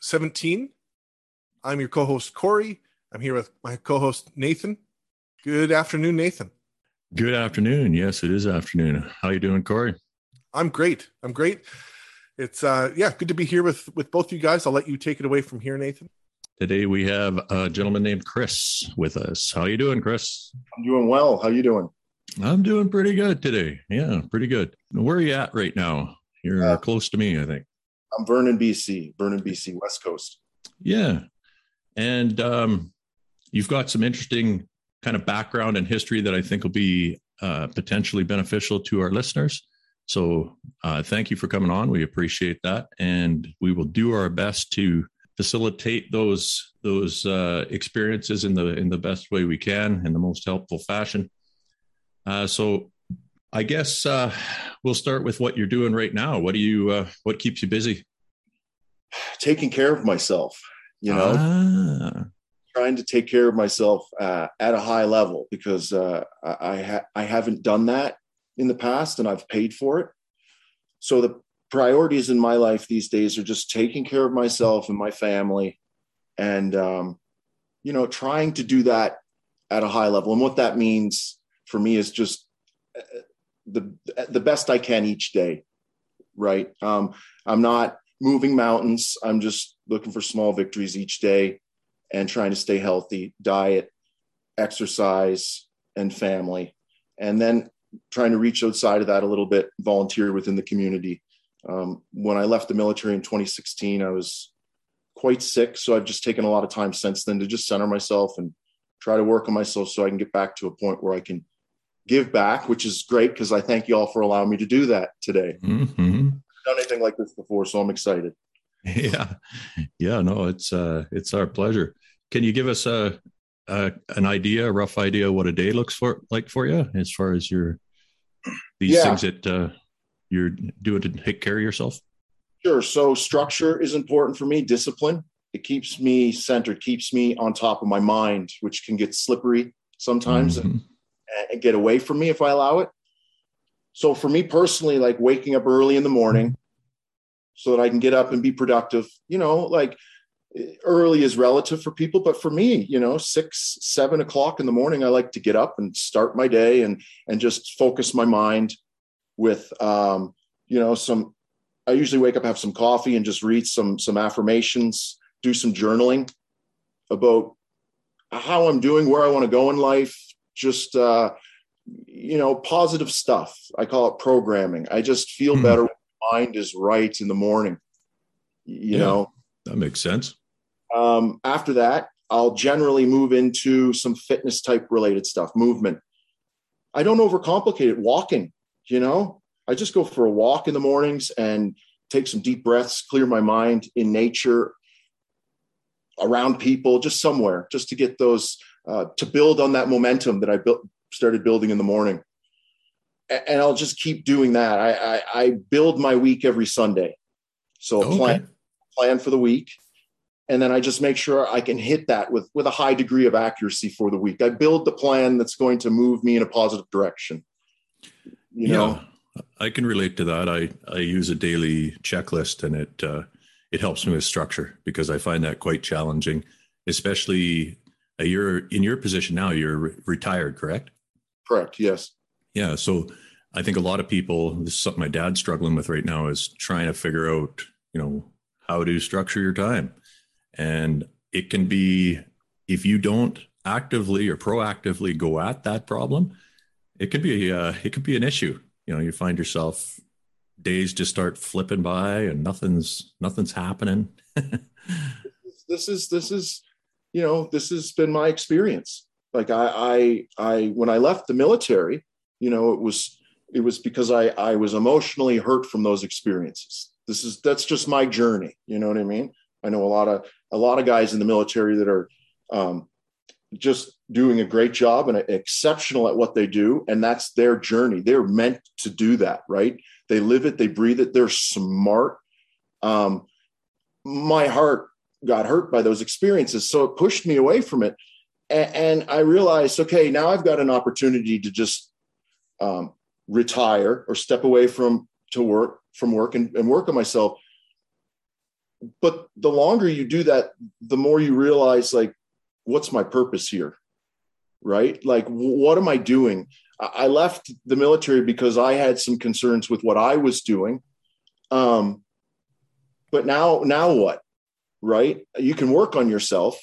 17. I'm your co host, Corey. I'm here with my co host, Nathan. Good afternoon, Nathan. Good afternoon. Yes, it is afternoon. How you doing, Corey? I'm great. I'm great. It's uh yeah, good to be here with with both you guys. I'll let you take it away from here, Nathan. Today we have a gentleman named Chris with us. How are you doing, Chris? I'm doing well. How you doing? I'm doing pretty good today. Yeah, pretty good. Where are you at right now? You're uh, close to me, I think. I'm Vernon, BC. Vernon, BC, West Coast. Yeah, and um, you've got some interesting kind of background and history that I think will be uh, potentially beneficial to our listeners. So, uh, thank you for coming on. We appreciate that, and we will do our best to facilitate those those uh, experiences in the in the best way we can in the most helpful fashion. Uh, so, I guess uh, we'll start with what you're doing right now. What do you uh, what keeps you busy? Taking care of myself, you know, ah. trying to take care of myself uh, at a high level because uh, I ha- I haven't done that in the past and I've paid for it. So the priorities in my life these days are just taking care of myself and my family, and um, you know, trying to do that at a high level. And what that means for me is just uh, the the best I can each day. Right. Um, I'm not moving mountains. I'm just looking for small victories each day and trying to stay healthy, diet, exercise, and family. And then trying to reach outside of that a little bit, volunteer within the community. Um, when I left the military in 2016, I was quite sick. So I've just taken a lot of time since then to just center myself and try to work on myself so I can get back to a point where I can give back, which is great because I thank you all for allowing me to do that today. Mm-hmm. done anything like this before, so I'm excited. Yeah, yeah, no, it's uh, it's our pleasure. Can you give us a, a an idea, a rough idea, what a day looks for like for you, as far as your these yeah. things that uh, you're doing to take care of yourself? Sure. So structure is important for me. Discipline. It keeps me centered, keeps me on top of my mind, which can get slippery sometimes. Mm-hmm and get away from me if I allow it. So for me personally, like waking up early in the morning so that I can get up and be productive, you know, like early is relative for people, but for me, you know, six, seven o'clock in the morning, I like to get up and start my day and and just focus my mind with um, you know, some I usually wake up, have some coffee and just read some some affirmations, do some journaling about how I'm doing, where I want to go in life, just uh, you know positive stuff. I call it programming. I just feel mm. better. When my mind is right in the morning. You yeah, know that makes sense. Um, after that, I'll generally move into some fitness type related stuff, movement. I don't overcomplicate it. Walking, you know, I just go for a walk in the mornings and take some deep breaths, clear my mind in nature, around people, just somewhere, just to get those uh, to build on that momentum that I built, started building in the morning. And I'll just keep doing that. I, I, I build my week every Sunday. So okay. plan, plan for the week. And then I just make sure I can hit that with, with a high degree of accuracy for the week. I build the plan that's going to move me in a positive direction. You know, yeah, I can relate to that. I, I use a daily checklist and it, uh, it helps me with structure because I find that quite challenging, especially you're in your position now. You're re- retired, correct? Correct. Yes. Yeah. So I think a lot of people. This is something my dad's struggling with right now. Is trying to figure out, you know, how to structure your time, and it can be if you don't actively or proactively go at that problem, it could be uh, it could be an issue. You know, you find yourself days just start flipping by and nothing's nothing's happening. this is this is you know, this has been my experience. Like I, I, I, when I left the military, you know, it was, it was because I, I was emotionally hurt from those experiences. This is, that's just my journey. You know what I mean? I know a lot of, a lot of guys in the military that are, um, just doing a great job and exceptional at what they do and that's their journey they're meant to do that right they live it they breathe it they're smart um, my heart got hurt by those experiences. So it pushed me away from it. And, I realized, okay, now I've got an opportunity to just um, retire or step away from to work from work and, and work on myself. But the longer you do that, the more you realize like, what's my purpose here? Right? Like, what am I doing? I left the military because I had some concerns with what I was doing. Um, but now, now what? Right? You can work on yourself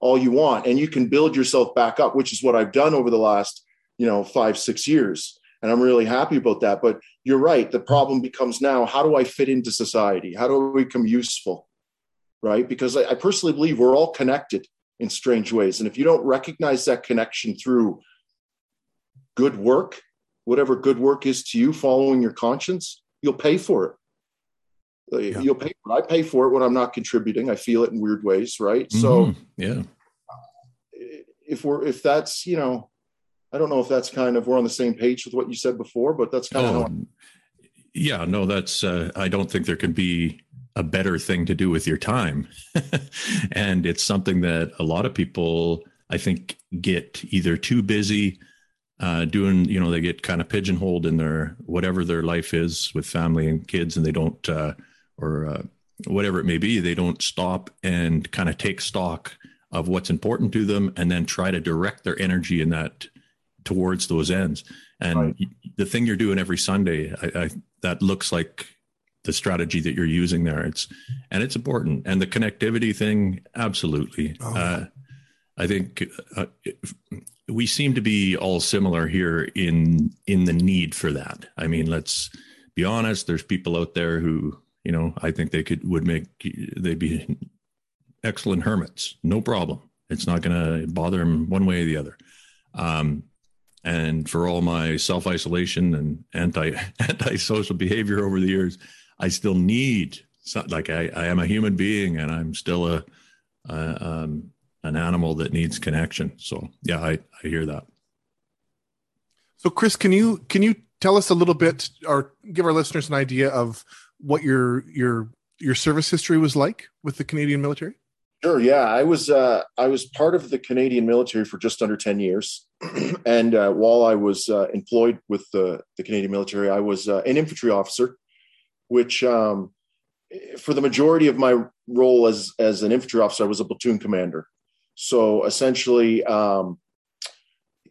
all you want, and you can build yourself back up, which is what I've done over the last, you know, five, six years. And I'm really happy about that. But you're right. The problem becomes now how do I fit into society? How do I become useful? Right? Because I, I personally believe we're all connected in strange ways. And if you don't recognize that connection through good work, whatever good work is to you, following your conscience, you'll pay for it. Uh, yeah. You'll pay for it. I pay for it when I'm not contributing. I feel it in weird ways, right? Mm-hmm. So, yeah. If we're if that's you know, I don't know if that's kind of we're on the same page with what you said before, but that's kind oh, of yeah. No, that's uh, I don't think there can be a better thing to do with your time, and it's something that a lot of people I think get either too busy uh, doing, you know, they get kind of pigeonholed in their whatever their life is with family and kids, and they don't, uh, or uh, whatever it may be, they don't stop and kind of take stock of what's important to them, and then try to direct their energy in that towards those ends. And right. the thing you're doing every Sunday, I, I, that looks like the strategy that you're using there. It's and it's important, and the connectivity thing, absolutely. Oh. Uh, I think uh, we seem to be all similar here in in the need for that. I mean, let's be honest. There's people out there who, you know, I think they could would make they'd be excellent hermits, no problem. It's not going to bother them one way or the other. Um, and for all my self isolation and anti anti social behavior over the years, I still need like I, I am a human being and I'm still a, a um, an animal that needs connection. So yeah, I, I hear that. So Chris, can you can you tell us a little bit or give our listeners an idea of what your your your service history was like with the Canadian military? Sure. Yeah, I was uh, I was part of the Canadian military for just under ten years, and uh, while I was uh, employed with the, the Canadian military, I was uh, an infantry officer, which um, for the majority of my role as as an infantry officer, I was a platoon commander. So essentially, um,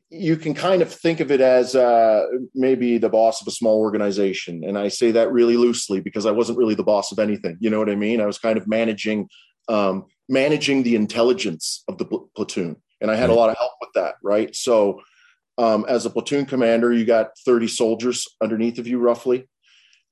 you can kind of think of it as uh, maybe the boss of a small organization. And I say that really loosely because I wasn't really the boss of anything. You know what I mean? I was kind of managing um, managing the intelligence of the pl- platoon, and I had a lot of help with that. Right. So um, as a platoon commander, you got 30 soldiers underneath of you roughly,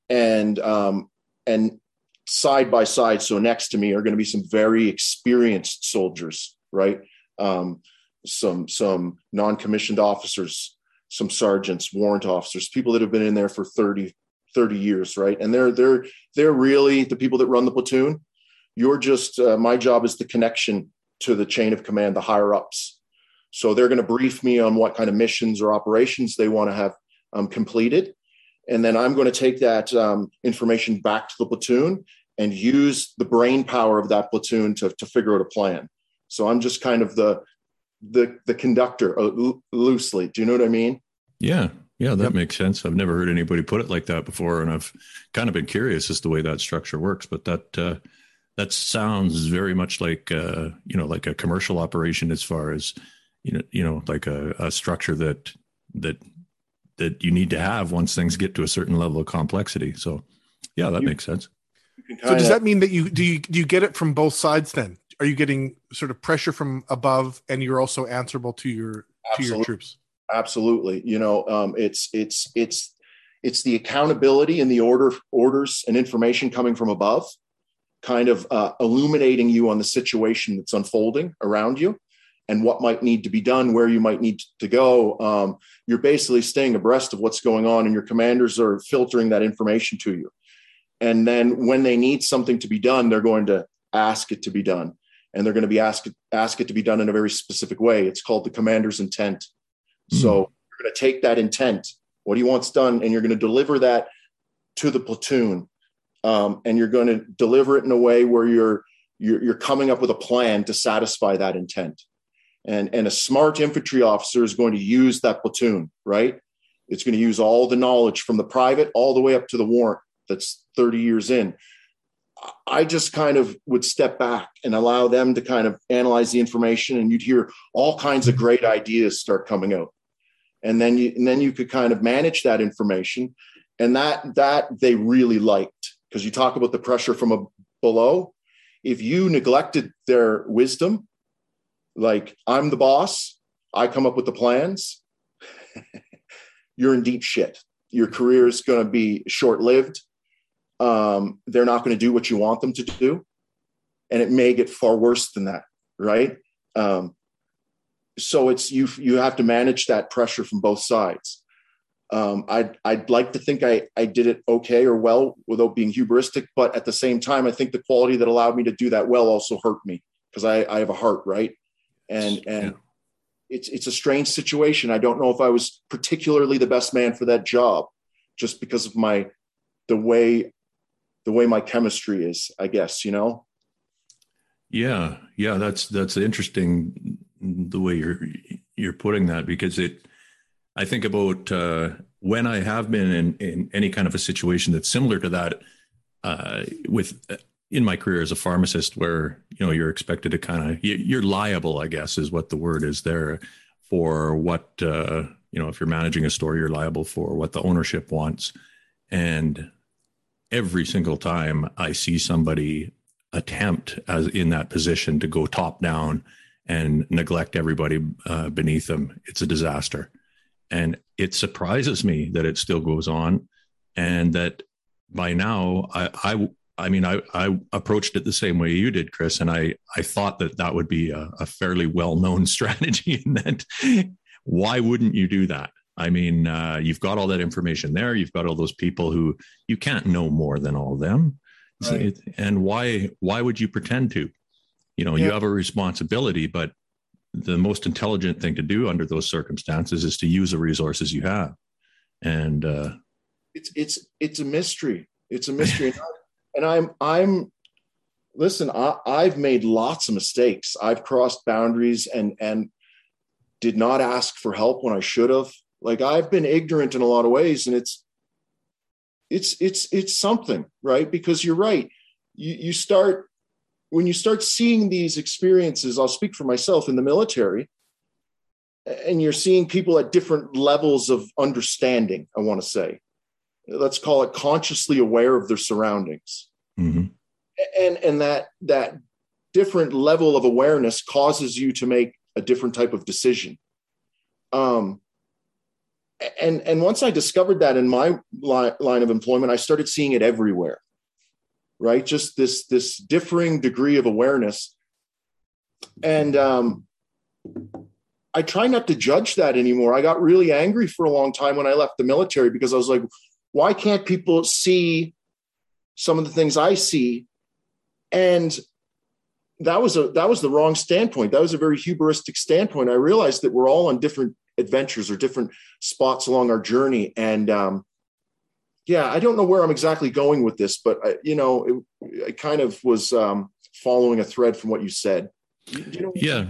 and um, and side by side, so next to me are going to be some very experienced soldiers right? Um, some some non-commissioned officers, some sergeants, warrant officers, people that have been in there for 30, 30 years, right? And they're they're they're really the people that run the platoon. You're just uh, my job is the connection to the chain of command, the higher ups. So they're going to brief me on what kind of missions or operations they want to have um, completed, and then I'm going to take that um, information back to the platoon and use the brain power of that platoon to, to figure out a plan. So I'm just kind of the the the conductor uh, loosely. Do you know what I mean? Yeah. Yeah, that yep. makes sense. I've never heard anybody put it like that before, and I've kind of been curious as to the way that structure works. But that uh, that sounds very much like uh, you know, like a commercial operation, as far as you know, you know, like a, a structure that that that you need to have once things get to a certain level of complexity. So, yeah, that you, makes sense. So, does that mean that you do you do you get it from both sides then? Are you getting sort of pressure from above and you're also answerable to your Absolutely. to your troops Absolutely. You know, um, it's it's it's it's the accountability and the order orders and information coming from above, kind of uh, illuminating you on the situation that's unfolding around you, and what might need to be done, where you might need to go. Um, you're basically staying abreast of what's going on, and your commanders are filtering that information to you. And then when they need something to be done, they're going to ask it to be done and they're going to be asked ask it to be done in a very specific way. It's called the commander's intent. Mm. So you're going to take that intent, what he wants done, and you're going to deliver that to the platoon, um, and you're going to deliver it in a way where you're, you're you're coming up with a plan to satisfy that intent. And and a smart infantry officer is going to use that platoon, right? It's going to use all the knowledge from the private all the way up to the warrant that's 30 years in. I just kind of would step back and allow them to kind of analyze the information, and you'd hear all kinds of mm-hmm. great ideas start coming out. And then you and then you could kind of manage that information, and that that they really liked because you talk about the pressure from a, below. If you neglected their wisdom, like I'm the boss, I come up with the plans, you're in deep shit. Your career is going to be short lived um, they're not going to do what you want them to do. And it may get far worse than that, right? Um, so it's you you have to manage that pressure from both sides. Um, I'd I'd like to think I I did it okay or well without being hubristic, but at the same time, I think the quality that allowed me to do that well also hurt me because I I have a heart, right? And and yeah. it's it's a strange situation. I don't know if I was particularly the best man for that job, just because of my the way the way my chemistry is, I guess, you know? Yeah. Yeah. That's, that's interesting the way you're, you're putting that because it, I think about, uh, when I have been in, in any kind of a situation that's similar to that, uh, with, in my career as a pharmacist where you know you're expected to kind of you're liable i guess is what the word is there for what uh, you know if you're managing a store you're liable for what the ownership wants and every single time I see somebody attempt as in that position to go top down and neglect everybody uh, beneath them, it's a disaster. And it surprises me that it still goes on, and that by now I I, I mean I I approached it the same way you did, Chris, and I I thought that that would be a, a fairly well known strategy, and that why wouldn't you do that? I mean, uh, you've got all that information there. You've got all those people who you can't know more than all of them. Right. And why why would you pretend to? You know, yeah. you have a responsibility, but the most intelligent thing to do under those circumstances is to use the resources you have. And uh, it's it's it's a mystery. It's a mystery, and I'm I'm listen. I, I've made lots of mistakes. I've crossed boundaries and and did not ask for help when I should have. Like I've been ignorant in a lot of ways, and it's it's it's it's something, right? Because you're right. You you start when you start seeing these experiences, I'll speak for myself in the military, and you're seeing people at different levels of understanding, I want to say. Let's call it consciously aware of their surroundings. Mm-hmm. And and that that different level of awareness causes you to make a different type of decision. Um, and and once I discovered that in my line, line of employment, I started seeing it everywhere. Right, just this this differing degree of awareness, and um, I try not to judge that anymore. I got really angry for a long time when I left the military because I was like, why can't people see some of the things I see? And that was a that was the wrong standpoint. That was a very hubristic standpoint. I realized that we're all on different adventures or different spots along our journey. And um, yeah, I don't know where I'm exactly going with this, but I, you know, it, it kind of was um, following a thread from what you said. You know yeah,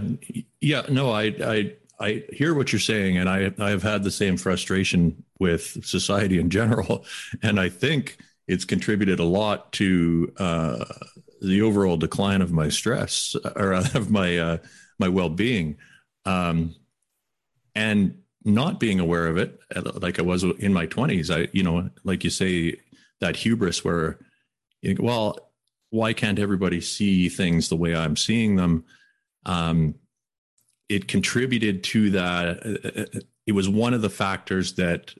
yeah. No, I, I, I hear what you're saying, and I, I have had the same frustration with society in general, and I think it's contributed a lot to uh, the overall decline of my stress or of my uh, my well being. Um, and not being aware of it like I was in my 20s I you know like you say that hubris where you well why can't everybody see things the way I'm seeing them? Um it contributed to that uh, uh, uh, it was one of the factors that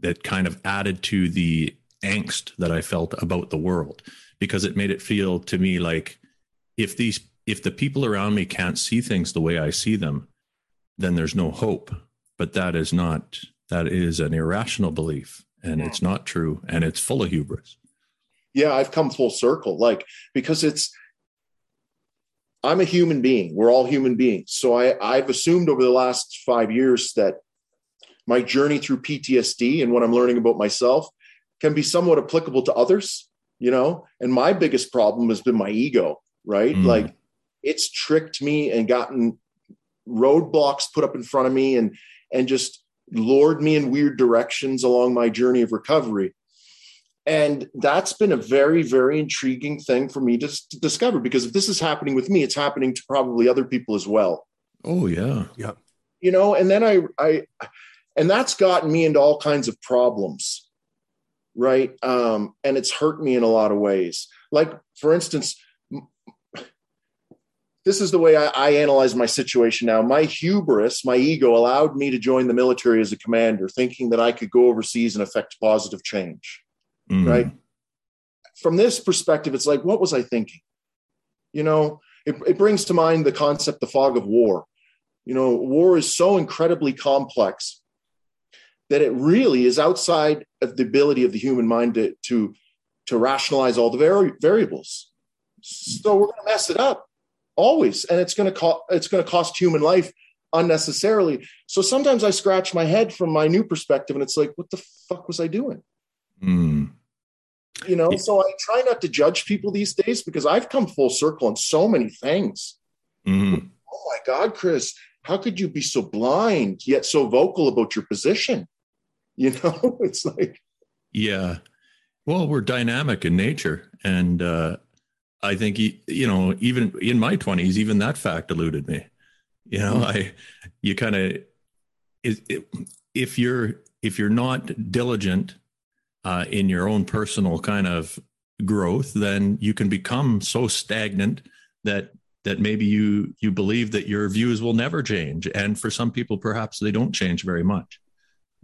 that kind of added to the angst that I felt about the world because it made it feel to me like if these if the people around me can't see things the way I see them then there's no hope. But that is not, that is an irrational belief and it's not true and it's full of hubris. Yeah, I've come full circle. Like, because it's, I'm a human being. We're all human beings. So I, I've assumed over the last five years that my journey through PTSD and what I'm learning about myself can be somewhat applicable to others, you know? And my biggest problem has been my ego, right? Mm. Like it's tricked me and gotten roadblocks put up in front of me and and just lured me in weird directions along my journey of recovery. And that's been a very very intriguing thing for me to, to, discover because if this is happening with me it's happening to probably other people as well. Oh yeah. Yeah you know and then i i and that's gotten me into all kinds of problems right? Um and it's hurt me in a lot of ways. Like for instance this is the way I, I, analyze my situation now. My hubris, my ego allowed me to join the military as a commander, thinking that I could go overseas and affect positive change mm. right? From this perspective, it's like, what was I thinking? You know, it, it brings to mind the concept, the fog of war. You know, war is so incredibly complex that it really is outside of the ability of the human mind to to, to rationalize all the vari- variables. So we're going to mess it up always, and it's going to cost it's going to cost human life unnecessarily. So sometimes I scratch my head from my new perspective, and it's like, what the fuck was I doing? Mm. You know, so I try not to judge people these days because I've come full circle on so many things. Mm. Oh my God, Chris, how could you be so blind yet so vocal about your position? You know, it's like, yeah. Well, we're dynamic in nature, and uh, I think you know, even in my twenties, even that fact eluded me. You know, mm. I you kind of if you're if you're not diligent uh, in your own personal kind of growth, then you can become so stagnant that that maybe you you believe that your views will never change. And for some people, perhaps they don't change very much.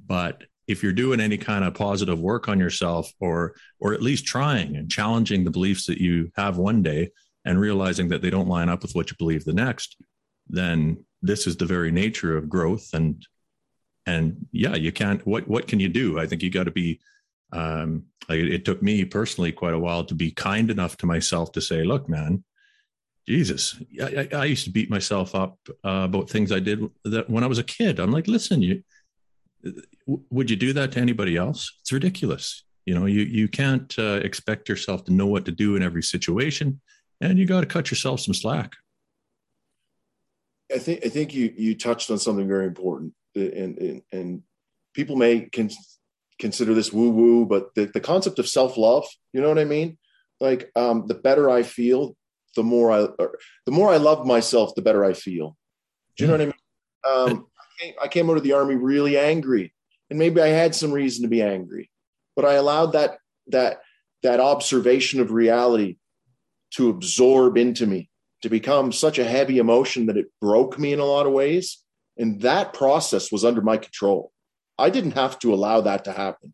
But if you're doing any kind of positive work on yourself, or or at least trying and challenging the beliefs that you have one day, and realizing that they don't line up with what you believe the next, then this is the very nature of growth and and yeah you can't what what can you do i think you got to be um, like it took me personally quite a while to be kind enough to myself to say, look, man, Jesus, I, I used to beat myself up uh, about things I did that when I was a kid. I'm like, listen, you would you do that to anybody else? It's ridiculous. You know, you you can't uh, expect yourself to know what to do in every situation, and you got to cut yourself some slack. I think I think you you touched on something very important, and and, and people may can consider this woo woo, but the, the concept of self love, you know what I mean? Like, um, the better I feel, the more I, the more I love myself, the better I feel. Do you know what I mean? Um, came, I came out of the army really angry, and maybe I had some reason to be angry, but I allowed that that that observation of reality to absorb into me, to become such a heavy emotion that it broke me in a lot of ways. And that process was under my control. I didn't have to allow that to happen.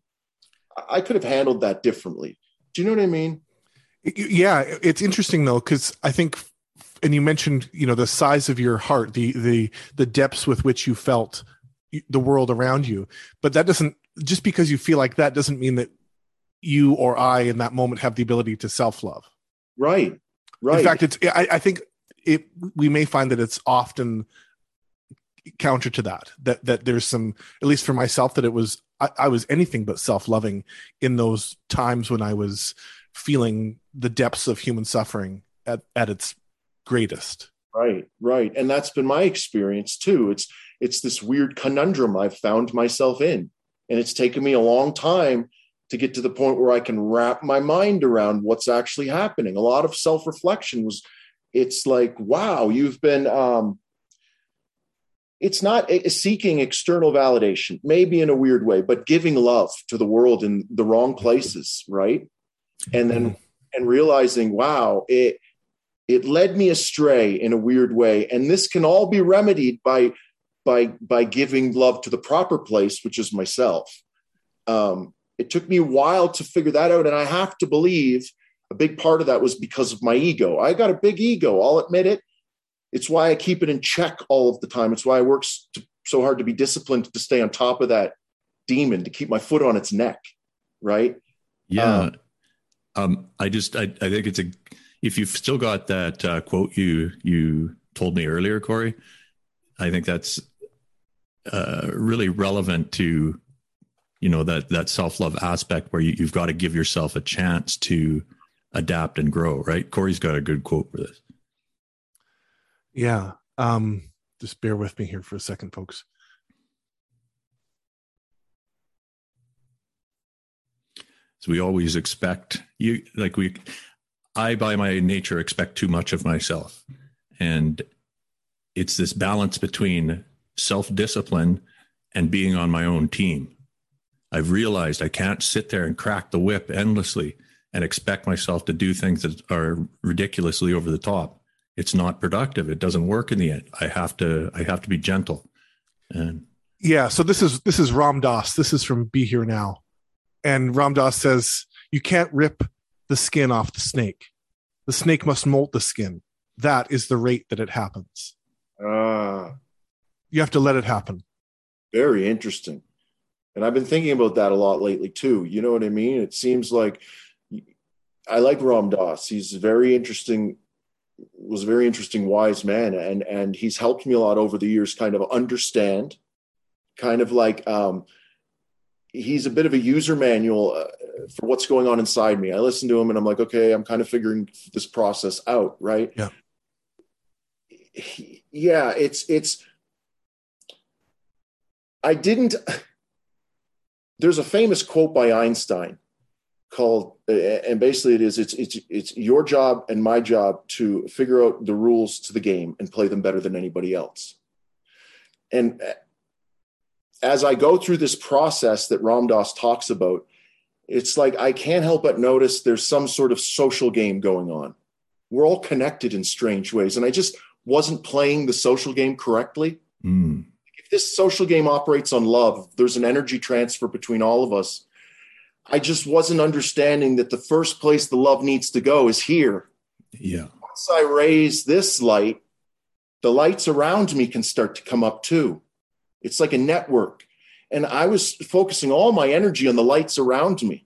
I could have handled that differently. Do you know what I mean? Yeah, it's interesting though because I think, and you mentioned you know the size of your heart, the the the depths with which you felt the world around you, but that doesn't just because you feel like that doesn't mean that you or I in that moment have the ability to self love. Right. Right. In fact, it's I, I think it we may find that it's often counter to that that that there's some at least for myself that it was I, I was anything but self-loving in those times when i was feeling the depths of human suffering at, at its greatest. Right right. And that's been my experience too. It's it's this weird conundrum i've found myself in. And it's taken me a long time to get to the point where i can wrap my mind around what's actually happening. A lot of self-reflection was it's like wow you've been um it's not seeking external validation, maybe in a weird way, but giving love to the world in the wrong places, right? And then and realizing, wow, it it led me astray in a weird way, and this can all be remedied by by by giving love to the proper place, which is myself. Um, it took me a while to figure that out, and I have to believe a big part of that was because of my ego. I got a big ego, I'll admit it it's why I keep it in check all of the time. It's why I work so hard to be disciplined to stay on top of that demon, to keep my foot on its neck. Right. Yeah. Um, um, I just, I, I think it's a, if you've still got that uh, quote you, you told me earlier, Corey, I think that's uh, really relevant to, you know, that, that self-love aspect where you, you've got to give yourself a chance to adapt and grow. Right. Corey's got a good quote for this. Yeah. Um, just bear with me here for a second, folks. So we always expect you like we I by my nature expect too much of myself. And it's this balance between self-discipline and being on my own team. I've realized I can't sit there and crack the whip endlessly and expect myself to do things that are ridiculously over the top. It's not productive. It doesn't work in the end. I have to I have to be gentle. And yeah, so this is this is Ram Dass. This is from Be Here Now. And Ram Dass says, You can't rip the skin off the snake. The snake must molt the skin. That is the rate that it happens. Ah. You have to let it happen. Very interesting. And I've been thinking about that a lot lately too. You know what I mean? It seems like I like Ram Dass. He's very interesting, was a very interesting, wise man. And and he's helped me a lot over the years kind of understand, kind of like um, he's a bit of a user manual uh, for what's going on inside me. I listen to him and I'm like, okay, I'm kind of figuring this process out, right? Yeah. Yeah, it's it's I didn't there's a famous quote by Einstein called and basically it is it's it's it's your job and my job to figure out the rules to the game and play them better than anybody else. And uh, as I go through this process that Ram Dass talks about, it's like I can't help but notice there's some sort of social game going on. We're all connected in strange ways. And I just wasn't playing the social game correctly. Mm. If this social game operates on love, there's an energy transfer between all of us. I just wasn't understanding that the first place the love needs to go is here. Yeah. Once I raise this light, the lights around me can start to come up too. It's like a network. And I was focusing all my energy on the lights around me.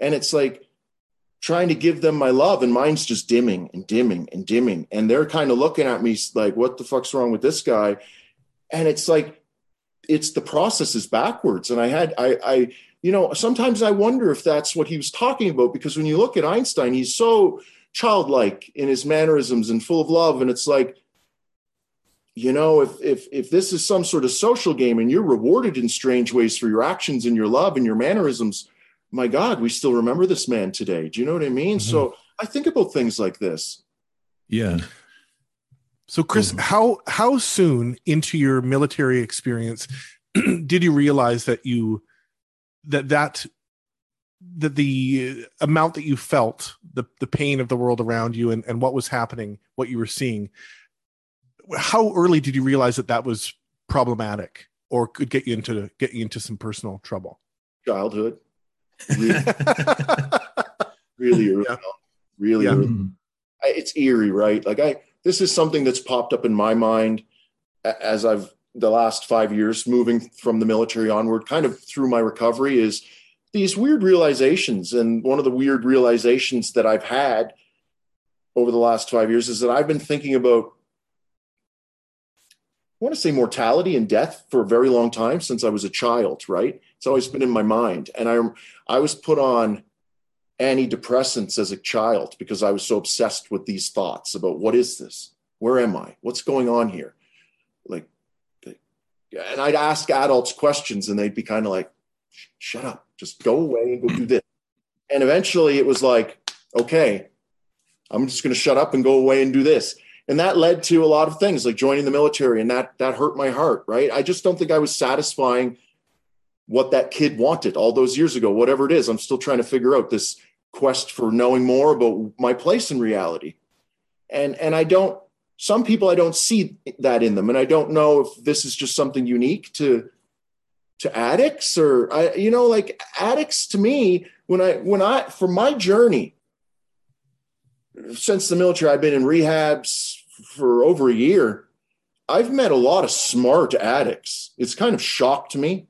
And it's like trying to give them my love, and mine's just dimming and dimming and dimming. And they're kind of looking at me like, what the fuck's wrong with this guy? And it's like, it's the process is backwards. And I had, I, I, you know, sometimes I wonder if that's what he was talking about because when you look at Einstein, he's so childlike in his mannerisms and full of love. And it's like, you know if if if this is some sort of social game and you're rewarded in strange ways for your actions and your love and your mannerisms my god we still remember this man today do you know what i mean mm-hmm. so i think about things like this yeah so chris mm-hmm. how how soon into your military experience did you realize that you that that that the amount that you felt the the pain of the world around you and, and what was happening what you were seeing how early did you realize that that was problematic or could get you into get you into some personal trouble? Childhood, really, really early, yeah. really yeah. early. Mm-hmm. It's eerie, right? Like I, this is something that's popped up in my mind as I've the last five years moving from the military onward, kind of through my recovery, is these weird realizations. And one of the weird realizations that I've had over the last five years is that I've been thinking about I want to say mortality and death for a very long time since I was a child, right? It's always been in my mind. And I, I was put on antidepressants as a child because I was so obsessed with these thoughts about what is this? Where am I? What's going on here? Like, and I'd ask adults questions and they'd be kind of like, shut up, just go away and go do this. And eventually it was like, okay, I'm just going to shut up and go away and do this and that led to a lot of things like joining the military and that that hurt my heart right? I just don't think i was satisfying what that kid wanted all those years ago whatever it is. I'm still trying to figure out this quest for knowing more about my place in reality. And and i don't some people i don't see that in them and i don't know if this is just something unique to to addicts or i you know like addicts to me when i when i for my journey since the military i've been in rehabs for over a year, I've met a lot of smart addicts. It's kind of shocked me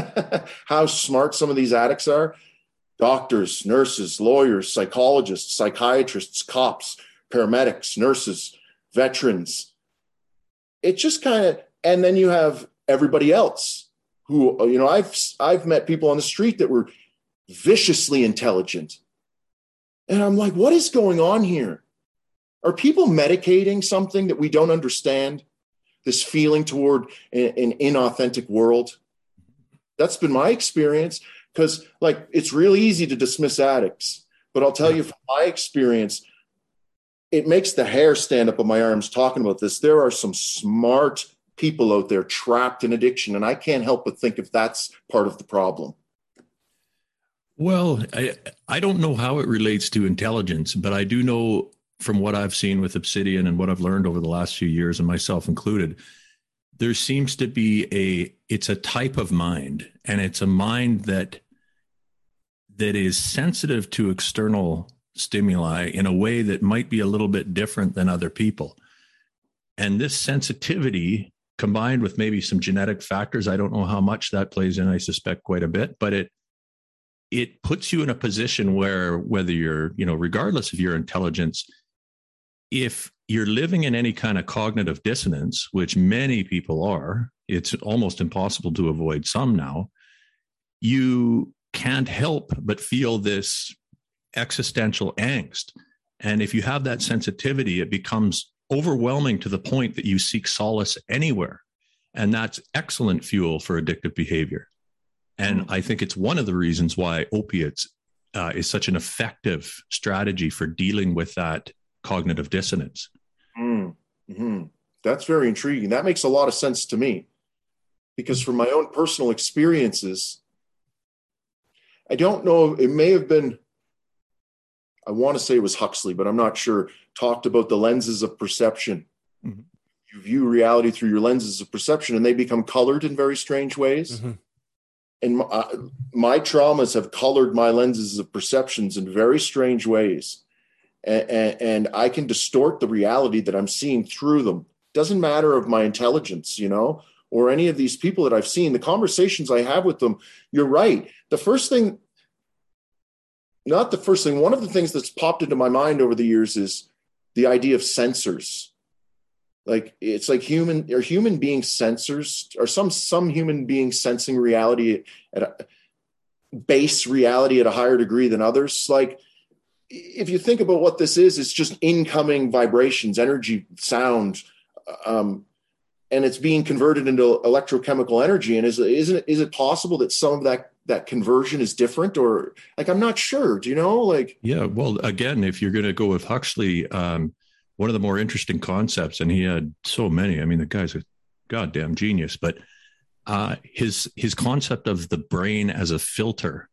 how smart some of these addicts are. Doctors, nurses, lawyers, psychologists, psychiatrists, cops, paramedics, nurses, veterans. It just kind of, and then you have everybody else who, you know, I've I've met people on the street that were viciously intelligent. And I'm like, what is going on here? Are people medicating something that we don't understand? This feeling toward an, inauthentic world? That's been my experience. because like it's real easy to dismiss addicts but i'll tell you from my experience it makes the hair stand up on my arms talking about this there are some smart people out there trapped in addiction and i can't help but think if that's part of the problem well i i don't know how it relates to intelligence but i do know from what i've seen with obsidian and what i've learned over the last few years and myself included there seems to be a it's a type of mind and it's a mind that that is sensitive to external stimuli in a way that might be a little bit different than other people. And this sensitivity combined with maybe some genetic factors i don't know how much that plays in i suspect quite a bit but it it puts you in a position where whether you're you know regardless of your intelligence if you're living in any kind of cognitive dissonance, which many people are, it's almost impossible to avoid some now. You can't help but feel this existential angst. And if you have that sensitivity, it becomes overwhelming to the point that you seek solace anywhere. And that's excellent fuel for addictive behavior. And hmm. I think it's one of the reasons why opiates uh, is such an effective strategy for dealing with that cognitive dissonance. Mm-hmm. That's very intriguing. That makes a lot of sense to me because from my own personal experiences, I don't know, it may have been, I want to say it was Huxley, but I'm not sure, talked about the lenses of perception. Mm-hmm. You view reality through your lenses of perception and they become colored in very strange ways. Mm-hmm. And my, uh, my traumas have colored my lenses of perceptions in very strange ways and, and I can distort the reality that I'm seeing through them. Doesn't matter of my intelligence, you know, or any of these people that I've seen, the conversations I have with them, you're right. The first thing, not the first thing, one of the things that's popped into my mind over the years is the idea of sensors. Like it's like human are human beings sensors or some some human beings sensing reality at a base reality at a higher degree than others. Like if you think about what this is, it's just incoming vibrations, energy, sound, um, and it's being converted into electrochemical energy. And is isn't it, is it possible that some of that that conversion is different, or like I'm not sure. Do you know? Like, yeah. Well, again, if you're going to go with Huxley, um, one of the more interesting concepts, and he had so many. I mean, the guy's a goddamn genius, but uh, his his concept of the brain as a filter,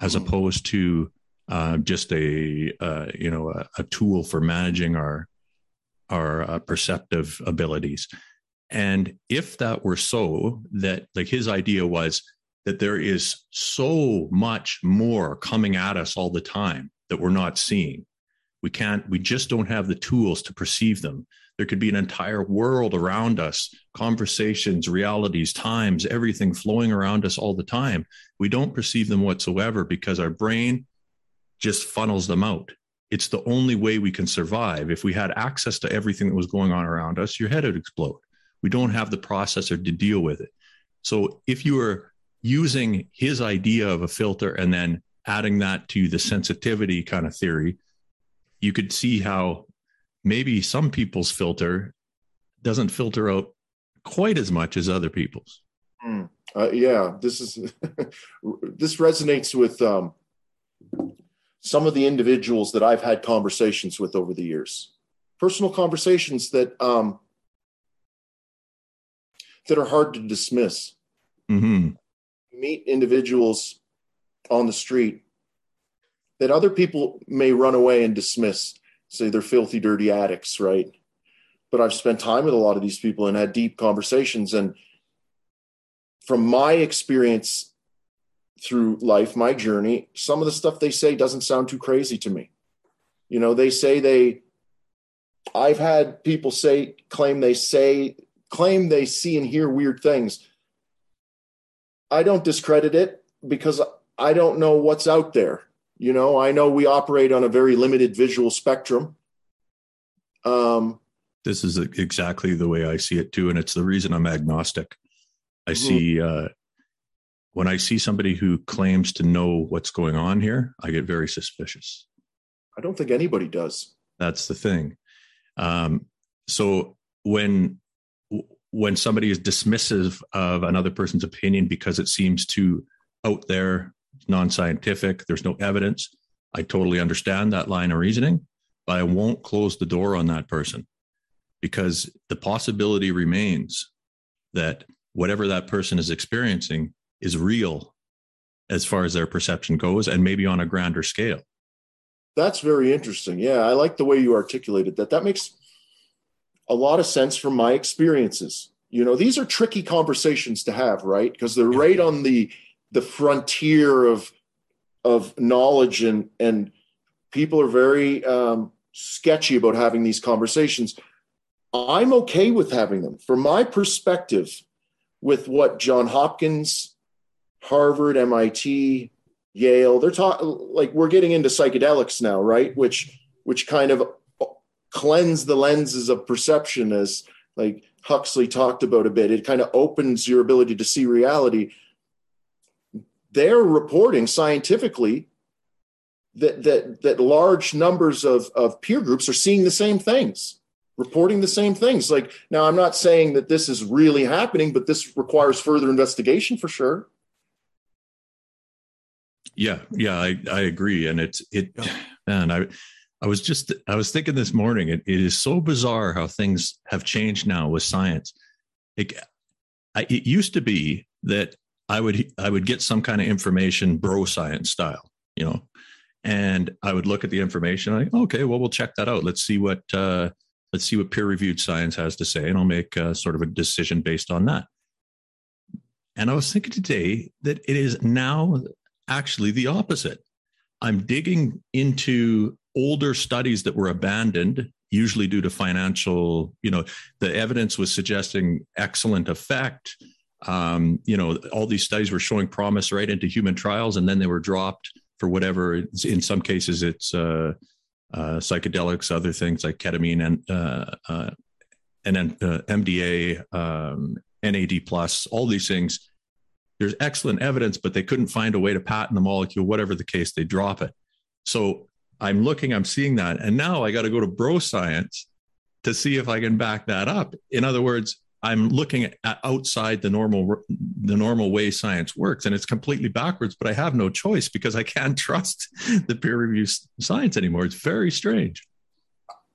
as mm-hmm. opposed to uh, just a uh, you know a, a, tool for managing our our uh, perceptive abilities. And if that were so, that like his idea was that there is so much more coming at us all the time that we're not seeing. We can't, we just don't have the tools to perceive them. There could be an entire world around us, conversations, realities, times, everything flowing around us all the time. We don't perceive them whatsoever because our brain just funnels them out. It's the only way we can survive. If we had access to everything that was going on around us, your head would explode. We don't have the processor to deal with it. So if you are using his idea of a filter and then adding that to the sensitivity kind of theory, you could see how maybe some people's filter doesn't filter out quite as much as other people's. Mm. Uh, yeah, this is this resonates with um, some of the individuals that I've had conversations with over the years, personal conversations that um, that are hard to dismiss. Mm-hmm. Meet individuals on the street that other people may run away and dismiss, say they're filthy, dirty addicts, right? But I've spent time with a lot of these people and had deep conversations. And from my experience through life, my journey, some of the stuff they say doesn't sound too crazy to me. You know, they say they, I've had people say, claim they say, claim they see and hear weird things. I don't discredit it because I don't know what's out there. You know, I know we operate on a very limited visual spectrum. Um, this is exactly the way I see it too, and it's the reason I'm agnostic. I mm-hmm. see uh, when I see somebody who claims to know what's going on here, I get very suspicious. I don't think anybody does. That's the thing. Um, so when when somebody is dismissive of another person's opinion because it seems too out there, non-scientific. There's no evidence. I totally understand that line of reasoning, but I won't close the door on that person because the possibility remains that whatever that person is experiencing is real as far as their perception goes and maybe on a grander scale. That's very interesting. Yeah, I like the way you articulated that. That makes a lot of sense from my experiences. You know, these are tricky conversations to have, right? Because they're right on the the frontier of of knowledge and and people are very um, sketchy about having these conversations. I'm okay with having them. From my perspective, with what John Hopkins, Harvard, MIT, Yale, they're talking like we're getting into psychedelics now, right? Which which kind of cleanse the lenses of perception as like Huxley talked about a bit. It kind of opens your ability to see reality they're reporting scientifically that that that large numbers of of peer groups are seeing the same things reporting the same things like now i'm not saying that this is really happening but this requires further investigation for sure yeah yeah i i agree and it's it man i i was just i was thinking this morning it, it is so bizarre how things have changed now with science it, I, it used to be that I would I would get some kind of information bro science style, you know, and I would look at the information. Like, okay, well, we'll check that out. Let's see what uh, let's see what peer reviewed science has to say, and I'll make uh, sort of a decision based on that. And I was thinking today that it is now actually the opposite. I'm digging into older studies that were abandoned, usually due to financial, you know, the evidence was suggesting excellent effect um, you know, all these studies were showing promise right into human trials, and then they were dropped for whatever. In some cases, it's uh, uh, psychedelics, other things like ketamine and uh, uh and MDA, um, NAD plus, all these things. There's excellent evidence, but they couldn't find a way to patent the molecule. Whatever the case, they drop it. So I'm looking, I'm seeing that, and now I got to go to Bro Science to see if I can back that up. In other words, I'm looking at outside the normal the normal way science works, and it's completely backwards. But I have no choice because I can't trust the peer review science anymore. It's very strange.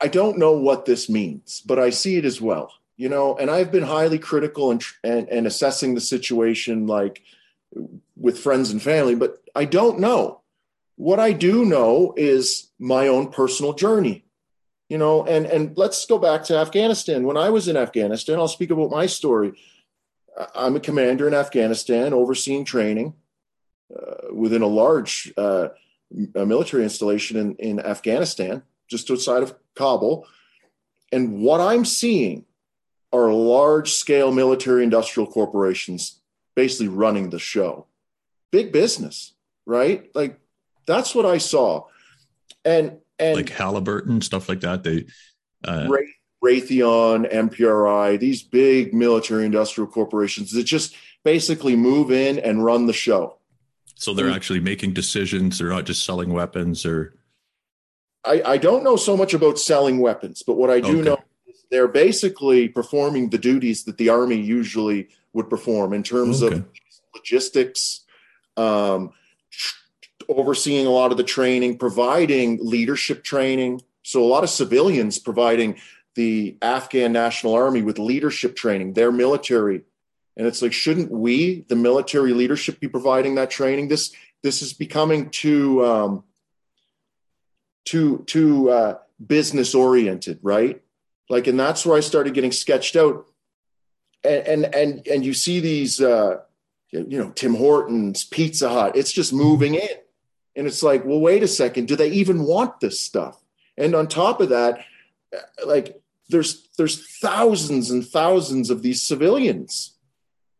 I don't know what this means, but I see it as well. You know, and I've been highly critical and and, and assessing the situation like with friends and family, but I don't know. What I do know is my own personal journey you know and and let's go back to afghanistan. When i was in afghanistan i'll speak about my story. I'm a commander in afghanistan overseeing training uh, within a large uh, a military installation in, in afghanistan just outside of kabul. And what i'm seeing are large scale military industrial corporations basically running the show big business right like that's what i saw and and like Halliburton, stuff like that. They uh, Raytheon, MPRI, these big military industrial corporations that just basically move in and run the show. So they're actually making decisions. They're not just selling weapons or. I, I don't know so much about selling weapons, but what I do okay. know they're basically performing the duties that the army usually would perform in terms okay. of logistics, um, overseeing a lot of the training, providing leadership training. So, a lot of civilians providing the Afghan National Army with leadership training, their military. And it's like, shouldn't we, the military leadership, be providing that training? This this is becoming too um, too too uh, business oriented, right? Like, and that's where I started getting sketched out. And and and, and you see these, uh, you know, Tim Hortons, Pizza Hut. It's just moving in and it's like, well, wait a second, do they even want this stuff? And on top of that, like there's there's thousands and thousands of these civilians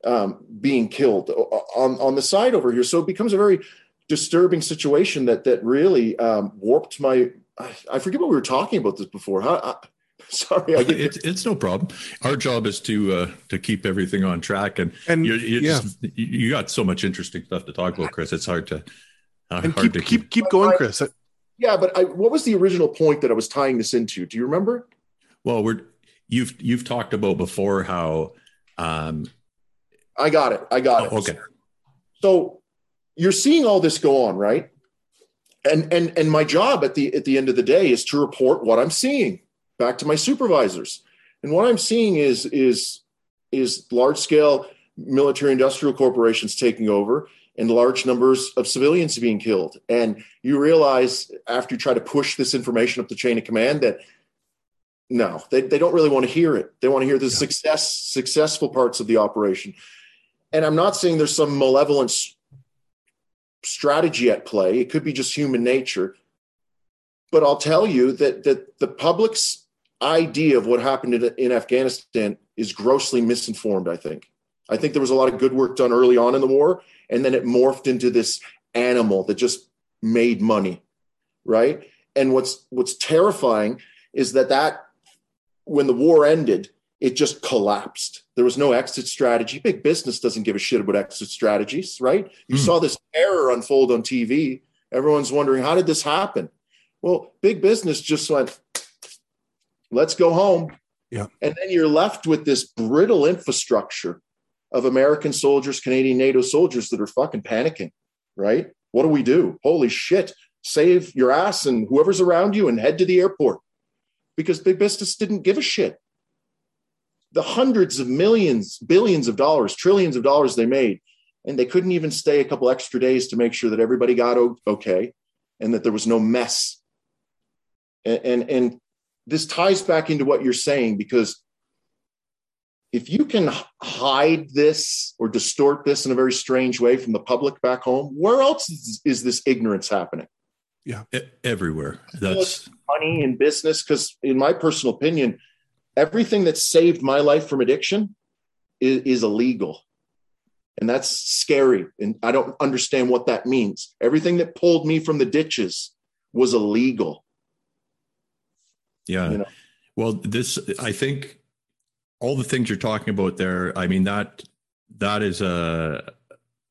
um, being killed on on the side over here. So it becomes a very disturbing situation that that really um, warped my. I forget what we were talking about this before. I, sorry, I it's it's no problem. Our job is to uh, to keep everything on track, and and you're, you're yeah. Just, you got so much interesting stuff to talk about, Chris. It's hard to uh, and keep, keep, keep keep going, Chris. Yeah, but I, what was the original point that I was tying this into? Do you remember? Well, we're you've you've talked about before how. Um, I got it. I got oh, it. Okay. So, you're seeing all this go on, right? And and and my job at the at the end of the day is to report what I'm seeing back to my supervisors. And what I'm seeing is is is large scale military industrial corporations taking over and large numbers of civilians being killed. And you realize after you try to push this information up the chain of command that no, they, they don't really want to hear it. They want to hear the yeah. success, successful parts of the operation. And I'm not saying there's some malevolent strategy at play. It could be just human nature. But I'll tell you that that the public's idea of what happened in, in Afghanistan is grossly misinformed, I think. I think there was a lot of good work done early on in the war, and then it morphed into this animal that just made money, right? And what's what's terrifying is that that when the war ended, it just collapsed. There was no exit strategy. Big business doesn't give a shit about exit strategies, right? You mm. saw this error unfold on TV. Everyone's wondering, how did this happen? Well, big business just went, let's go home. Yeah. And then you're left with this brittle infrastructure of American soldiers, Canadian NATO soldiers that are fucking panicking, right? What do we do? Holy shit. Save your ass and whoever's around you and head to the airport because big business didn't give a shit. The hundreds of millions, billions of dollars, trillions of dollars they made, and they couldn't even stay a couple extra days to make sure that everybody got okay and that there was no mess. And, and, and this ties back into what you're saying because if you can hide this or distort this in a very strange way from the public back home, where else is, is this ignorance happening? Yeah, everywhere. That's money in business. Because, in my personal opinion, everything that saved my life from addiction is, is illegal, and that's scary. And I don't understand what that means. Everything that pulled me from the ditches was illegal. Yeah. You know? Well, this I think all the things you're talking about there, I mean that that is a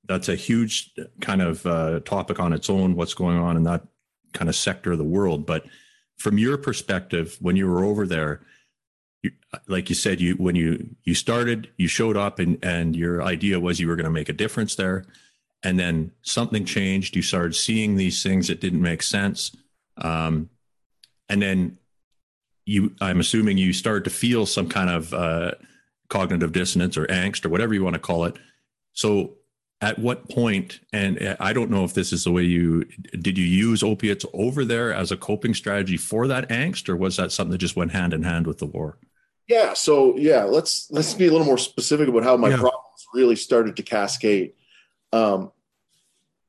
that's a huge kind of uh, topic on its own. What's going on in that kind of sector of the world, but from your perspective, when you were over there, you, like you said, you when you you started, you showed up, and and your idea was you were going to make a difference there, and then something changed. You started seeing these things that didn't make sense, um, and then you i'm assuming you start to feel some kind of uh, cognitive dissonance or angst or whatever you want to call it. So at what point and i don't know if this is the way you did you use opiates over there as a coping strategy for that angst or was that something that just went hand in hand with the war? Yeah so yeah let's let's be a little more specific about how my yeah. problems really started to cascade. Um,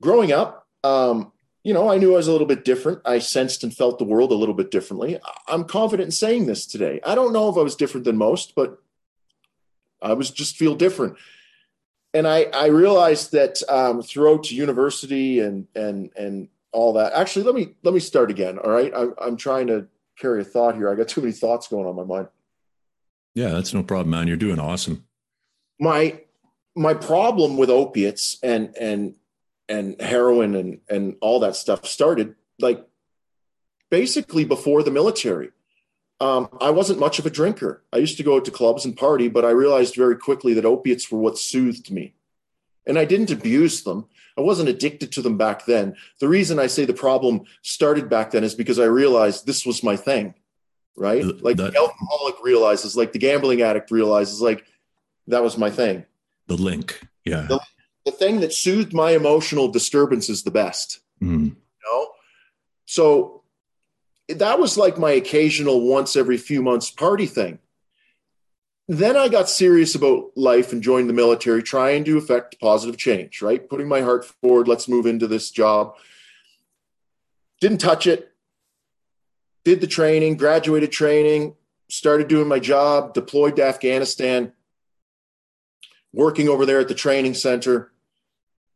growing up um, you know, I knew I was a little bit different. I sensed and felt the world a little bit differently. I'm confident in saying this today. I don't know if I was different than most, but I was just feel different. And I, I realized that um, throughout university and and and all that. Actually, let me let me start again. All right, I, I'm trying to carry a thought here. I got too many thoughts going on my mind. Yeah, that's no problem, man. You're doing awesome. My my problem with opiates and and and heroin and and all that stuff started like basically before the military. Um, I wasn't much of a drinker. I used to go out to clubs and party, but I realized very quickly that opiates were what soothed me. And I didn't abuse them. I wasn't addicted to them back then. The reason I say the problem started back then is because I realized this was my thing, right? Like the alcoholic realizes, like the gambling addict realizes, like that was my thing. The link. Yeah. The, the thing that soothed my emotional disturbances the best. Mm. You know? So that was like my occasional once every few months party thing. Then I got serious about life and joined the military, trying to affect positive change, right? Putting my heart forward, let's move into this job. Didn't touch it. Did the training, graduated training, started doing my job, deployed to Afghanistan, working over there at the training center,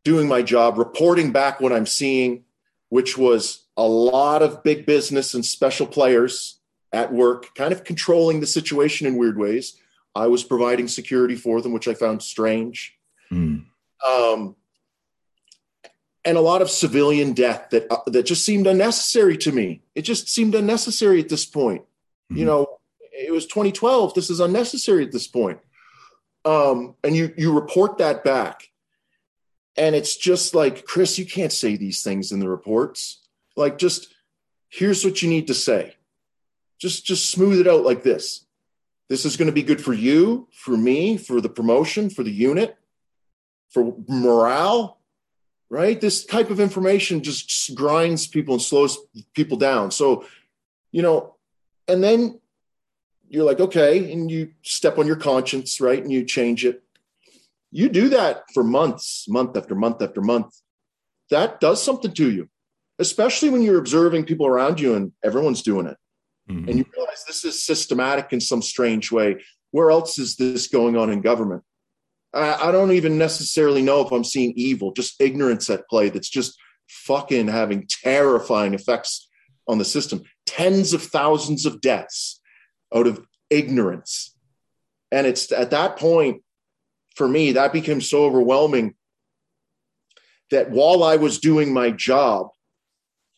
doing my job, reporting back what I'm seeing, which was a lot of big business and special players at work, kind of controlling the situation in weird ways. I was providing security for them, which I found strange. Mm. Um, and a lot of civilian death that uh, that just seemed unnecessary to me. It just seemed unnecessary at this point. Mm-hmm. You know, it was 2012. This is unnecessary at this point um, and you you report that back, and it's just like chris you can't say these things in the reports. Like just here's what you need to say. Just just smooth it out like this. This is going to be good for you for me for the promotion for the unit for morale right? This type of information just grinds people and slows people down. So you know and then you're like okay and you step on your conscience right and you change it. You do that for months month after month after month. That does something to you especially when you're observing people around you and everyone's doing it. Mm-hmm. and you realize this is systematic in some strange way. Where else is this going on in government? I, I don't even necessarily know if i'm seeing evil just ignorance at play that's just fucking having terrifying effects on the system. Tens of thousands of deaths out of ignorance and it's at that point for me that became so overwhelming that while i was doing my job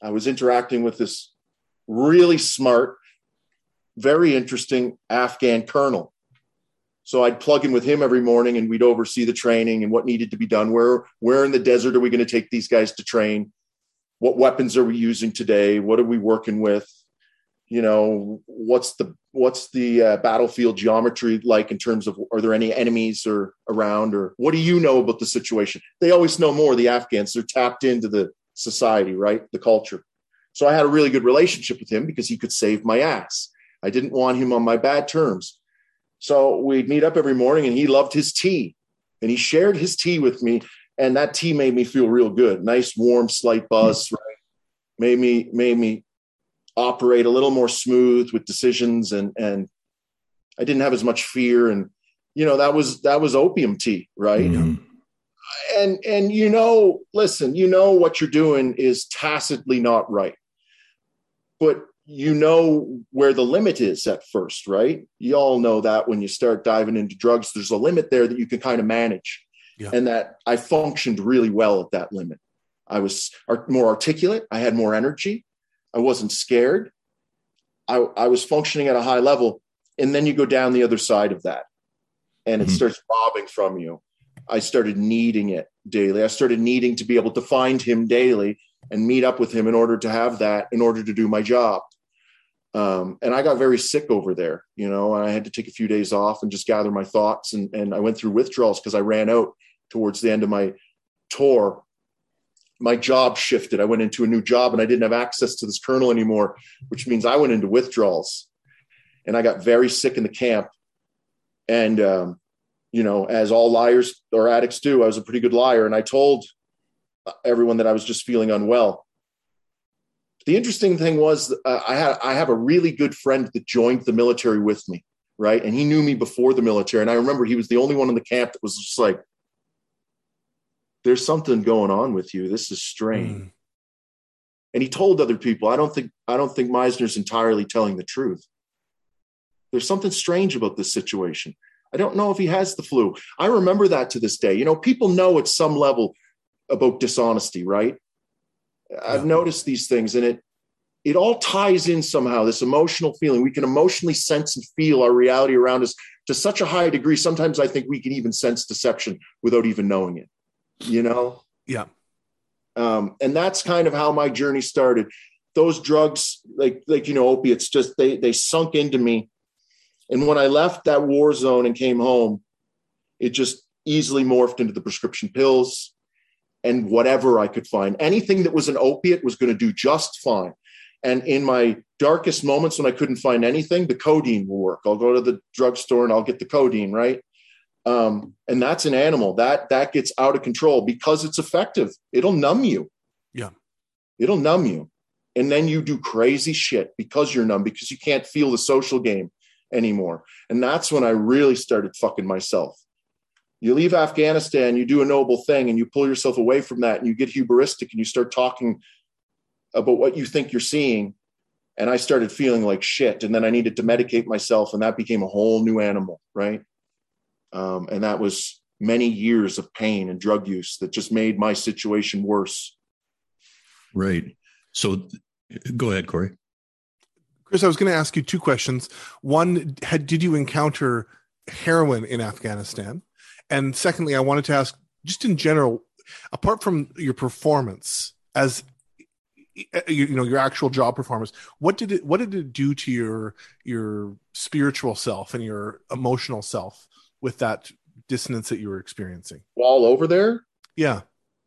I was interacting with this really smart, very interesting Afghan colonel. So I'd plug in with him every morning and we'd oversee the training and what needed to be done. Where, where in the desert are we going to take these guys to train? What weapons are we using today? What are we working with? You know, what's the what's the uh, battlefield geometry like in terms of are there any enemies or around or what do you know about the situation? They always know more. The Afghans they're tapped into the society, right? The culture. So I had a really good relationship with him because he could save my ass. I didn't want him on my bad terms. So we'd meet up every morning and he loved his tea and he shared his tea with me. And that tea made me feel real good. Nice, warm, slight buzz, right? Made me, made me operate a little more smooth with decisions and, and I didn't have as much fear. And, you know, that was, that was opium tea, right? Mm-hmm. And and you know listen you know what you're doing is tacitly not right. But you know where the limit is at first right? You all know that when you start diving into drugs there's a limit there that you can kind of manage. Yeah. and that i functioned really well at that limit. I was more articulate. I had more energy i wasn't scared i, I was functioning at a high level and then you go down the other side of that and it mm-hmm. starts robbing from you I started needing it daily. I started needing to be able to find him daily and meet up with him in order to have that, in order to do my job. Um, and I got very sick over there, you know, and I had to take a few days off and just gather my thoughts. And, and I went through withdrawals because I ran out towards the end of my tour. My job shifted. I went into a new job and I didn't have access to this colonel anymore, which means I went into withdrawals and I got very sick in the camp. And um, you know, as all liars or addicts do, I was a pretty good liar. And I told everyone that I was just feeling unwell. The interesting thing was uh, I had I have a really good friend that joined the military with me, right? And he knew me before the military. And I remember he was the only one in the camp that was just like, "There's something going on with you. This is strange." Mm. And he told other people, "I don't think I don't think Meisner's entirely telling the truth. There's something strange about this situation." I don't know if he has the flu. I remember that to this day. You know, people know at some level about dishonesty, right? I've noticed these things and it it all ties in somehow this emotional feeling. We can emotionally sense and feel our reality around us to such a high degree. Sometimes I think we can even sense deception without even knowing it. You know? Yeah. Um, and that's kind of how my journey started. Those drugs, like like you know, opiates, just they they sunk into me and when I left that war zone and came home, it just easily morphed into the prescription pills and whatever I could find. Anything that was an opiate was going to do just fine. And in my darkest moments when I couldn't find anything, the codeine will work. I'll go to the drugstore and I'll get the codeine, right? Um, and that's an animal that that gets out of control because it's effective. It'll numb you. Yeah, it'll numb you, and then you do crazy shit because you're numb because you can't feel the social game anymore. And that's when I really started fucking myself. You leave Afghanistan, you do a noble thing, and you pull yourself away from that, and you get hubristic and you start talking about what you think you're seeing. And I started feeling like shit. And then I needed to medicate myself, and that became a whole new animal, right? Um, and that was many years of pain and drug use that just made my situation worse. Right. So go ahead, Corey. Chris, I was going to ask you two questions. One, had, did you encounter heroin in Afghanistan? And secondly, I wanted to ask, just in general, apart from your performance as you, know your actual job performance what did it what did it do to your your spiritual self and your emotional self with that dissonance that you were experiencing. While over there? Yeah.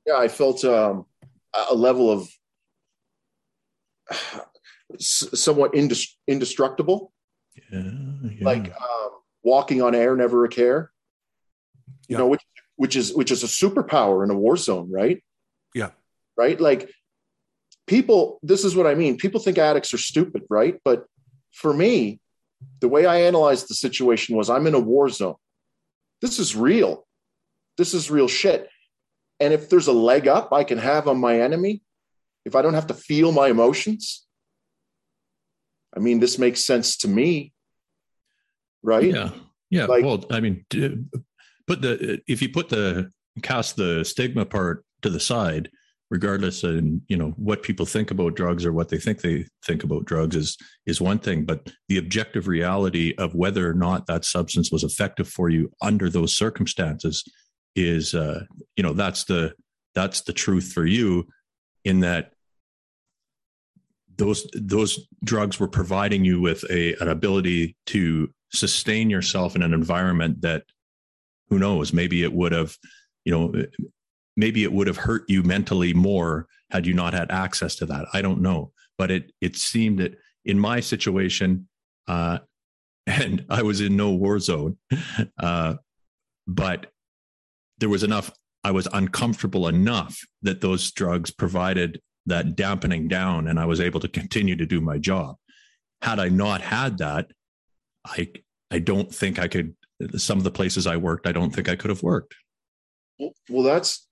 Yeah i felt um, a level of somewhat indestructible. Yeah, yeah. like um, walking on air never a care. You yeah. know which which is which is a superpower in a war zone right? Yeah. Right? Like people this is what i mean. People think addicts are stupid right? But for me the way i analyzed the situation was i'm in a war zone this is real. This is real shit. And if there's a leg up i can have on my enemy if i don't have to feel my emotions i mean this makes sense to me right? Yeah. Yeah. Like, well i mean put the if you put the cast the stigma part to the side regardless of you know what people think about drugs or what they think they think about drugs is is one thing but the objective reality of whether or not that substance was effective for you under those circumstances is uh you know that's the that's the truth for you in that those those drugs were providing you with a an ability to sustain yourself in an environment that who knows maybe it would have you know maybe it would have hurt you mentally more had you not had access to that. I don't know. But it it seemed that in my situation uh and i was in no war zone uh but there was enough i was uncomfortable enough that those drugs provided that dampening down and i was able to continue to do my job. Had i not had that i i don't think i could some of the places I worked, I don't think I could have worked. Well, that's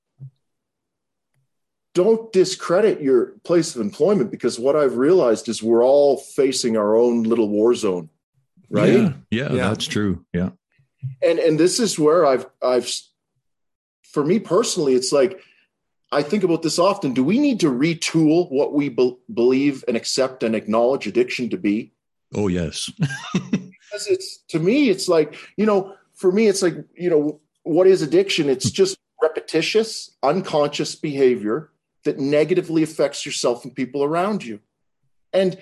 don't discredit your place of employment because what I've realized is we're all facing our own little war zone, right? Yeah, yeah, yeah. that's true. Yeah. And and this is where I've I've for me personally, it's like I think about this often. Do we need to retool what we be- believe and accept and acknowledge addiction to be? Oh yes. because it's to me, it's like, you know, for me, it's like, you know, what is addiction? It's hmm. just repetitious, unconscious behavior that negatively affects yourself and people around you. And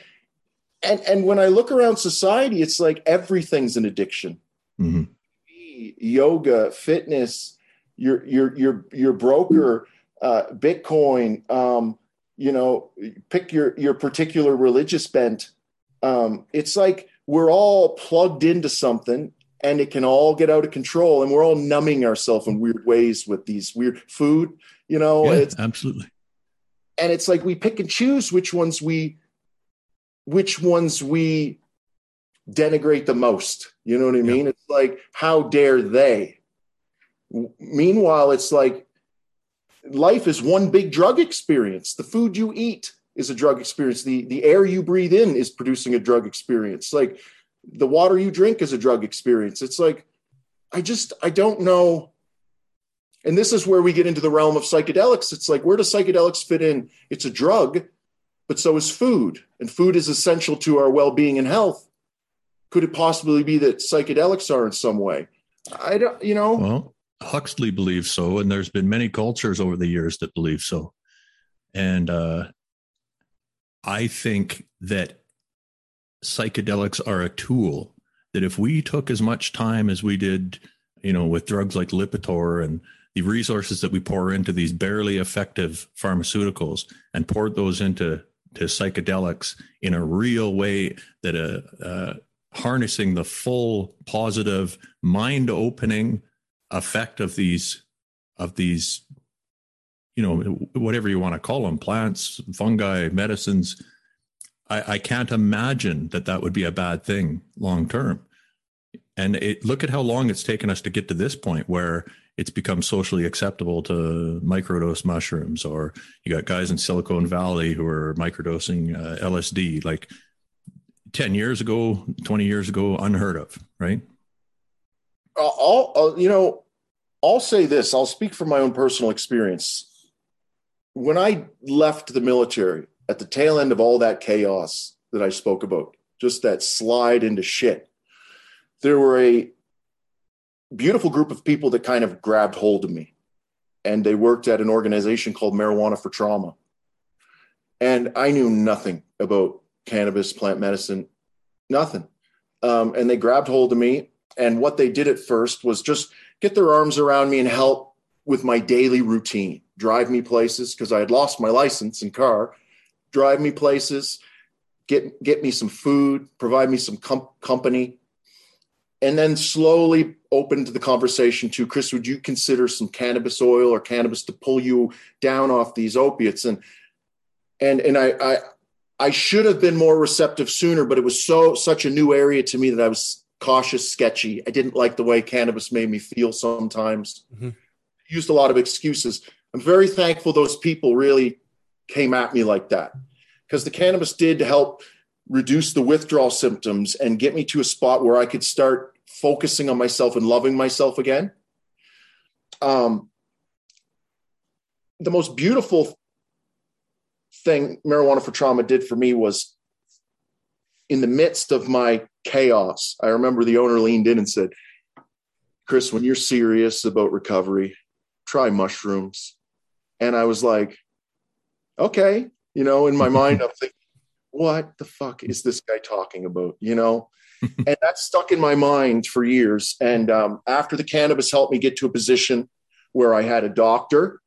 and and when I look around society, it's like everything's an addiction. Mm-hmm. Yoga, fitness, your your your your broker, uh, Bitcoin, um, you know, pick your your particular religious bent. Um, it's like we're all plugged into something and it can all get out of control and we're all numbing ourselves in weird ways with these weird food you know yeah, it's absolutely and it's like we pick and choose which ones we which ones we denigrate the most you know what i mean yeah. it's like how dare they meanwhile it's like life is one big drug experience the food you eat is a drug experience. The the air you breathe in is producing a drug experience. Like the water you drink is a drug experience. It's like I just I don't know. And this is where we get into the realm of psychedelics. It's like where do psychedelics fit in? It's a drug, but so is food, and food is essential to our well-being and health. Could it possibly be that psychedelics are in some way? I don't, you know. Well, Huxley believes so, and there's been many cultures over the years that believe so. And uh, I think that psychedelics are a tool that if we took as much time as we did, you know, with drugs like Lipitor and the resources that we pour into these barely effective pharmaceuticals and poured those into to psychedelics in a real way that uh, uh, harnessing the full positive mind opening effect of these of these you know, whatever you want to call them, plants, fungi, medicines. I, I can't imagine that that would be a bad thing long term. And it, look at how long it's taken us to get to this point where it's become socially acceptable to microdose mushrooms, or you got guys in Silicon Valley who are microdosing uh, LSD. Like 10 years ago, 20 years ago, unheard of, right? I'll, I'll, you know, I'll say this. I'll speak from my own personal experience when I left the military at the tail end of all that chaos that I spoke about, just that slide into shit, there were a beautiful group of people that kind of grabbed hold of me. and they worked at an organization called Marijuana for Trauma. And I knew nothing about cannabis, plant medicine, nothing. Um, and they grabbed hold of me. And what they did at first was just get their arms around me and help with my daily routine, drive me places because I had lost my license and car, drive me places, get get me some food, provide me some com- company, and then slowly opened the conversation to Chris. Would you consider some cannabis oil or cannabis to pull you down off these opiates? And and and I I I should have been more receptive sooner, but it was so such a new area to me that I was cautious, sketchy. I didn't like the way cannabis made me feel sometimes. Mm-hmm. Used a lot of excuses. I'm very thankful those people really came at me like that because the cannabis did help reduce the withdrawal symptoms and get me to a spot where I could start focusing on myself and loving myself again. Um, the most beautiful thing marijuana for trauma did for me was in the midst of my chaos. I remember the owner leaned in and said, Chris, when you're serious about recovery, try mushrooms. And I was like, okay, you know, in my mind, I'm thinking, what the fuck is this guy talking about? You know, and that stuck in my mind for years. And um, after the cannabis helped me get to a position where I had a doctor,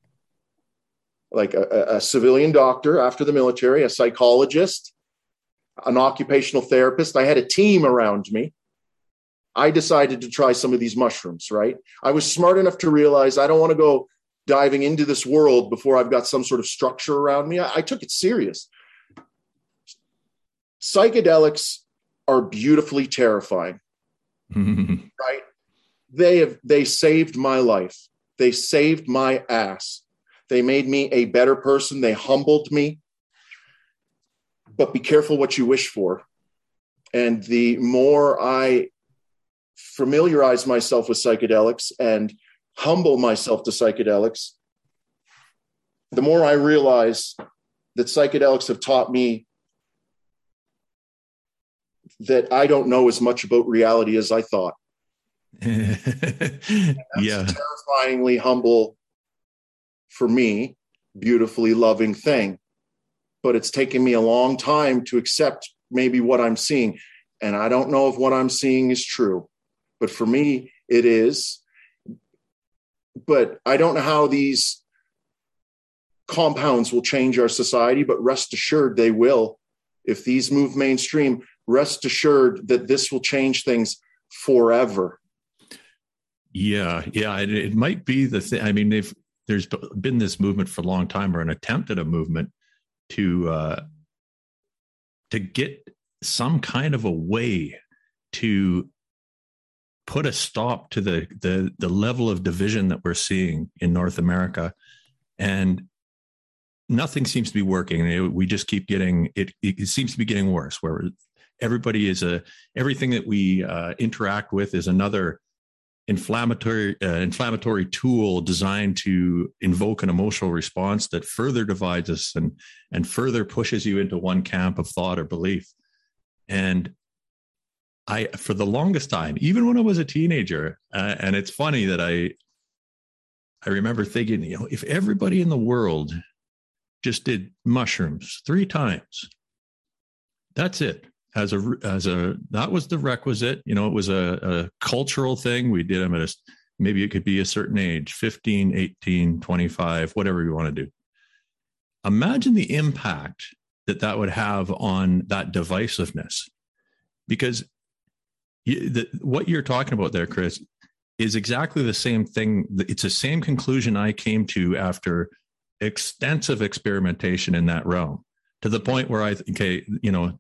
like a, a civilian doctor after the military, a psychologist, an occupational therapist. I had a team around me. I decided to try some of these mushrooms, right? I was smart enough to realize I don't want to go diving into this world before I've got some sort of structure around me. I, I took it serious. Psychedelics are beautifully terrifying, right? They have they saved my life. They saved my ass. They made me a better person. They humbled me. But be careful what you wish for. And the more I familiarize myself with psychedelics and humble myself to psychedelics, the more I realize that psychedelics have taught me that I don't know as much about reality as I thought. yeah. terrifyingly humble for me, beautifully loving thing. But it's taken me a long time to accept maybe what I'm seeing. And I don't know if what I'm seeing is true, but for me, it is but I don't know how these compounds will change our society, but rest assured they will. If these move mainstream, rest assured that this will change things forever. Yeah, yeah, it, it might be the thing. I mean, they've there's been this movement for a long time, or an attempt at a movement to uh, to get some kind of a way to put a stop to the the the level of division that we're seeing in North America, and nothing seems to be working. We just keep getting it. It seems to be getting worse. Where everybody is a everything that we uh, interact with is another inflammatory uh, inflammatory tool designed to invoke an emotional response that further divides us and and further pushes you into one camp of thought or belief and I, for the longest time, even when I was a teenager, uh, and it's funny that I, I remember thinking, you know, if everybody in the world just did mushrooms three times, that's it. As a, as a, that was the requisite. You know, it was a, a cultural thing. We did them at a, maybe it could be a certain age 15, 18, 25, whatever you want to do. Imagine the impact that that would have on that divisiveness because the, what you're talking about there, Chris, is exactly the same thing. It's the same conclusion I came to after extensive experimentation in that realm to the point where I, okay, you know,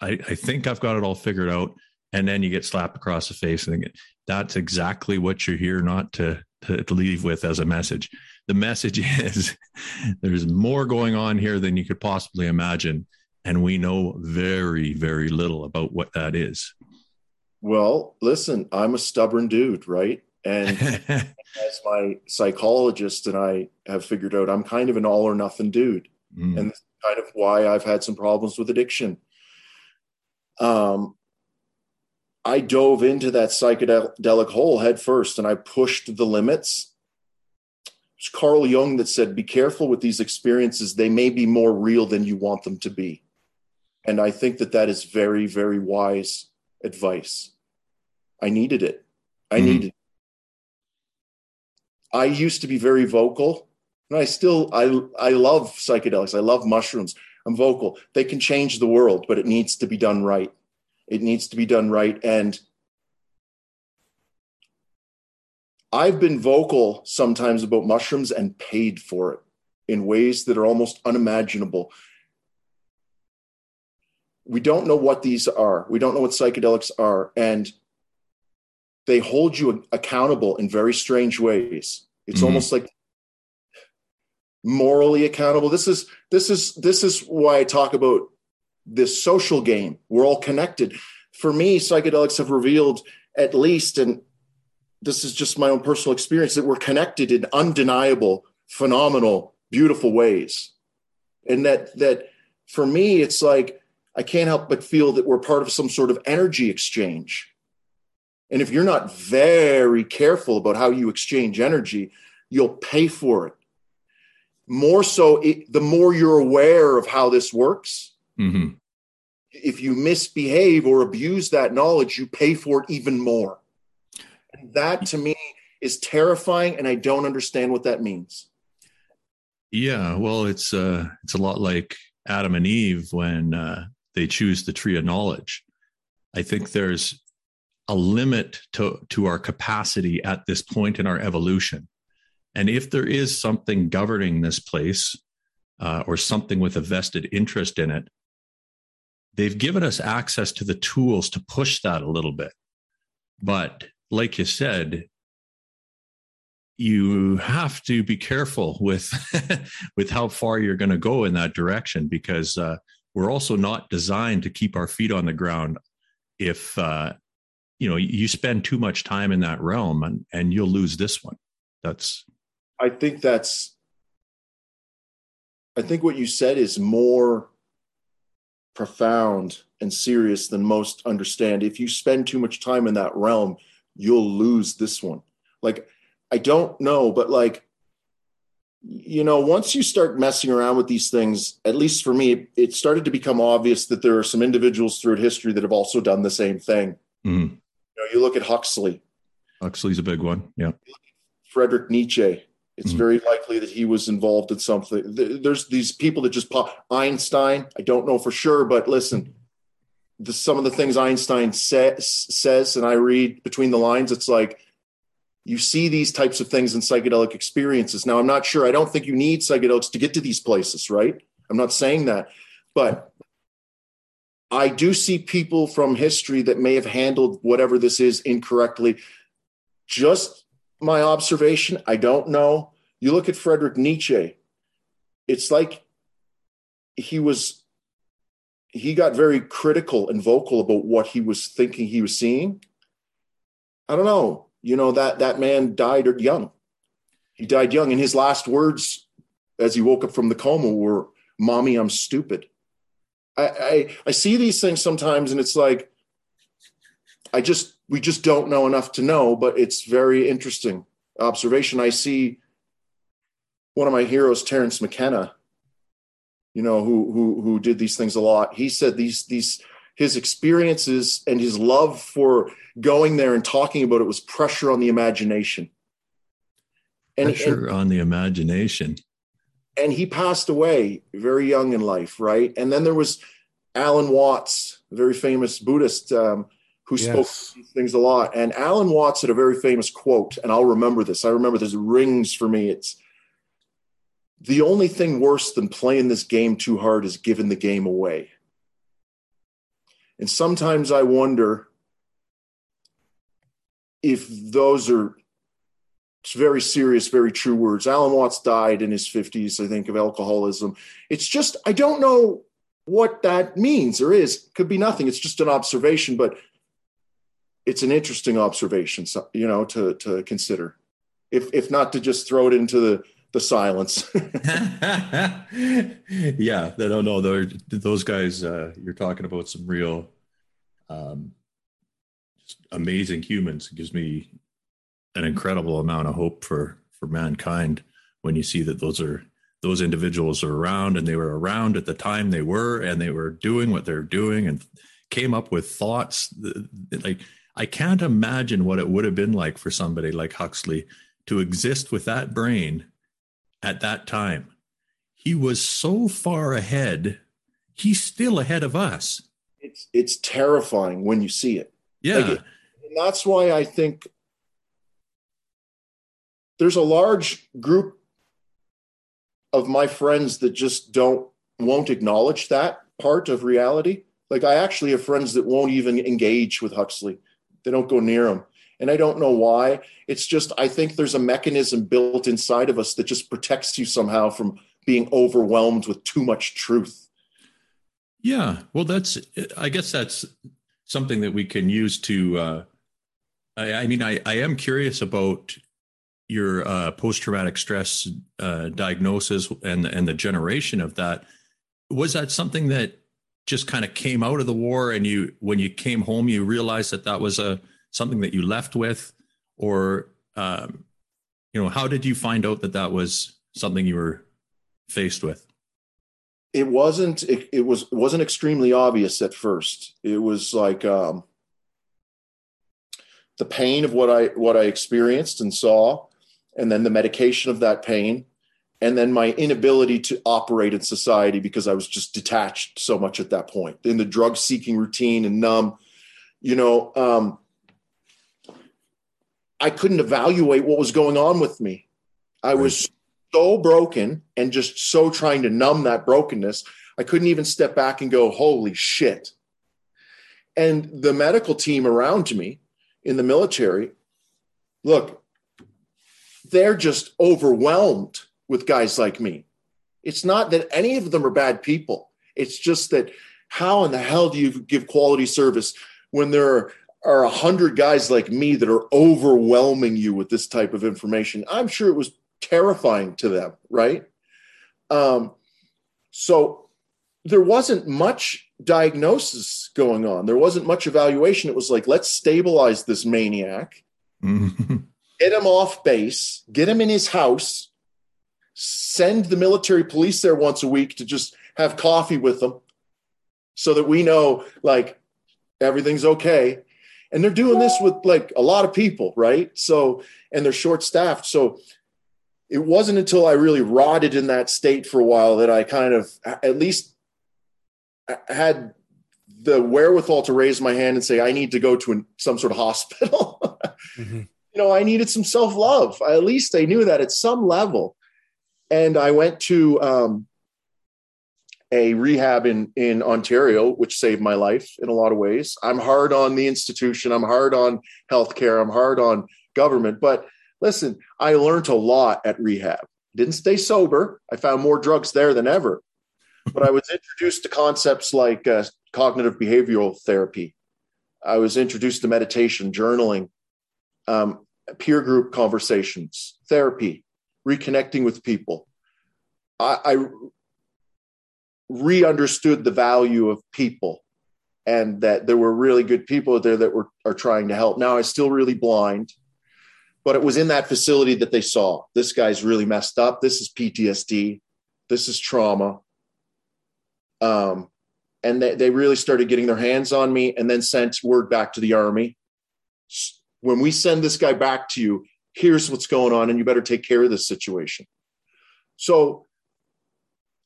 I, I think I've got it all figured out. And then you get slapped across the face. And that's exactly what you're here not to, to, to leave with as a message. The message is there's more going on here than you could possibly imagine. And we know very, very little about what that is. Well, listen, I'm a stubborn dude, right? And as my psychologist and I have figured out, I'm kind of an all or nothing dude. Mm. And kind of why I've had some problems with addiction. Um, I dove into that psychedelic hole head first and I pushed the limits. it's Carl Jung that said, "Be careful with these experiences; they may be more real than you want them to be." And I think that that is very, very wise advice. I needed it. I mm-hmm. needed. It. I used to be very vocal, and I still I I love psychedelics. I love mushrooms. I'm vocal. They can change the world, but it needs to be done right. It needs to be done right. And I've been vocal sometimes about mushrooms and paid for it in ways that are almost unimaginable. We don't know what these are. We don't know what psychedelics are. And they hold you accountable in very strange ways. It's mm-hmm. almost like morally accountable. This is this is this is why I talk about this social game. We're all connected. For me, psychedelics have revealed at least, and this is just my own personal experience, that we're connected in undeniable, phenomenal, beautiful ways. And that that for me, it's like I can't help but feel that we're part of some sort of energy exchange. And if you're not very careful about how you exchange energy, you'll pay for it more so it, the more you're aware of how this works. Mm-hmm. if you misbehave or abuse that knowledge you pay for it even more. And that to me is terrifying and i don't understand what that means. Yeah well it's uh it's a lot like adam and eve when uh, they choose the tree of knowledge. I think there's a limit to to our capacity at this point in our evolution and if there is something governing this place uh, or something with a vested interest in it, they've given us access to the tools to push that a little bit. But like you said, you have to be careful with with how far you're going to go in that direction because uh, we're also not designed to keep our feet on the ground if uh, you know you spend too much time in that realm and, and you'll lose this one that's I think that's I think what you said is more profound and serious than most understand. If you spend too much time in that realm, you'll lose this one. Like I don't know, but like you know, once you start messing around with these things, at least for me, it started to become obvious that there are some individuals throughout history that have also done the same thing. Mm-hmm. You know, you look at Huxley. Huxley's a big one. Yeah. Frederick Nietzsche it's mm-hmm. very likely that he was involved in something. There's these people that just pop. Einstein, I don't know for sure, but listen, the, some of the things Einstein sa- says, and I read between the lines, it's like you see these types of things in psychedelic experiences. Now, I'm not sure. I don't think you need psychedelics to get to these places, right? I'm not saying that, but I do see people from history that may have handled whatever this is incorrectly. Just my observation. I don't know. You look at Frederick Nietzsche, it's like he was he got very critical and vocal about what he was thinking he was seeing. I don't know. You know that that man died young. He died young, and his last words as he woke up from the coma were, "Mommy, I'm stupid." I, I, I see these things sometimes, and it's like I just we just don't know enough to know, but it's very interesting observation. I see one of my heroes, Terence McKenna, you know, who who who did these things a lot. He said these these his experiences and his love for going there and talking about it was pressure on the imagination. And, pressure and, on the imagination. And he passed away very young in life, right? And then there was Alan Watts, a very famous Buddhist um, who yes. spoke these things a lot. And Alan Watts had a very famous quote, and I'll remember this. I remember this rings for me. It's the only thing worse than playing this game too hard is giving the game away. And sometimes I wonder if those are very serious, very true words. Alan Watts died in his 50s, I think, of alcoholism. It's just, I don't know what that means or is. Could be nothing. It's just an observation, but it's an interesting observation, you know, to to consider, if if not to just throw it into the the silence. yeah, they don't know. Those guys, uh, you're talking about some real, um, amazing humans. It gives me an incredible amount of hope for for mankind when you see that those are those individuals are around and they were around at the time they were and they were doing what they're doing and came up with thoughts like I can't imagine what it would have been like for somebody like Huxley to exist with that brain at that time. He was so far ahead. He's still ahead of us. It's it's terrifying when you see it. Yeah. Like and that's why I think there's a large group of my friends that just don't won't acknowledge that part of reality. Like I actually have friends that won't even engage with Huxley they don't go near them. And I don't know why. It's just, I think there's a mechanism built inside of us that just protects you somehow from being overwhelmed with too much truth. Yeah. Well, that's, I guess that's something that we can use to, uh, I, I mean, I, I am curious about your uh, post-traumatic stress uh, diagnosis and and the generation of that. Was that something that just kind of came out of the war and you when you came home you realized that that was a something that you left with? Or um, you know how did you find out that that was something you were faced with? It wasn't it, it was it wasn't extremely obvious at first. It was like um, the pain of what i what i experienced and saw and then the medication of that pain and then my inability to operate in society because I was just detached so much at that point in the drug seeking routine and numb. You know, um, I couldn't evaluate what was going on with me. I was so broken and just so trying to numb that brokenness. I couldn't even step back and go, holy shit. And the medical team around me in the military, look, they're just overwhelmed with guys like me. It's not that any of them are bad people. It's just that how in the hell do you give quality service when there are a hundred guys like me that are overwhelming you with this type of information? I'm sure it was terrifying to them, right? Um, so there wasn't much diagnosis going on. There wasn't much evaluation. It was like, let's stabilize this maniac, get him off base, get him in his house, send the military police there once a week to just have coffee with them so that we know like everything's okay. And they're doing this with like a lot of people right? So and they're short staffed so it wasn't until i really rotted in that state for a while that i kind of at least had the wherewithal to raise my hand and say i need to go to an, some sort of hospital. Mm-hmm. you know i needed some self-love. At least i knew that at some level and I went to um, a rehab in in Ontario, which saved my life in a lot of ways. I'm hard on the institution. I'm hard on healthcare. I'm hard on government. But listen, I learned a lot at rehab. Didn't stay sober. I found more drugs there than ever. But I was introduced to concepts like uh, cognitive behavioral therapy. I was introduced to meditation, journaling, um, peer group conversations, therapy, reconnecting with people. I, I re-understood the value of people and that there were really good people there that were are trying to help. Now I'm still really blind, but it was in that facility that they saw this guy's really messed up. This is PTSD. This is trauma. Um, and they, they really started getting their hands on me and then sent word back to the army. When we send this guy back to you, here's what's going on and you better take care of this situation. So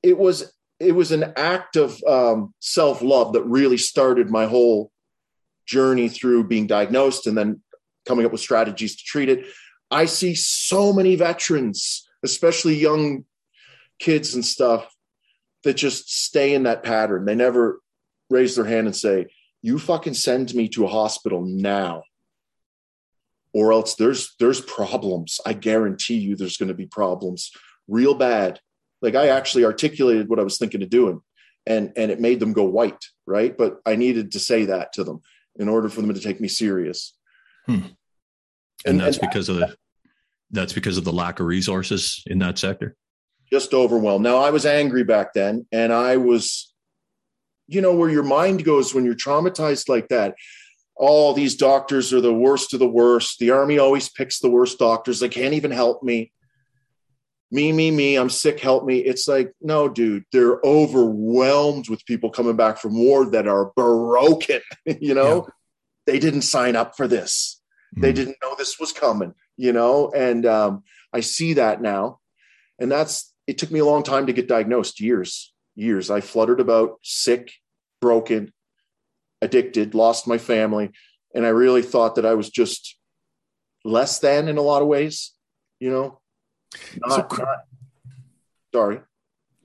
it was it was an act of um, self-love that really started my whole journey through being diagnosed and then coming up with strategies to treat it. I see so many veterans especially young kids and stuff that just stay in that pattern. They never raise their hand and say you fucking send me to a hospital now or else there's there's problems. I guarantee you there's going to be problems real bad. Like i actually articulated what i was thinking of doing and and it made them go white right? But i needed to say that to them in order for them to take me serious. Hmm. and, and, that's and because of the that's because of the lack of resources in that sector? Just overwhelmed. Now i was angry back then and i was you know where your mind goes when you're traumatized like that all these doctors are the worst of the worst. The army always picks the worst doctors. They can't even help me. me, me, me, I'm sick, help me. It's like, no, dude, they're overwhelmed with people coming back from war that are broken. you know, yeah. they didn't sign up for this. Mm-hmm. They didn't know this was coming, you know, and um, I see that now. And that's, it took me a long time to get diagnosed years, years. I fluttered about sick, broken, addicted, lost my family. And I really thought that I was just less than in a lot of ways, you know, not, so, not sorry.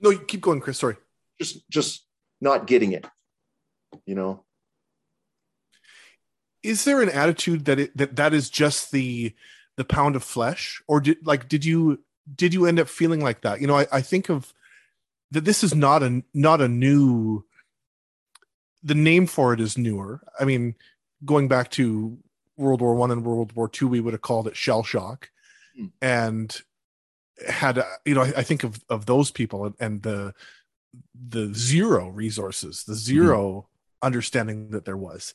No, you keep going, Chris. Sorry. Just just not getting it. You know. Is there an attitude that it that that is just the the pound of flesh, or did like did you did you end up feeling like that? You know, I, I think of that this is not a not a new the name for it is newer. I mean, going back to World War One and World War Two, we would have called it shell shock. Hmm. And had you know I, think of of those people and, and the the zero resources the 0 mm-hmm. understanding that there was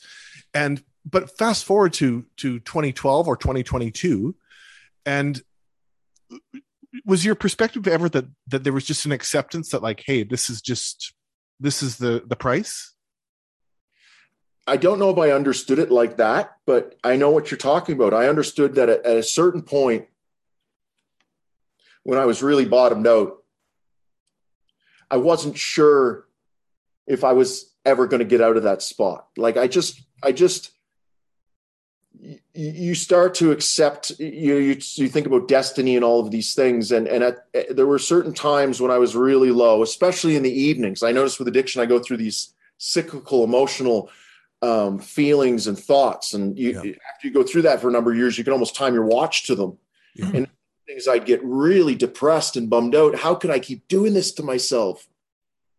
and but fast forward to to 2012 or 2022 and was your perspective ever that that there was just an acceptance that like hey this is just this is the the price i don't know if i understood it like that but i know what you're talking about i understood that at, at a certain point when I was really bottomed out, I wasn't sure if I was ever going to get out of that spot. Like I just, I just, you start to accept you, you, you think about destiny and all of these things and and at, eh, there were certain times when i was really low especially in the evenings i noticed with addiction i go through these cyclical emotional um, feelings and thoughts and you, yeah. after you go through that for a number of years you can almost time your watch to them yeah. and things I'd get really depressed and bummed out. How can I keep doing this to myself?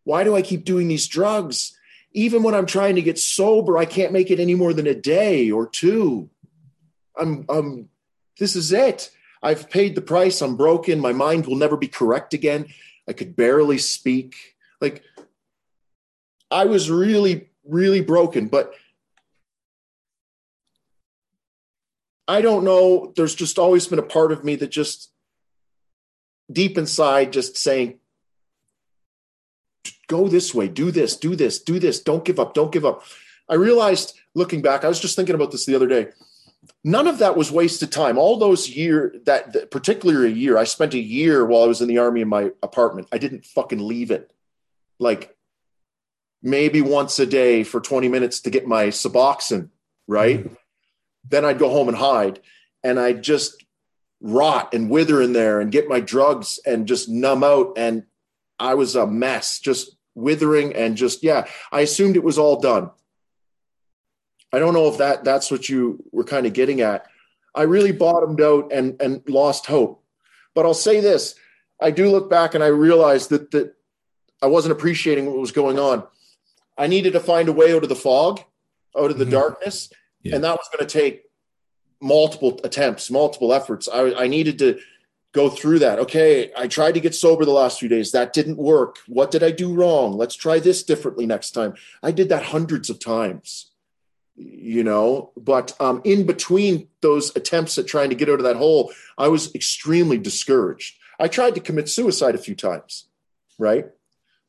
Why do I keep doing these drugs? Even when I'm trying to get sober, I can't make it any more than a day or two. I'm, I'm, this is it. I've paid the price. I'm broken. My mind will never be correct again. I could barely speak. Like, I was really, really broken. But I don't know. There's just always been a part of me that just deep inside just saying, go this way, do this, do this, do this, don't give up, don't give up. I realized looking back, I was just thinking about this the other day. None of that was wasted time. All those year that, that particularly a year, I spent a year while I was in the army in my apartment. I didn't fucking leave it. Like maybe once a day for 20 minutes to get my Suboxone, right? Mm-hmm then I'd go home and hide and I'd just rot and wither in there and get my drugs and just numb out. And I was a mess, just withering and just, yeah, I assumed it was all done. I don't know if that that's what you were kind of getting at. I really bottomed out and and lost hope. But I'll say this, I do look back and I realize that that I wasn't appreciating what was going on. I needed to find a way out of the fog, out of the mm-hmm. darkness yeah. and that was going to take multiple attempts, multiple efforts. I, I needed to go through that. Okay, I tried to get sober the last few days. That didn't work. What did I do wrong? Let's try this differently next time. I did that hundreds of times, you know. But um, in between those attempts at trying to get out of that hole, I was extremely discouraged. I tried to commit suicide a few times, right?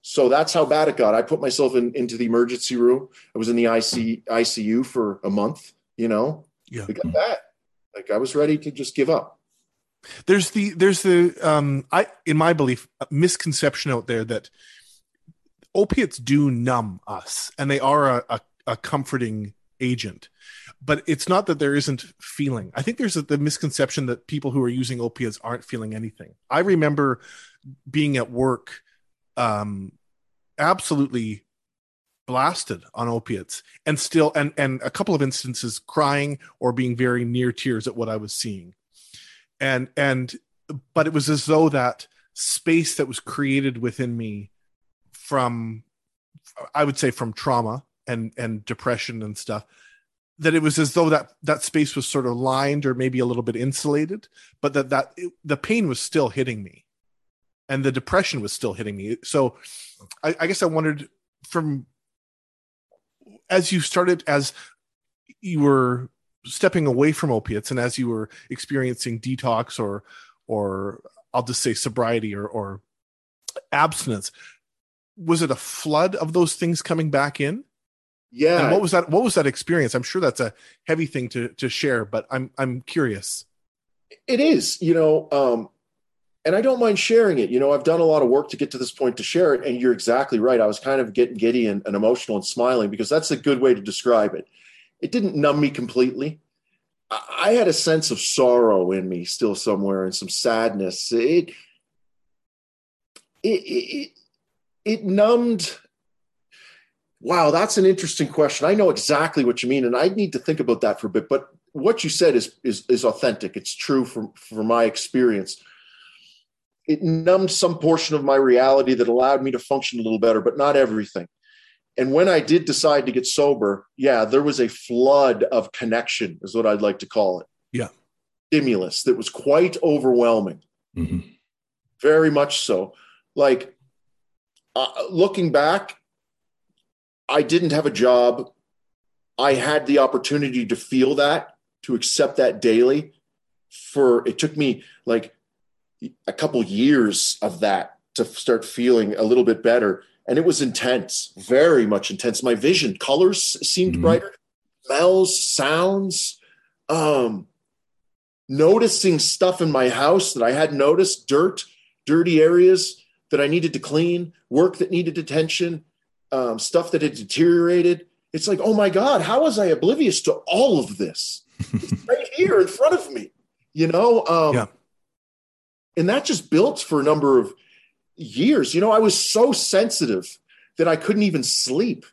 So that's how bad it got. I put myself in, into the emergency room. I was in the IC, ICU for a month, you know, yeah. got that. Like I was ready to just give up. There's the, there's the, um, I, in my belief, misconception out there that opiates do numb us and they are a, a, a comforting agent but it's not that there isn't feeling. I think there's a, the misconception that people who are using opiates aren't feeling anything. I remember being at work um, absolutely blasted on opiates and still and and a couple of instances crying or being very near tears at what I was seeing. And and but it was as though that space that was created within me from I would say from trauma and and depression and stuff that it was as though that that space was sort of lined or maybe a little bit insulated but that that it, the pain was still hitting me and the depression was still hitting me. So I, I guess I wondered from as you started as you were stepping away from opiates and as you were experiencing detox or or I'll just say sobriety or or abstinence. Was it a flood of those things coming back in? Yeah. And what was that? What was that experience? I'm sure that's a heavy thing to to share, but I'm I'm curious. It is, you know, um, and I don't mind sharing it. You know, I've done a lot of work to get to this point to share it, and you're exactly right. I was kind of getting giddy and, and emotional and smiling because that's a good way to describe it. It didn't numb me completely. I, I had a sense of sorrow in me still somewhere and some sadness. It it it, it numbed Wow, that's an interesting question. I know exactly what you mean, and I need to think about that for a bit. But what you said is is, is authentic. It's true from from my experience. It numbed some portion of my reality that allowed me to function a little better, but not everything. And when I did decide to get sober, yeah, there was a flood of connection, is what I'd like to call it. Yeah, stimulus that was quite overwhelming. Mm-hmm. Very much so. Like uh, looking back, I didn't have a job. I had the opportunity to feel that, to accept that daily. For it took me like a couple years of that to start feeling a little bit better. And it was intense, very much intense. My vision, colors seemed mm-hmm. brighter, smells, sounds, um, noticing stuff in my house that I hadn't noticed, dirt, dirty areas that I needed to clean, work that needed attention, um, stuff that had deteriorated. It's like, oh my God, how was I oblivious to all of this? it's right here in front of me, you know? Um, yeah. And that just built for a number of years. You know, I was so sensitive that I couldn't even sleep.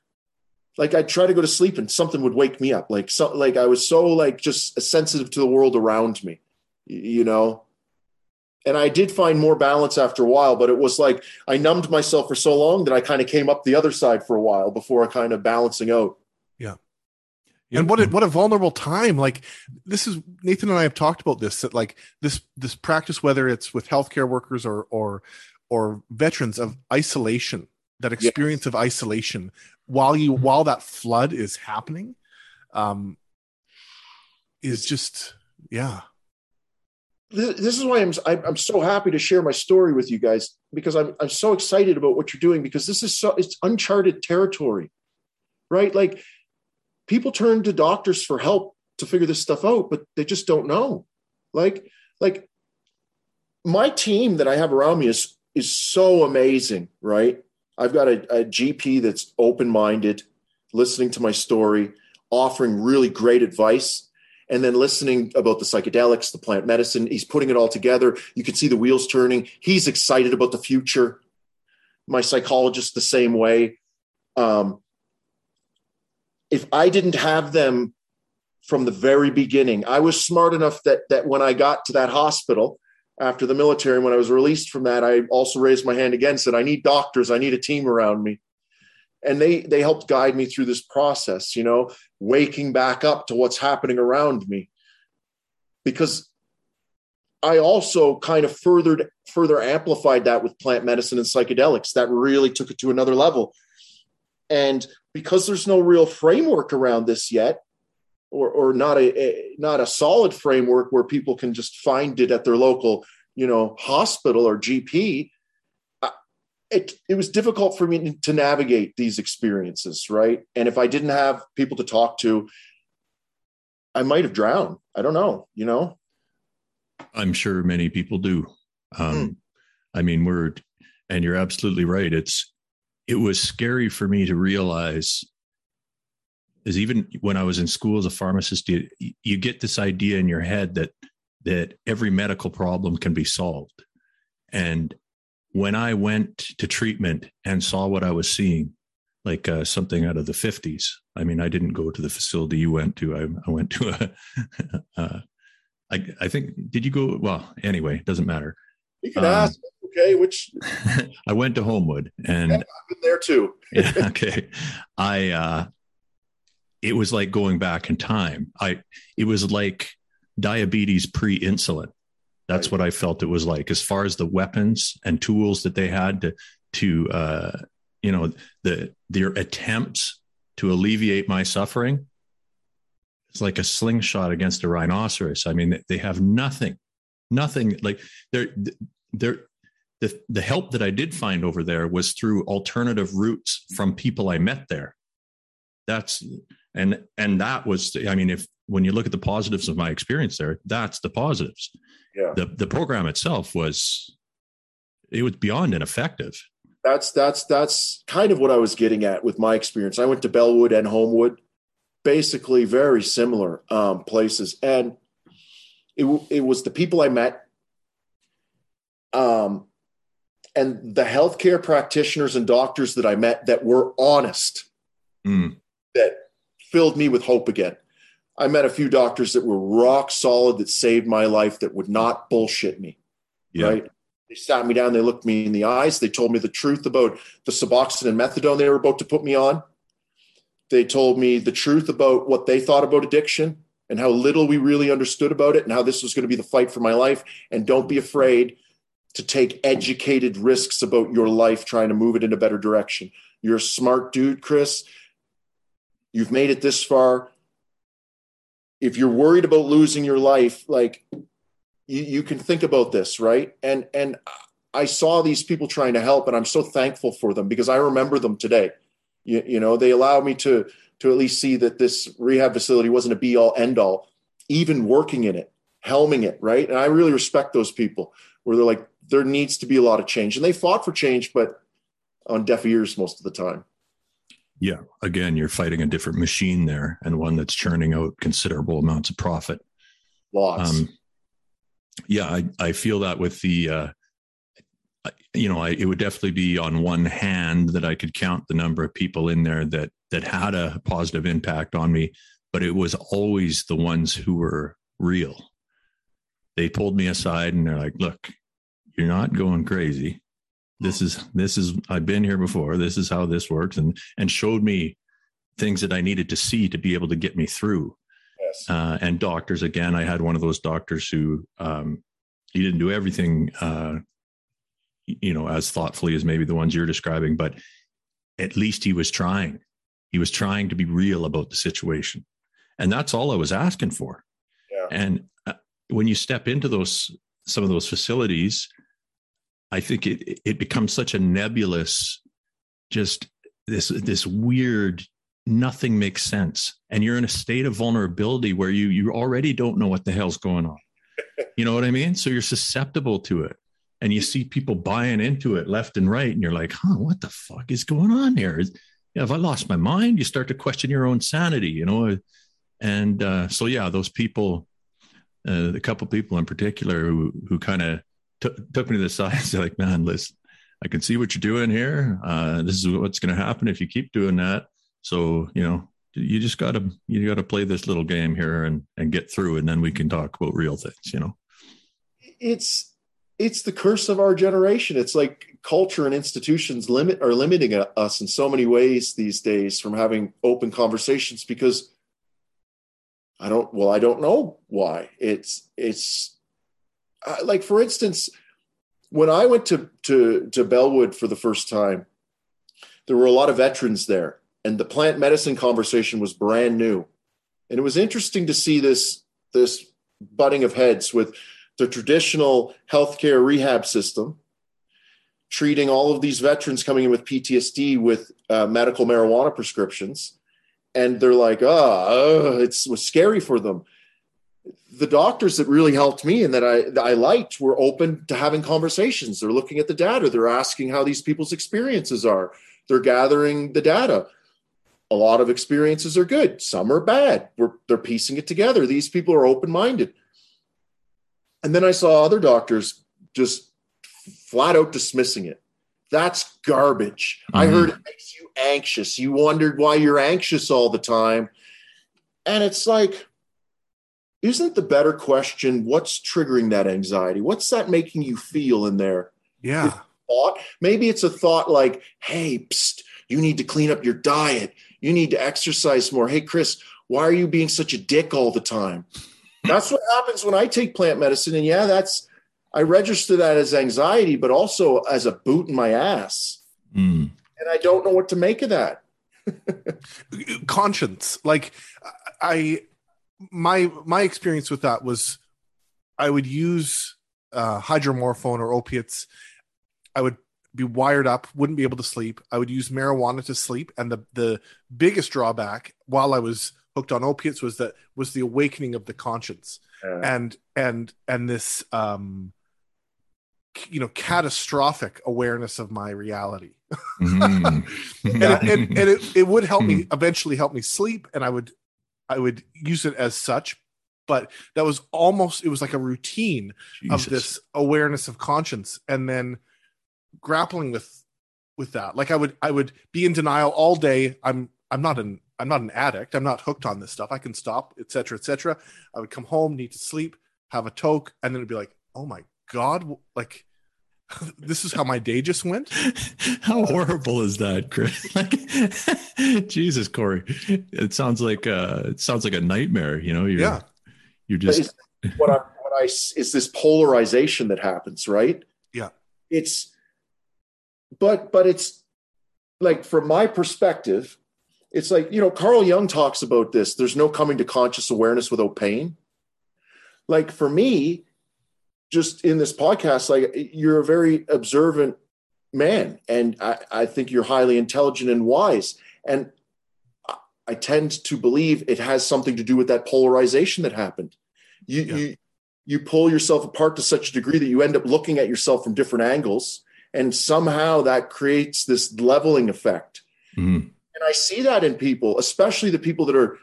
Like I'd try to go to sleep and something would wake me up. Like so, like I was so like just sensitive to the world around me, you know and I did find more balance after a while, but it was like I numbed myself for so long that I kind of came up the other side for a while before kind of balancing out. Yeah. And what a, what a vulnerable time! Like this is Nathan and I have talked about this. That like this this practice, whether it's with healthcare workers or or or veterans of isolation, that experience yes. of isolation while you while that flood is happening, um, is just yeah this is why I'm I'm so happy to share my story with you guys because I'm I'm so excited about what you're doing because this is so it's uncharted territory, right? Like people turn to doctors for help to figure this stuff out, but they just don't know. Like like my team that I have around me is is so amazing, right? I've got a, a GP that's open minded, listening to my story, offering really great advice and then listening about the psychedelics, the plant medicine. He's putting it all together. You can see the wheels turning. He's excited about the future. My psychologist, the same way. Um, if I didn't have them from the very beginning, I was smart enough that that when I got to that hospital after the military, when I was released from that, I also raised my hand again, said, I need doctors, I need a team around me. And they they helped guide me through this process you know waking back up to what's happening around me. Because i also kind of furthered further amplified that with plant medicine and psychedelics. That really took it to another level. And because there's no real framework around this yet or, or not a, a not a solid framework where people can just find it at their local you know hospital or gp it, it was difficult for me to navigate these experiences, right? And if I didn't have people to talk to, I might have drowned. I don't know, you know? I'm sure many people do. Um, mm. I mean, we're, and you're absolutely right. It's, it was scary for me to realize is even when I was in school as a pharmacist, you, you get this idea in your head that, that every medical problem can be solved. And when I went to treatment and saw what I was seeing, like uh, something out of the 50s. I mean, I didn't go to the facility you went to. I, I went to a, uh, I, I think, did you go? Well, anyway, it doesn't matter. You can um, ask. Okay, which I went to Homewood and yeah, I've been there too. yeah, okay. I, uh, it was like going back in time. I, it was like diabetes pre insulin. That's right. what I felt it was like, as far as the weapons and tools that they had to to uh, you know the their attempts to alleviate my suffering. It's like a slingshot against a rhinoceros. I mean, they have nothing, nothing like they're there the, the help that I did find over there was through alternative routes from people I met there. That's and and that was I mean if when you look at the positives of my experience there, that's the positives. Yeah. The the program itself was it was beyond ineffective. That's that's that's kind of what I was getting at with my experience. I went to Bellwood and Homewood, basically very similar um, places, and it it was the people I met, um, and the healthcare practitioners and doctors that I met that were honest, Mm. that filled me with hope again. I met a few doctors that were rock solid that saved my life that would not bullshit me. Yeah. Right. They sat me down, they looked me in the eyes, they told me the truth about the Suboxone and methadone they were about to put me on. They told me the truth about what they thought about addiction and how little we really understood about it and how this was going to be the fight for my life. And don't be afraid to take educated risks about your life trying to move it in a better direction. You're a smart dude, Chris. You've made it this far. If you're worried about losing your life, like you, you can think about this, right? And and I saw these people trying to help, and I'm so thankful for them because I remember them today. You, you know, they allowed me to to at least see that this rehab facility wasn't a be all end all, even working in it, helming it, right? And I really respect those people where they're like, there needs to be a lot of change. And they fought for change, but on deaf ears most of the time. Yeah. Again, you're fighting a different machine there and one that's churning out considerable amounts of profit. Lots. Um, yeah, I, I feel that with the, uh, you know, I, it would definitely be on one hand that I could count the number of people in there that that had a positive impact on me, but it was always the ones who were real. They pulled me aside and they're like, "Look, you're not going crazy. This is this is I've been here before. This is how this works," and and showed me things that I needed to see to be able to get me through yes. uh, and doctors again i had one of those doctors who um, he didn't do everything uh, you know as thoughtfully as maybe the ones you're describing but at least he was trying he was trying to be real about the situation and that's all i was asking for Yeah. and uh, when you step into those some of those facilities i think it it becomes such a nebulous just this this weird nothing makes sense. And you're in a state of vulnerability where you you already don't know what the hell's going on. You know what i mean? So you're susceptible to it. And you see people buying into it left and right and you're like huh what the fuck is going on here? Is- have i lost my mind? You start to question your own sanity you know? And uh, so yeah those people uh, a couple people in particular who who kind of took took me to the side and said like man listen i can see what you're doing here uh, this is what's going to happen if you keep doing that so you know, you just gotta you gotta play this little game here and and get through, and then we can talk about real things. You know. it's it's the curse of our generation. It's like culture and institutions limit are limiting us in so many ways these days from having open conversations because I don't well I don't know why. It's it's uh, like for instance when I went to to to Bellwood for the first time there were a lot of veterans there and the plant medicine conversation was brand new. And it was interesting to see this this butting of heads with the traditional healthcare rehab system, treating all of these veterans coming in with PTSD with uh, medical marijuana prescriptions. And they're like, oh, it's was scary for them. The doctors that really helped me and that I, that I liked were open to having conversations. They're looking at the data. They're asking how these people's experiences are. They're gathering the data. A lot of experiences are good. Some are bad. We're, they're piecing it together. These people are open minded. And then I saw other doctors just flat out dismissing it. That's garbage. I Mhm. heard it makes you anxious. You wondered why you're anxious all the time. And it's like, isn't the better question what's triggering that anxiety? What's that making you feel in there? Yeah. Thought? Maybe it's a thought like, hey, psst, you need to clean up your diet. You need to exercise more. Hey, Chris, why are you being such a dick all the time? That's what happens when I take plant medicine. And yeah, that's, I register that as anxiety, but also as a boot in my ass. Mm. And I don't know what to make of that. conscience like i my my experience with that was i would use uh, hydromorphone or opiates, I would be wired up, wouldn't be able to sleep. I would use marijuana to sleep, and the the biggest drawback while I was hooked on opiates was that was the awakening of the conscience, uh, and and and this um, you know catastrophic awareness of my reality. Mm-hmm. and, and, and it, it would help me hmm. eventually help me sleep, and I would I would use it as such, but that was almost it was like a routine Jesus. of this awareness of conscience, and then grappling with with that. Like I would I would be in denial all day. I'm I'm not an I'm not an addict. I'm not hooked on this stuff. I can stop, etc., etc. I would come home, need to sleep, have a toke, and then it'd be like, oh my god, like this is how my day just went. How horrible is that, Chris? Like, Jesus, Corey, it sounds like uh, it sounds like a nightmare. You know, you're, yeah, you're just what I what I is this polarization that happens, right? Yeah, it's but but it's like from my perspective it's like you know carl jung talks about this there's no coming to conscious awareness without pain like for me just in this podcast like you're a very observant man and i, I think you're highly intelligent and wise and i tend to believe it has something to do with that polarization that happened you yeah. you you pull yourself apart to such a degree that you end up looking at yourself from different angles and somehow that creates this leveling effect mm-hmm. and i see that in people especially the people that are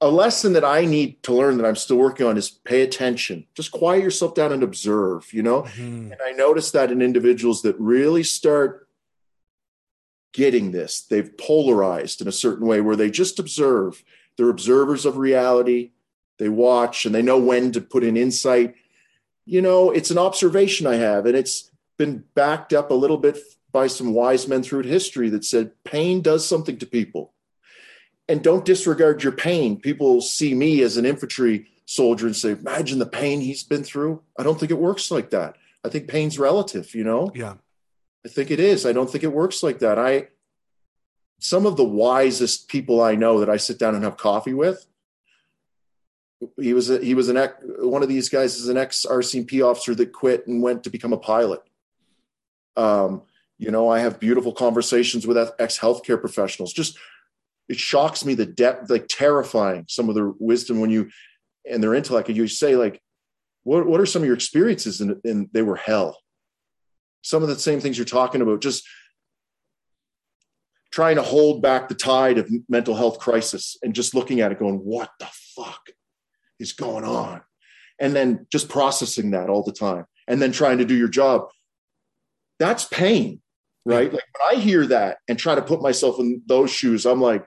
a lesson that i need to learn that i'm still working on is pay attention. Just quiet yourself down and observe you know? Mm-hmm. and i notice that in individuals that really start getting this they've polarized in a certain way where they just observe. They're observers of reality. They watch and they know when to put in insight. You know it's an observation i have and it's been backed up a little bit by some wise men through history that said pain does something to people. And don't disregard your pain. People see me as an infantry soldier and say, imagine the pain he's been through. I don't think it works like that. I think pain's relative, you know? Yeah. I think it is. I don't think it works like that. I, some of the wisest people I know that I sit down and have coffee with, he was a, he was an ex, one of these guys is an ex RCMP officer that quit and went to become a pilot. Um, you know, I have beautiful conversations with ex healthcare professionals. Just it shocks me the depth, like terrifying some of their wisdom when you and their intellect. And you say, like, what what are some of your experiences? And, and they were hell. Some of the same things you're talking about, just trying to hold back the tide of mental health crisis and just looking at it, going, what the fuck is going on? And then just processing that all the time, and then trying to do your job that's pain, right? Like when I hear that and try to put myself in those shoes, I'm like,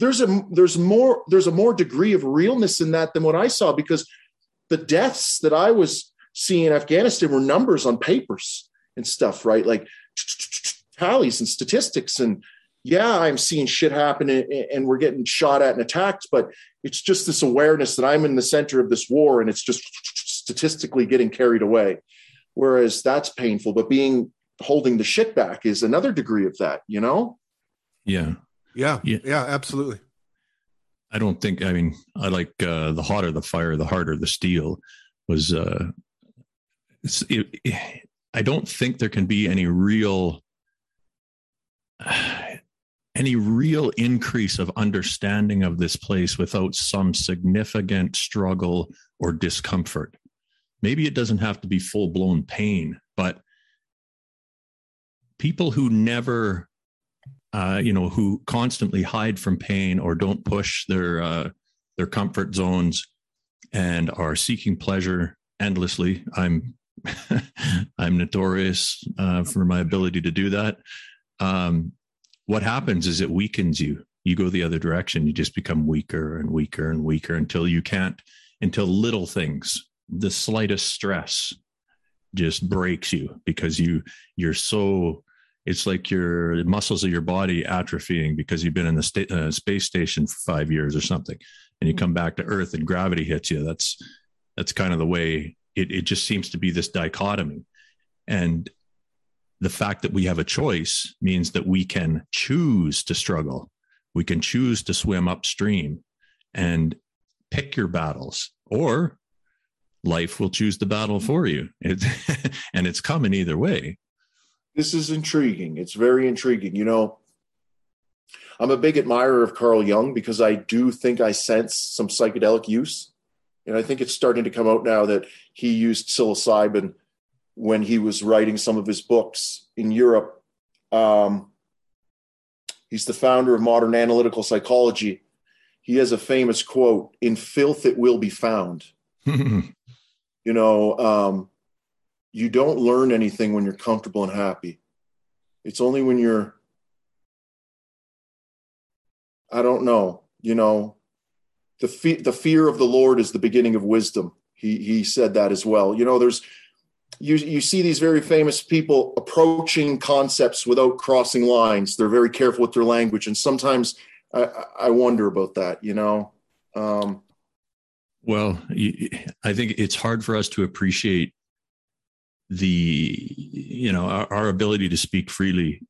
there's a there's more there's a more degree of realness in that than what I saw because the deaths that I was seeing in Afghanistan were numbers on papers and stuff, right? Like tallies and statistics. And yeah, I'm seeing shit happen and we're getting shot at and attacked, but it's just this awareness that I'm in the center of this war and it's just statistically getting carried away. Whereas that's painful but being holding the shit back is another degree of that you know? Yeah yeah yeah, yeah absolutely. I don't think i mean i like uh the hotter the fire the harder the steel was uh it, it, i don't think there can be any real uh, any real increase of understanding of this place without some significant struggle or discomfort. Maybe it doesn't have to be full blown pain, but people who never, uh, you know, who constantly hide from pain or don't push their uh, their comfort zones and are seeking pleasure endlessly. I'm I'm notorious uh, for my ability to do that. Um, what happens is it weakens you. You go the other direction. You just become weaker and weaker and weaker until you can't, until little things the slightest stress just breaks you because you you're so it's like your muscles of your body atrophying because you've been in the sta- uh, space station for five years or something. And you come back to earth and gravity hits you. That's that's kind of the way it, it just seems to be this dichotomy. And the fact that we have a choice means that we can choose to struggle. We can choose to swim upstream and pick your battles or life will choose the battle for you. It, and it's coming either way. This is intriguing. It's very intriguing. You know, I'm a big admirer of Carl Jung because I do think I sense some psychedelic use. And I think it's starting to come out now that he used psilocybin when he was writing some of his books in Europe. Um, he's the founder of modern analytical psychology. He has a famous quote In filth, it will be found. you know, um, you don't learn anything when you're comfortable and happy. It's only when you're, I don't know, you know, the, fe- the fear of the Lord is the beginning of wisdom. He, he said that as well. You know, there's, you, you see these very famous people approaching concepts without crossing lines. They're very careful with their language. And sometimes I, I wonder about that, you know? Um, well, I think it's hard for us to appreciate the, you know, our, our ability to speak freely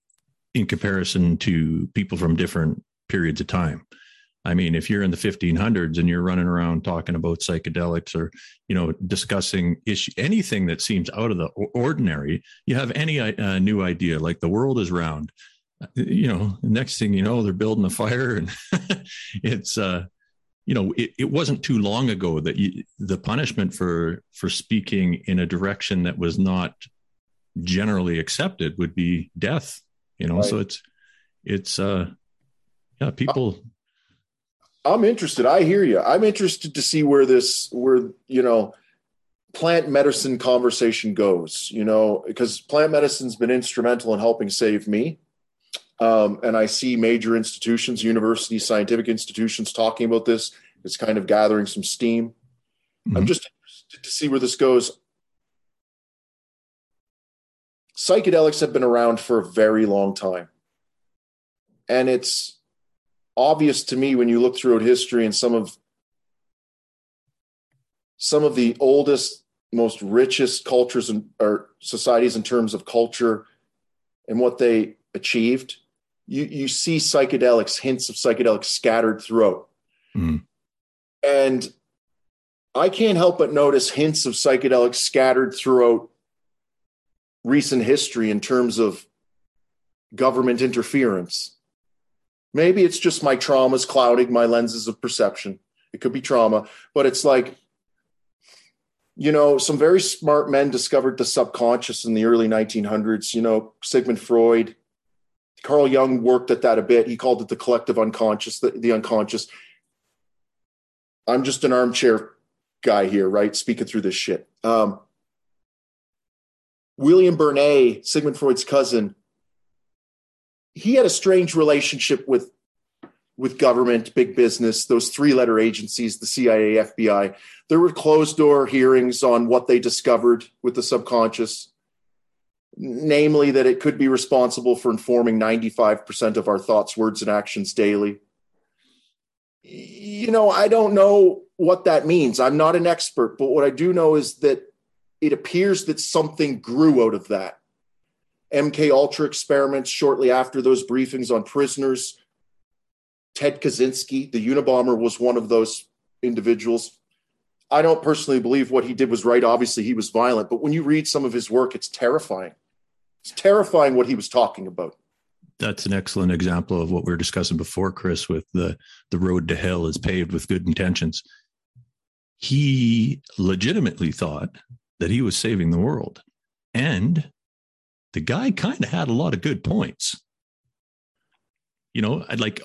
in comparison to people from different periods of time. I mean, if you're in the 1500s and you're running around talking about psychedelics or, you know, discussing issue, anything that seems out of the ordinary, you have any uh, new idea, like the world is round. Uh, you know, next thing you know, they're building a fire, and it's, uh, you know, it, it wasn't too long ago that you, the punishment for for speaking in a direction that was not generally accepted would be death. You know, right. so it's it's uh, yeah, people I'm interested. I hear you. I'm interested to see where this, where, you know, plant medicine conversation goes, you know, because plant medicine's been instrumental in helping save me. Um, and I see major institutions, universities, scientific institutions talking about this. It's kind of gathering some steam. Mm-hmm. I'm just interested to see where this goes. Psychedelics have been around for a very long time. And it's obvious to me when you look throughout history and some of some of the oldest most richest cultures and or societies in terms of culture and what they achieved you you see psychedelics hints of psychedelics scattered throughout mm. and i can't help but notice hints of psychedelics scattered throughout recent history in terms of government interference Maybe it's just my traumas clouding my lenses of perception. It could be trauma, but it's like, you know, some very smart men discovered the subconscious in the early 1900s. You know, Sigmund Freud, Carl Jung worked at that a bit. He called it the collective unconscious, the, the unconscious. I'm just an armchair guy here, right? Speaking through this shit. Um, William Bernays, Sigmund Freud's cousin, he had a strange relationship with with government, big business, those three letter agencies, the CIA, FBI. There were closed door hearings on what they discovered with the subconscious, namely that it could be responsible for informing 95% of our thoughts, words, and actions daily. You know, I don't know what that means. I'm not an expert, but what I do know is that it appears that something grew out of that. MK Ultra experiments shortly after those briefings on prisoners. Ted Kaczynski, the Unabomber, was one of those individuals. I don't personally believe what he did was right. Obviously, he was violent, but when you read some of his work, it's terrifying. It's terrifying what he was talking about. That's an excellent example of what we were discussing before, Chris, with the the road to hell is paved with good intentions. He legitimately thought that he was saving the world. And the guy kind of had a lot of good points. You know, I'd like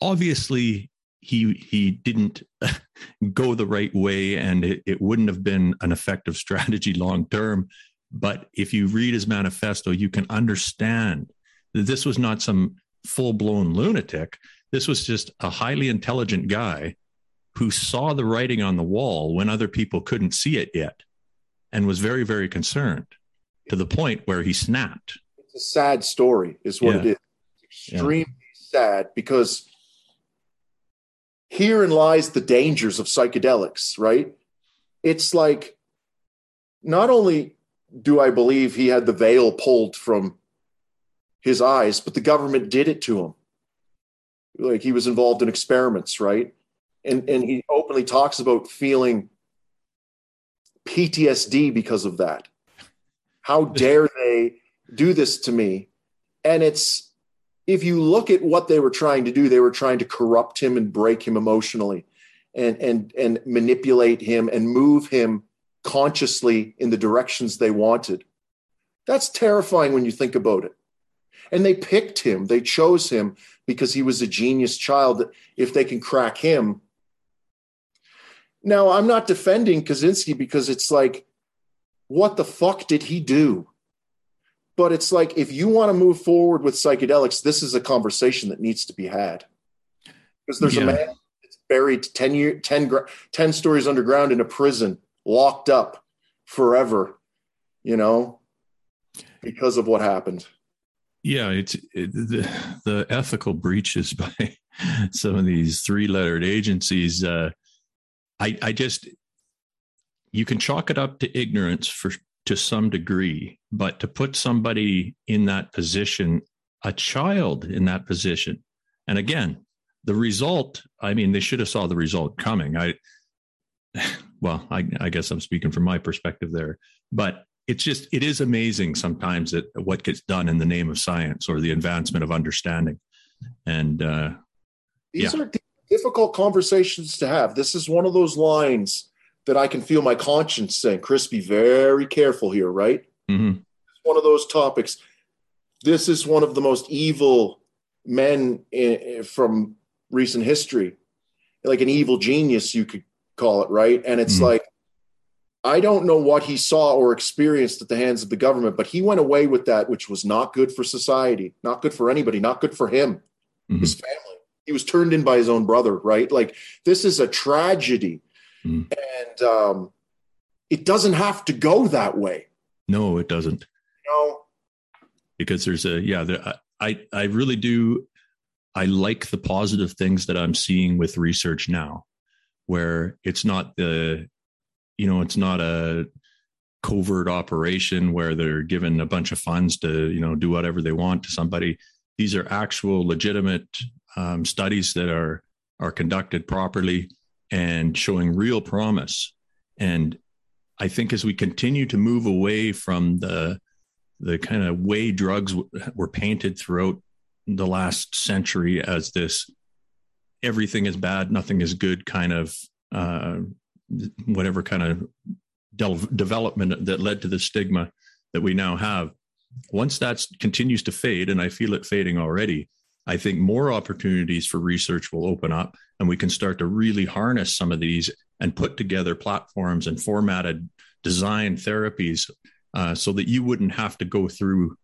obviously he he didn't go the right way and it, it wouldn't have been an effective strategy long term. But if you read his manifesto, you can understand that this was not some full blown lunatic. This was just a highly intelligent guy who saw the writing on the wall when other people couldn't see it yet and was very, very concerned to the point where he snapped. It's a sad story, is what yeah. it is. extremely yeah. sad because herein lies the dangers of psychedelics, right? It's like not only do I believe he had the veil pulled from his eyes, but the government did it to him. Like he was involved in experiments, right? And and he openly talks about feeling PTSD because of that. How dare they do this to me? And it's, if you look at what they were trying to do, they were trying to corrupt him and break him emotionally and, and, and manipulate him and move him consciously in the directions they wanted. That's terrifying when you think about it. And they picked him, they chose him because he was a genius child. If they can crack him. Now, I'm not defending Kaczynski because it's like, what the fuck did he do? But it's like, if you want to move forward with psychedelics, this is a conversation that needs to be had. Because there's yeah. a man that's buried 10, year, 10, 10 stories underground in a prison, locked up forever, you know, because of what happened. Yeah, it's it, the the ethical breaches by some of these three lettered agencies. Uh, I I just you can chalk it up to ignorance for to some degree, but to put somebody in that position, a child in that position, and again, the result. I mean, they should have saw the result coming. I well, I, I guess I'm speaking from my perspective there, but it's just it is amazing sometimes that what gets done in the name of science or the advancement of understanding. And uh these yeah. are difficult conversations to have. This is one of those lines that i can feel my conscience saying chris be very careful here right? Mm-hmm. it's one of those topics. This is one of the most evil men in, from recent history. Like an evil genius you could call it right and it's mm-hmm. like I don't know what he saw or experienced at the hands of the government, but he went away with that, which was not good for society, not good for anybody, not good for him, mm-hmm. his family. He was turned in by his own brother, right? Like this is a tragedy. Mm-hmm. And um, it doesn't have to go that way. No, it doesn't. No. Because there's a, yeah, there, I, I really do. I like the positive things that I'm seeing with research now, where it's not the you know, it's not a covert operation where they're given a bunch of funds to, you know, do whatever they want to somebody. These are actual legitimate um, studies that are are conducted properly and showing real promise. And I think as we continue to move away from the the kind of way drugs were painted throughout the last century as this everything is bad, nothing is good kind of uh, whatever kind of de- development that led to the stigma that we now have. Once that continues to fade, and I feel it fading already, I think more opportunities for research will open up and we can start to really harness some of these and put together platforms and formatted design therapies uh, so that you wouldn't have to go through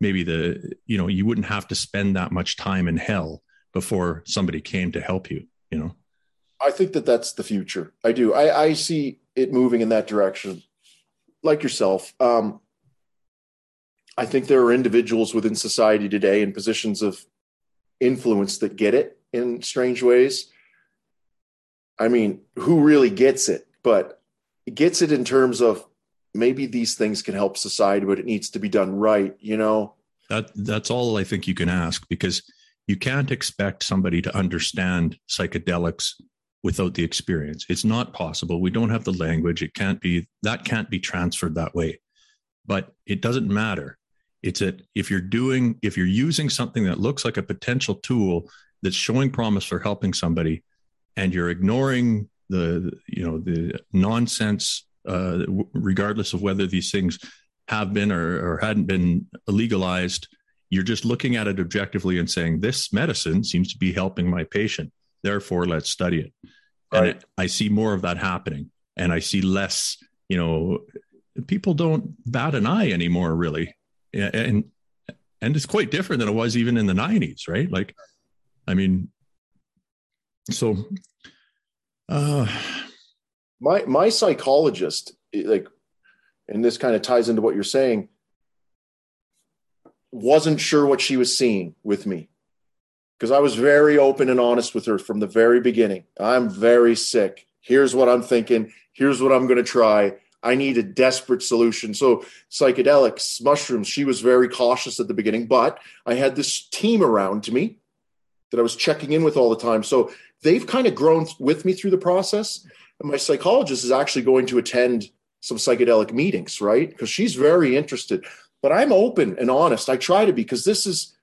maybe the, you know, you wouldn't have to spend that much time in hell before somebody came to help you, you know? I think that that's the future. I do. I, I see it moving in that direction. Like yourself, um, I think there are individuals within society today in positions of influence that get it in strange ways. I mean, who really gets it? But it gets it in terms of maybe these things can help society, but it needs to be done right. You know, that that's all I think you can ask because you can't expect somebody to understand psychedelics without the experience. It's not possible. We don't have the language. It can't be that can't be transferred that way. But it doesn't matter. It's that if you're doing if you're using something that looks like a potential tool that's showing promise for helping somebody and you're ignoring the you know the nonsense uh, regardless of whether these things have been or, or hadn't been legalized you're just looking at it objectively and saying this medicine seems to be helping my patient Therefore, let's study it. Right. And I see more of that happening, and I see less. You know, people don't bat an eye anymore, really, and and it's quite different than it was even in the '90s, right? Like, I mean, so. Uh, my my psychologist, like, and this kind of ties into what you're saying wasn't sure what she was seeing with me because I was very open and honest with her from the very beginning. I'm very sick. Here's what I'm thinking. Here's what I'm going to try. I need a desperate solution. So, psychedelics, mushrooms, she was very cautious at the beginning, but I had this team around to me that I was checking in with all the time. So, they've kind of grown with me through the process. And my psychologist is actually going to attend some psychedelic meetings, right? Because she's very interested. But I'm open and honest. I try to be because this is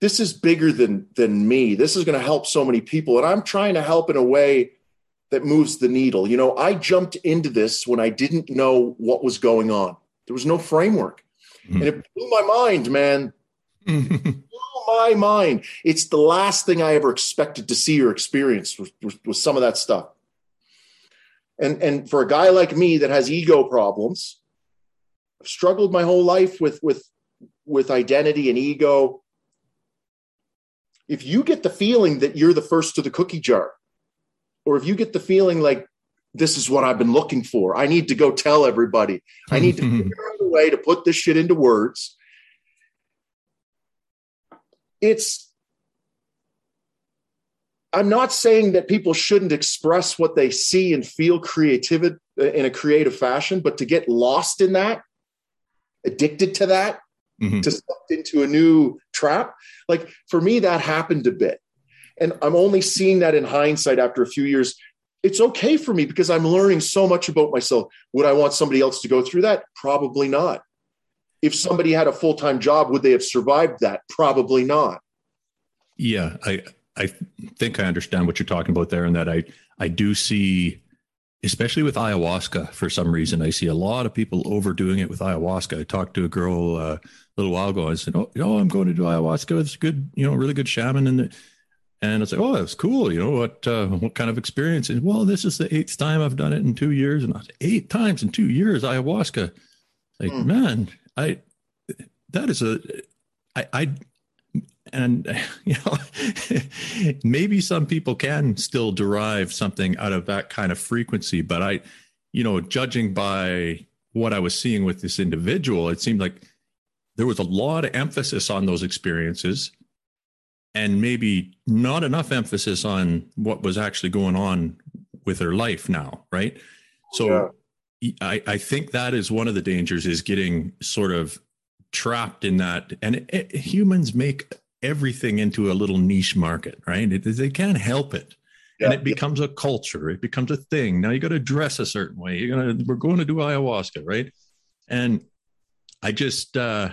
this is bigger than than me. This is going to help so many people, and I'm trying to help in a way that moves the needle. You know, I jumped into this when I didn't know what was going on. There was no framework, mm-hmm. and it blew my mind, man. blew my mind. It's the last thing I ever expected to see or experience was, was, was some of that stuff. And and for a guy like me that has ego problems, I've struggled my whole life with with with identity and ego. If you get the feeling that you're the first to the cookie jar, or if you get the feeling like this is what I've been looking for, I need to go tell everybody. I need to figure out a way to put this shit into words. It's I'm not saying that people shouldn't express what they see and feel creative uh, in a creative fashion, but to get lost in that, addicted to that, mm-hmm. to sucked into a new trap, like for me, that happened a bit. And I'm only seeing that in hindsight after a few years. It's okay for me because I'm learning so much about myself. Would I want somebody else to go through that? Probably not. If somebody had a full time job, would they have survived that? Probably not. Yeah, I I think I understand what you're talking about there, and that I I do see, especially with ayahuasca, for some reason, I see a lot of people overdoing it with ayahuasca. I talked to a girl uh, a little while ago. and said, "Oh, oh, I'm going to do ayahuasca. It's good, you know, really good shaman." And and it's like, "Oh, that's cool. You know what? Uh, what kind of experience?" And well, this is the eighth time I've done it in two years, and I said, eight times in two years ayahuasca. Like, mm. man, I that is a I, I and you know maybe some people can still derive something out of that kind of frequency but i you know judging by what i was seeing with this individual it seemed like there was a lot of emphasis on those experiences and maybe not enough emphasis on what was actually going on with her life now right so yeah. I, I think that is one of the dangers is getting sort of trapped in that and it, it, humans make everything into a little niche market, right? It, they can't help it. Yeah. And it becomes a culture. It becomes a thing. Now you got to dress a certain way. You're gonna. We're going to do ayahuasca, right? And I just. uh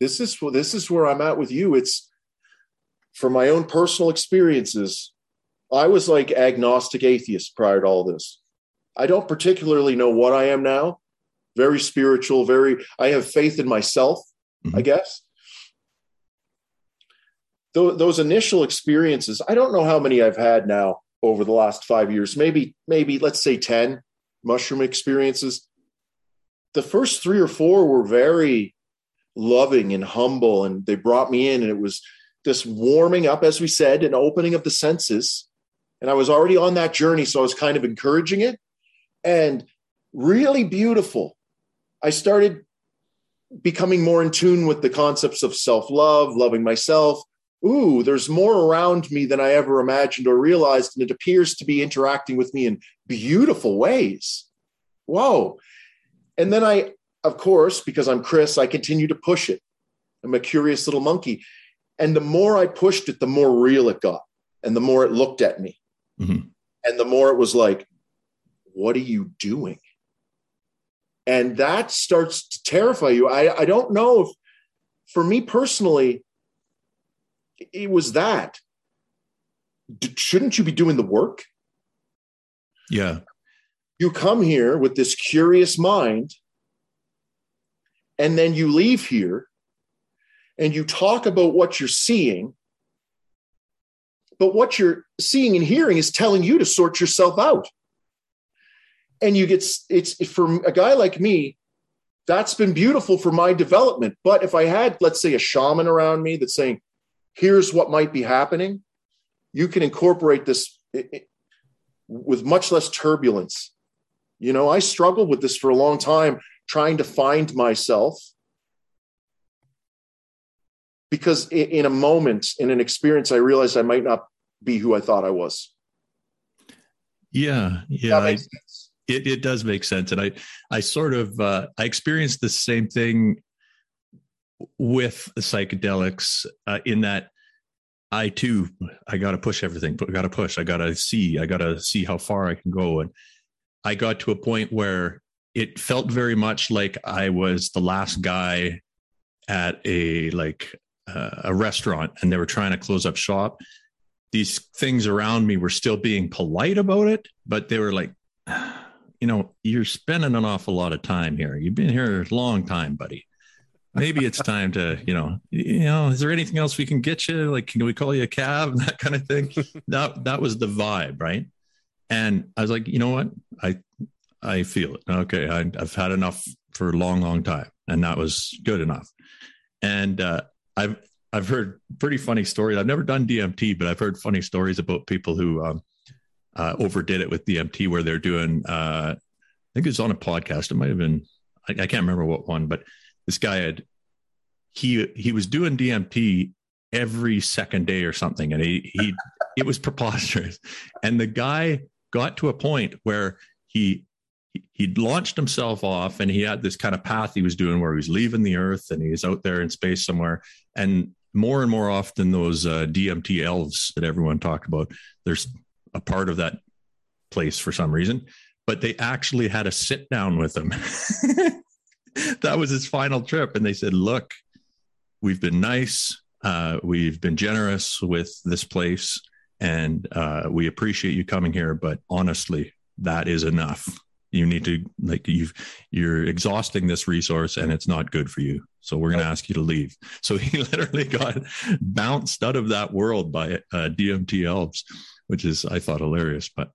This is this is where I'm at with you. It's from my own personal experiences. I was like agnostic atheist prior to all this. I don't particularly know what I am now. Very spiritual. Very. I have faith in myself. Mm-hmm. I guess th- those initial experiences, I don't know how many I've had now over the last five years, maybe, maybe let's say 10 mushroom experiences. The first three or four were very loving and humble, and they brought me in, and it was this warming up, as we said, an opening of the senses. And I was already on that journey, so I was kind of encouraging it and really beautiful. I started becoming more in tune with the concepts of self love, loving myself, ooh, there's more around me than I ever imagined or realized, and it appears to be interacting with me in beautiful ways. Whoa. And then I, of course, because I'm Chris, I continue to push it. I'm a curious little monkey. And the more I pushed it, the more real it got, and the more it looked at me. Mm-hmm. And the more it was like, what are you doing? And that starts to terrify you. I, I don't know if, for me personally, it was that. Shouldn't you be doing the work? Yeah. You come here with this curious mind, and then you leave here and you talk about what you're seeing. But what you're seeing and hearing is telling you to sort yourself out. And you get it's for a guy like me, that's been beautiful for my development. But if I had, let's say, a shaman around me that's saying, here's what might be happening, you can incorporate this with much less turbulence. You know, I struggled with this for a long time, trying to find myself. Because in a moment, in an experience, I realized I might not be who I thought I was. Yeah, yeah, I, it it does make sense, and I I sort of uh, I experienced the same thing with the psychedelics uh, in that I too I got to push everything. I got to push. I got to see. I got to see how far I can go. And I got to a point where it felt very much like I was the last guy at a like uh, a restaurant and they were trying to close up shop. These things around me were still being polite about it, but they were like, you know, you're spending an awful lot of time here. You've been here a long time, buddy. Maybe it's time to, you know, you know, is there anything else we can get you? Like, can we call you a cab and that kind of thing? that that was the vibe, right? And I was like, you know what? I I feel it. Okay, I, have had enough for a long, long time, and that was good enough. And uh, I've I've heard pretty funny stories. I've never done DMT, but I've heard funny stories about people who um, uh, overdid it with DMT, where they're doing. Uh, I think it was on a podcast. It might have been. I, I can't remember what one, but this guy had he he was doing DMT every second day or something, and he he it was preposterous. And the guy got to a point where he he'd launched himself off and he had this kind of path he was doing where he was leaving the earth and he was out there in space somewhere and more and more often those uh, dmt elves that everyone talked about there's a part of that place for some reason but they actually had a sit down with him that was his final trip. And they said look we've been nice. Uh, we've been generous with this place. And uh, we appreciate you coming here but honestly that is enough. You need to like you you're exhausting this resource and it's not good for you. So we're going to ask you to leave. So he literally got bounced out of that world by uh, dmt elves which is i thought hilarious but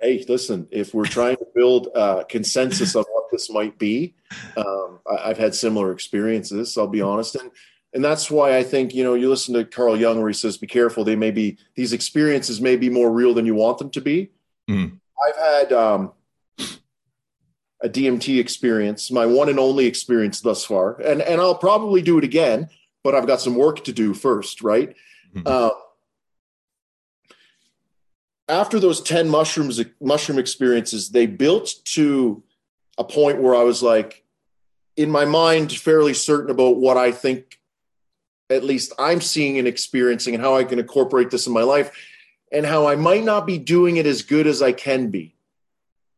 hey listen if we're trying to build a consensus of this might be um, I, have had similar experiences i'll be honest and and that's why i think you know you listen to carl jung where he says be careful they may be these experiences may be more real than you want them to be mm. i've had um, a DMT experience, my one and only experience thus far, and and I'll probably do it again, but I've got some work to do first, right? Mm-hmm. Uh, after those ten mushrooms mushroom experiences, they built to a point where I was like, in my mind, fairly certain about what I think, at least I'm seeing and experiencing, and how I can incorporate this in my life, and how I might not be doing it as good as I can be.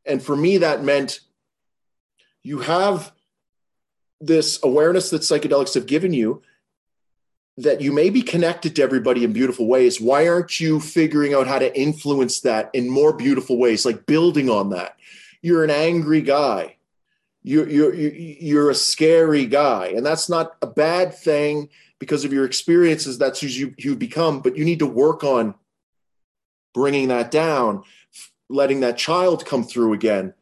And for me, that meant you have this awareness that psychedelics have given you that you may be connected to everybody in beautiful ways. Why aren't you figuring out how to influence that in more beautiful ways, like building on that? You're an angry guy. You're, you're, you're a scary guy. And that's not a bad thing because of your experiences. That's who you, you become, but you need to work on bringing that down, letting that child come through again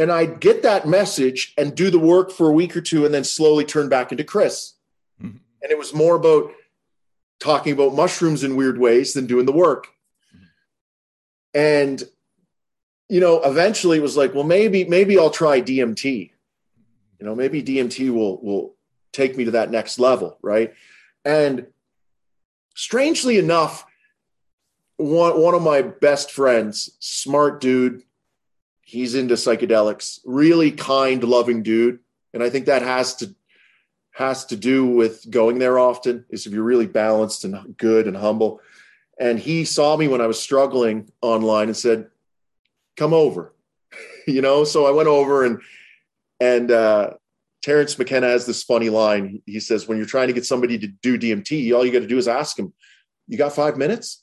and I'd get that message and do the work for a week or two and then slowly turn back into Chris. Mm-hmm. And it was more about talking about mushrooms in weird ways than doing the work. Mm-hmm. And you know, eventually was like, well, maybe maybe I'll try DMT. You know, maybe DMT will will take me to that next level, right? And strangely enough, one one of my best friends, smart dude, he's into psychedelics really kind loving dude and i think that has to has to do with going there often is if you're really balanced and good and humble and he saw me when i was struggling online and said come over you know so i went over and and uh terence mckenna has this funny line he says when you're trying to get somebody to do dmt all you got to do is ask them you got five minutes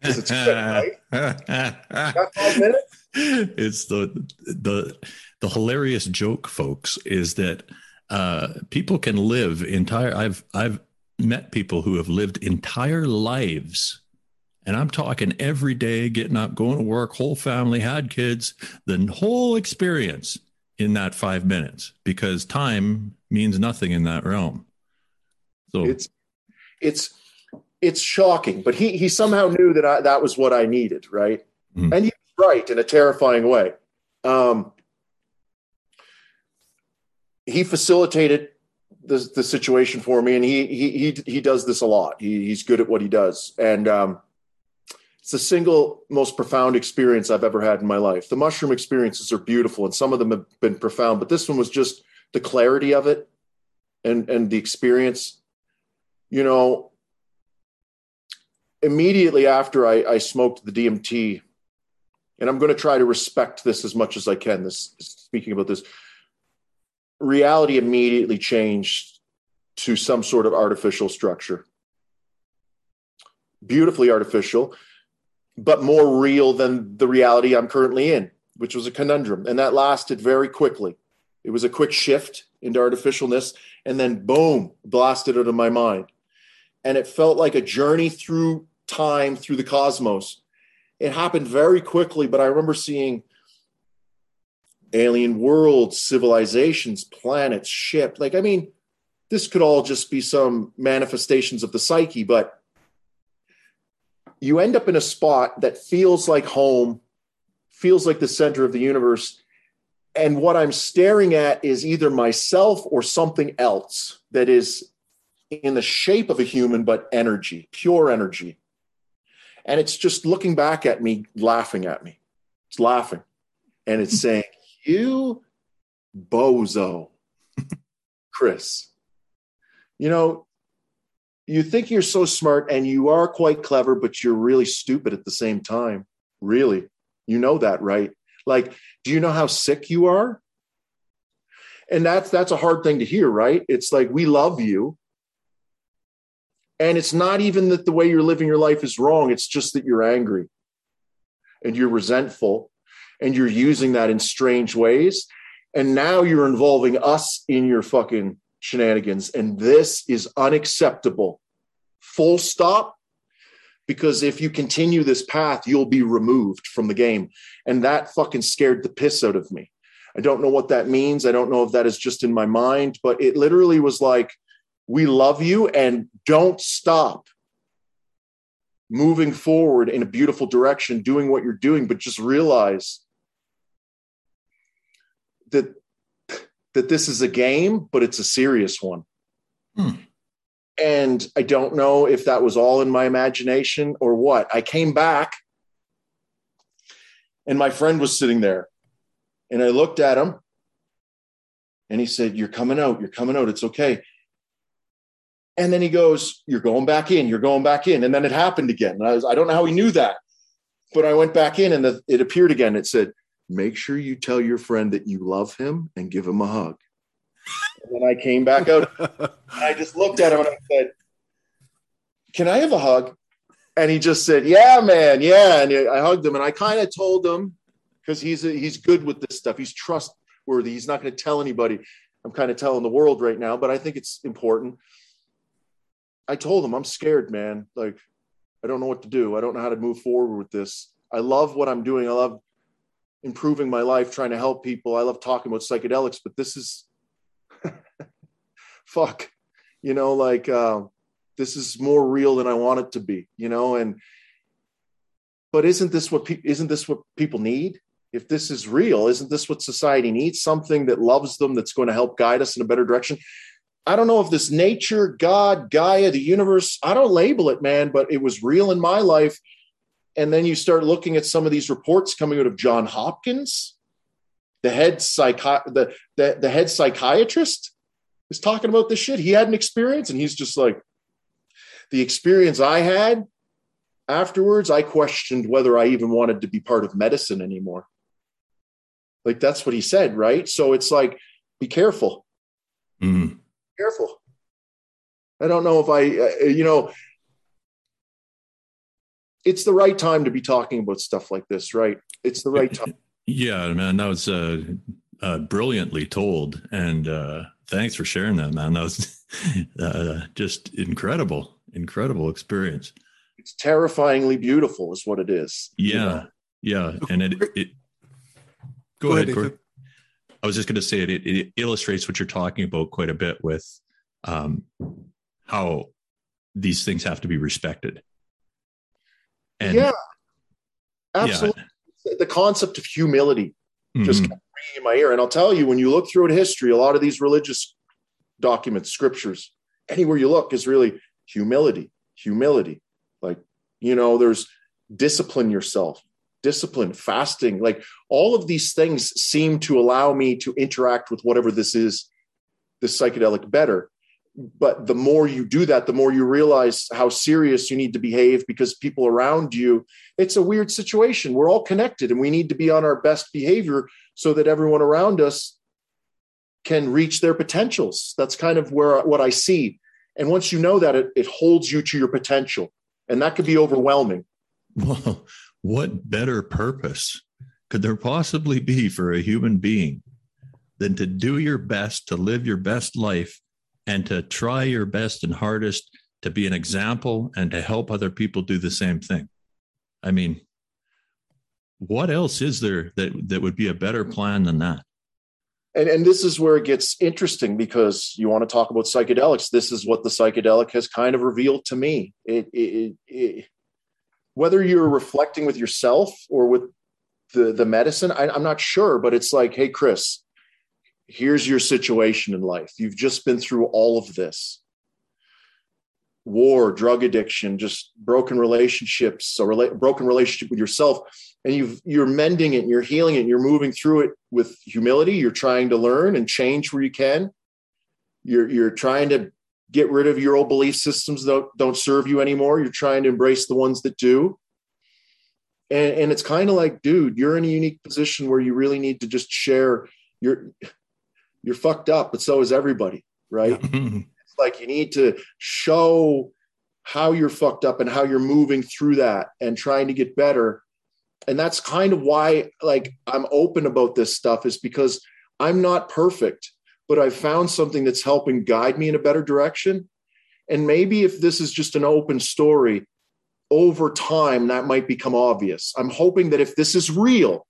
it's quick, right? got five minutes it's the the the hilarious joke, folks, is that uh, people can live entire. I've I've met people who have lived entire lives, and I'm talking every day, getting up, going to work, whole family, had kids, the whole experience in that five minutes because time means nothing in that realm. So it's it's it's shocking, but he he somehow knew that I, that was what I needed, right? Mm-hmm. And he right in a terrifying way. Um, he facilitated the, the situation for me, and he he he he does this a lot. He, he's good at what he does, and um, it's the single most profound experience I've ever had in my life. The mushroom experiences are beautiful, and some of them have been profound, but this one was just the clarity of it and and the experience. You know, immediately after I, I smoked the DMT, and I'm going to try to respect this as much as I can. This speaking about this, reality immediately changed to some sort of artificial structure. Beautifully artificial, but more real than the reality I'm currently in, which was a conundrum. And that lasted very quickly. It was a quick shift into artificialness, and then boom, blasted out of my mind. And it felt like a journey through time, through the cosmos. It happened very quickly, but I remember seeing alien worlds, civilizations, planets, ship. Like, I mean, this could all just be some manifestations of the psyche, but you end up in a spot that feels like home, feels like the center of the universe. And what I'm staring at is either myself or something else that is in the shape of a human, but energy, pure energy. And it's just looking back at me, laughing at me. It's laughing. And it's saying, You bozo, Chris. You know, you think you're so smart and you are quite clever, but you're really stupid at the same time. Really. You know that, right? Like, do you know how sick you are? And that's that's a hard thing to hear, right? It's like we love you. And it's not even that the way you're living your life is wrong, it's just that you're angry and you're resentful and you're using that in strange ways. And now you're involving us in your fucking shenanigans. And this is unacceptable. Full stop. Because if you continue this path, you'll be removed from the game. And that fucking scared the piss out of me. I don't know what that means. I don't know if that is just in my mind, but it literally was like, we love you and don't stop moving forward in a beautiful direction, doing what you're doing, but just realize that that this is a game, but it's a serious one. Hmm. And I don't know if that was all in my imagination or what. I came back and my friend was sitting there. And I looked at him and he said, You're coming out. You're coming out. It's okay. And then he goes, You're going back in. You're going back in. And then it happened again. I, was, I don't know how he knew that. But I went back in and the, it appeared again. It said, make sure you tell your friend that you love him and give him a hug. And I came back out. I just looked at him and I said, Can I have a hug? And he just said, Yeah, man, yeah. And I hugged him and I kind of told him because he's a, he's good with this stuff. He's trustworthy. He's not going to tell anybody. I'm kind of telling the world right now, but I think it's important. I told him I'm scared, man. Like I don't know what to do. I don't know how to move forward with this. I love what I'm doing. I love improving my life, trying to help people. I love talking about psychedelics, but this is fuck, you know, like uh, this is more real than I want it to be, you know, and but isn't this what pe- isn't this what people need? If this is real, isn't this what society needs? Something that loves them, that's going to help guide us in a better direction. I don't know if this nature, God, Gaia, the universe, I don't label it, man, but it was real in my life and then you start looking at some of these reports coming out of John Hopkins, the head psychi- the, the, the head psychiatrist is talking about this shit. He had an experience and he's just like, the experience I had afterwards, I questioned whether I even wanted to be part of medicine anymore. Like that's what he said, right? So it's like, be careful. Mm. Careful. I don't know if I, uh, you know, it's the right time to be talking about stuff like this, right? It's the right time. Yeah, man, that was uh, uh, brilliantly told, and uh, thanks for sharing that, man. That was uh, just incredible, incredible experience. It's terrifyingly beautiful, is what it is. Yeah, you know? yeah, and it. it go, go ahead, ahead I was just going to say it, it, it. illustrates what you're talking about quite a bit with um, how these things have to be respected and yeah, absolutely. Yeah. The concept of humility mm-hmm. just kept ringing in my ear. And I'll tell you, when you look through in history, a lot of these religious documents, scriptures, anywhere you look is really humility, humility. Like, you know, there's discipline yourself, discipline, fasting, like all of these things seem to allow me to interact with whatever this is, this psychedelic better. But the more you do that the more you realize how serious you need to behave because people around you it's a weird situation. We're all connected and we need to be on our best behavior so that everyone around us can reach their potentials. That's kind of where what i see. And once you know that it, it holds you to your potential. And that could be overwhelming. Well what better purpose could there possibly be for a human being than to do your best to live your best life and to try your best and hardest to be an example and to help other people do the same thing. I mean, what else is there that that would be a better plan than that? And and this is where it gets interesting because you want to talk about psychedelics. This is what the psychedelic has kind of revealed to me. It, it, it whether you're reflecting with yourself or with the the medicine, I, I'm not sure, but it's like, hey, Chris, here's your situation in life. You've just been through all of this war, drug addiction, just broken relationships, a rela- broken relationship with yourself. And you've, you're mending it, you're healing it, you're moving through it with humility. You're trying to learn and change where you can. You're, you're trying to get rid of your old belief systems that don't, don't serve you anymore. You're trying to embrace the ones that do. And, and it's kind of like, dude, you're in a unique position where you really need to just share your you're fucked up, but so is everybody, right? Mm-hmm. it's like you need to show how you're fucked up and how you're moving through that and trying to get better. And that's kind of why like I'm open about this stuff is because I'm not perfect, but I've found something that's helping guide me in a better direction. And maybe if this is just an open story, over time that might become obvious. I'm hoping that if this is real,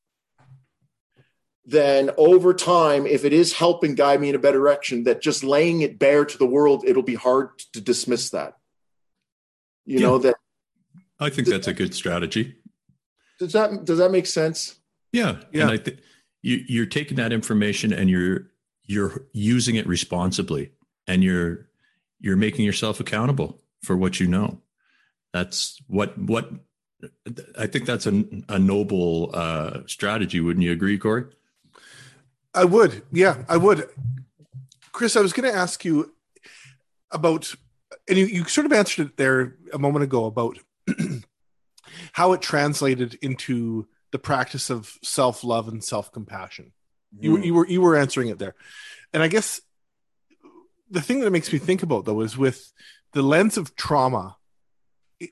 then over time, if it is helping guide me in a better direction, that just laying it bare to the world, it'll be hard to dismiss that. You yeah. know that. I think that's a good strategy. Does that does that make sense? Yeah, yeah. And I think you, you're taking that information and you're you're using it responsibly, and you're you're making yourself accountable for what you know. That's what what I think that's a, a noble uh, strategy. Wouldn't you agree, Corey? I would. Yeah, I would. Chris, I was going to ask you about, and you, you sort of answered it there a moment ago about how it translated into the practice of self love and self compassion. Mm. You, you were you were answering it there, and I guess the thing that makes me think about though is with the lens of trauma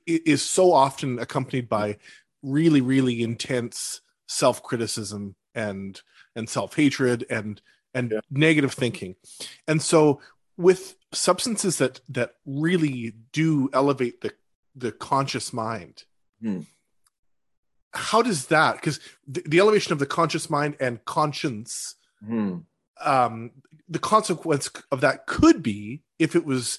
is so often accompanied by really really intense self criticism and and self-hatred and and yeah. negative thinking and so with substances that that really do elevate the the conscious mind hmm. how does that because the, the, elevation of the conscious mind and conscience hmm. um the consequence of that could be if it was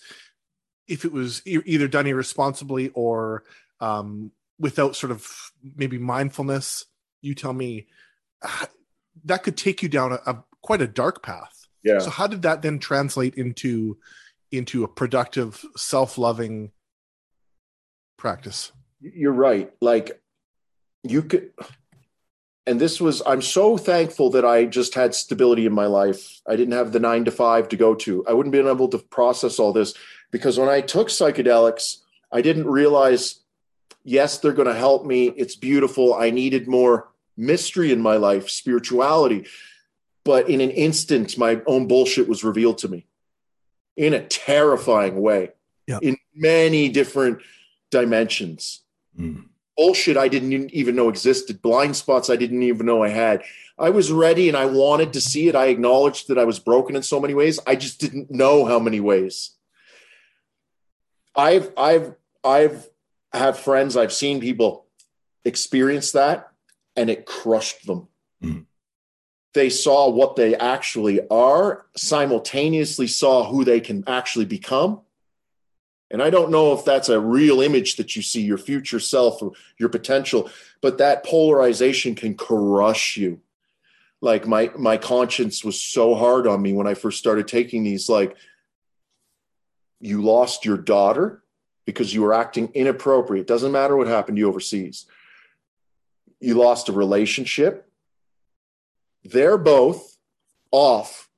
if it was e- either done irresponsibly or um without sort of maybe mindfulness you tell me that could take you down a, a quite a dark path. Yeah. So how did that then translate into into a productive, self-loving practice? You're right. Like you could and this was i'm so thankful that i just had stability in my life i didn't have the nine to five to go to i wouldn't been able to process all this because when i took psychedelics i didn't realize yes they're going to help me it's beautiful i needed more mystery in my life, spirituality. But in an instant, my own bullshit was revealed to me in a terrifying way, yeah. in many different dimensions. Mm. Bullshit I didn't even know existed, blind spots I didn't even know I had. I was ready and I wanted to see it. I acknowledged that I was broken in so many ways. I just didn't know how many ways. I've I've I've had friends, I've seen people experience that and it crushed them. Mm. They saw what they actually are, simultaneously saw who they can actually become. And I don't know if that's a real image that you see your future self or your potential, but that polarization can crush you. Like my my conscience was so hard on me when I first started taking these like you lost your daughter because you were acting inappropriate. Doesn't matter what happened to you overseas you lost a relationship. They're both off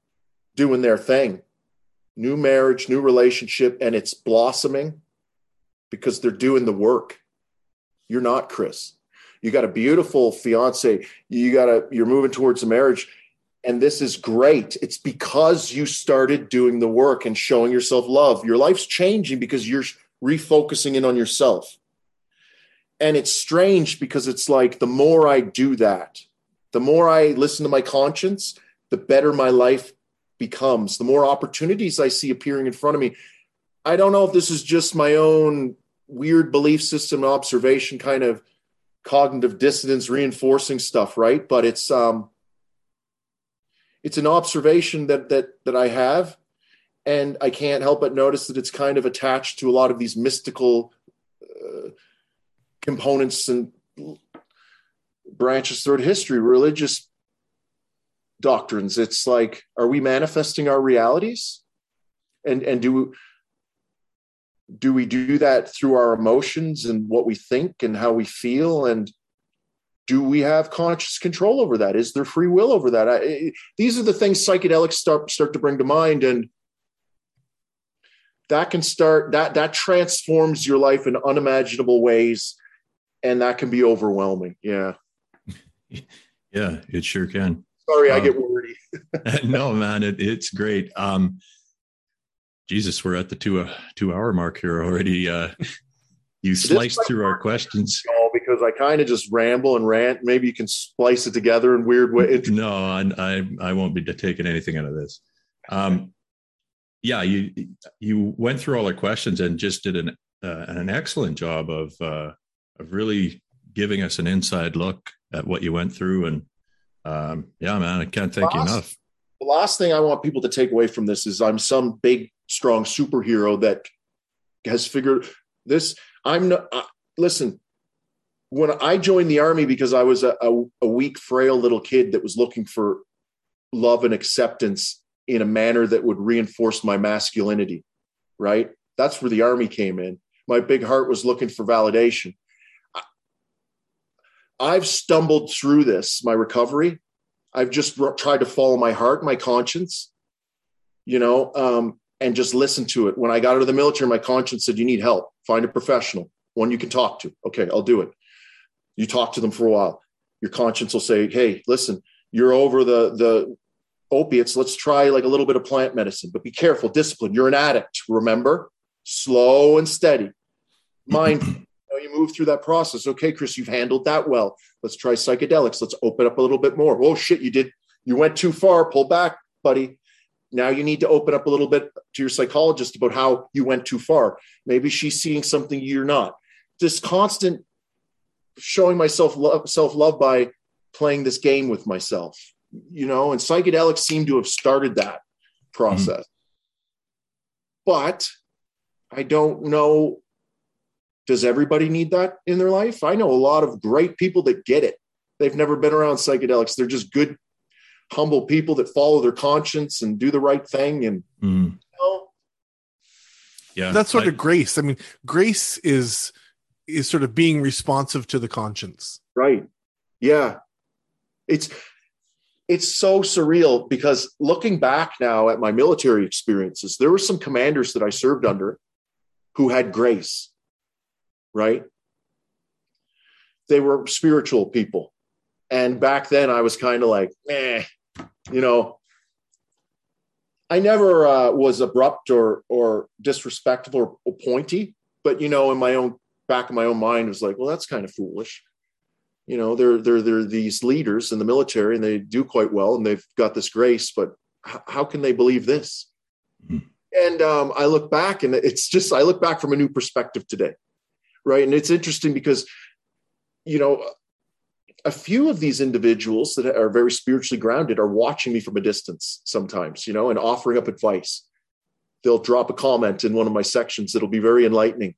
doing their thing. new marriage, new relationship, and it's blossoming because they're doing the work. You're not Chris. You got a beautiful fiance. You got a you're moving towards a marriage and this is great. It's because you started doing the work and showing yourself love. Your life's changing because you're refocusing in on yourself. And it's strange because it's like the more I do that, the more I listen to my conscience, the better my life becomes, the more opportunities I see appearing in front of me. I don't know if this is just my own weird belief system observation kind of cognitive dissonance reinforcing stuff, right? But it's um it's an observation that that that I have, and I can't help but notice that it's kind of attached to a lot of these mystical uh, components and branches throughout history, religious doctrines. It's like, are we manifesting our realities, and and do do we do that through our emotions and what we think and how we feel and do we have conscious control over that? Is there free will over that? I, these are the things psychedelics start start to bring to mind, and that can start that that transforms your life in unimaginable ways, and that can be overwhelming. Yeah, yeah, it sure can. Sorry, um, I get wordy. no, man, it, it's great. Um, Jesus, we're at the two uh, two hour mark here already. Uh, you sliced through our questions because I kind of just ramble and rant. Maybe you can splice it together in weird ways. No, I, I, I won't be taking anything out of this. Um, yeah, you you went through all our questions and just did an uh, an excellent job of uh, of really giving us an inside look at what you went through. And um, yeah, man, I can't thank last, you enough. The last thing I want people to take away from this is I'm some big, strong superhero that has figured this. I'm not. Uh, listen, when I joined the army because I was a, a, a, weak, frail little kid that was looking for love and acceptance in a manner that would reinforce my masculinity, right? That's where the army came in. My big heart was looking for validation. I've stumbled through this, my recovery. I've just tried to follow my heart, my conscience, you know, um, and just listen to it. When I got out of the military, my conscience said, You need help. Find a professional, one you can talk to. Okay, I'll do it you talk to them for a while your conscience will say hey listen you're over the the opiates let's try like a little bit of plant medicine but be careful discipline you're an addict remember slow and steady mind you, move through that process. Okay chris you've handled that well. Let's try psychedelics. Let's open up a little bit more. Oh shit you did you went too far. Pull back buddy. Now you need to open up a little bit to your psychologist about how you went too far. Maybe she's seeing something you're not. This constant showing myself love, self love by playing this game with myself, you know, and psychedelics seem to have started that process. Mm-hmm. But I don't know. Does everybody need that in their life? I know a lot of great people that get it. They've never been around psychedelics. They're just good, humble people that follow their conscience and do the right thing. And mm. you know, yeah, that's sort I, of grace. I mean, grace is is sort of being responsive to the conscience. Right. Yeah. It's it's so surreal because looking back now at my military experiences, there were some commanders that I served under who had grace, right? They were spiritual people. And back then I was kind of like, eh, you know, I never uh, was abrupt or or disrespectful or pointy, but you know, in my own back of my own mind was like, well, that's kind of foolish. You know, they're they're they're these leaders in the military and they do quite well and they've got this grace, but h- how can they believe this? Mm-hmm. And um, I look back and it's just I look back from a new perspective today, right? And it's interesting because, you know, a few of these individuals that are very spiritually grounded are watching me from a distance sometimes, you know, and offering up advice. They'll drop a comment in one of my sections that'll be very enlightening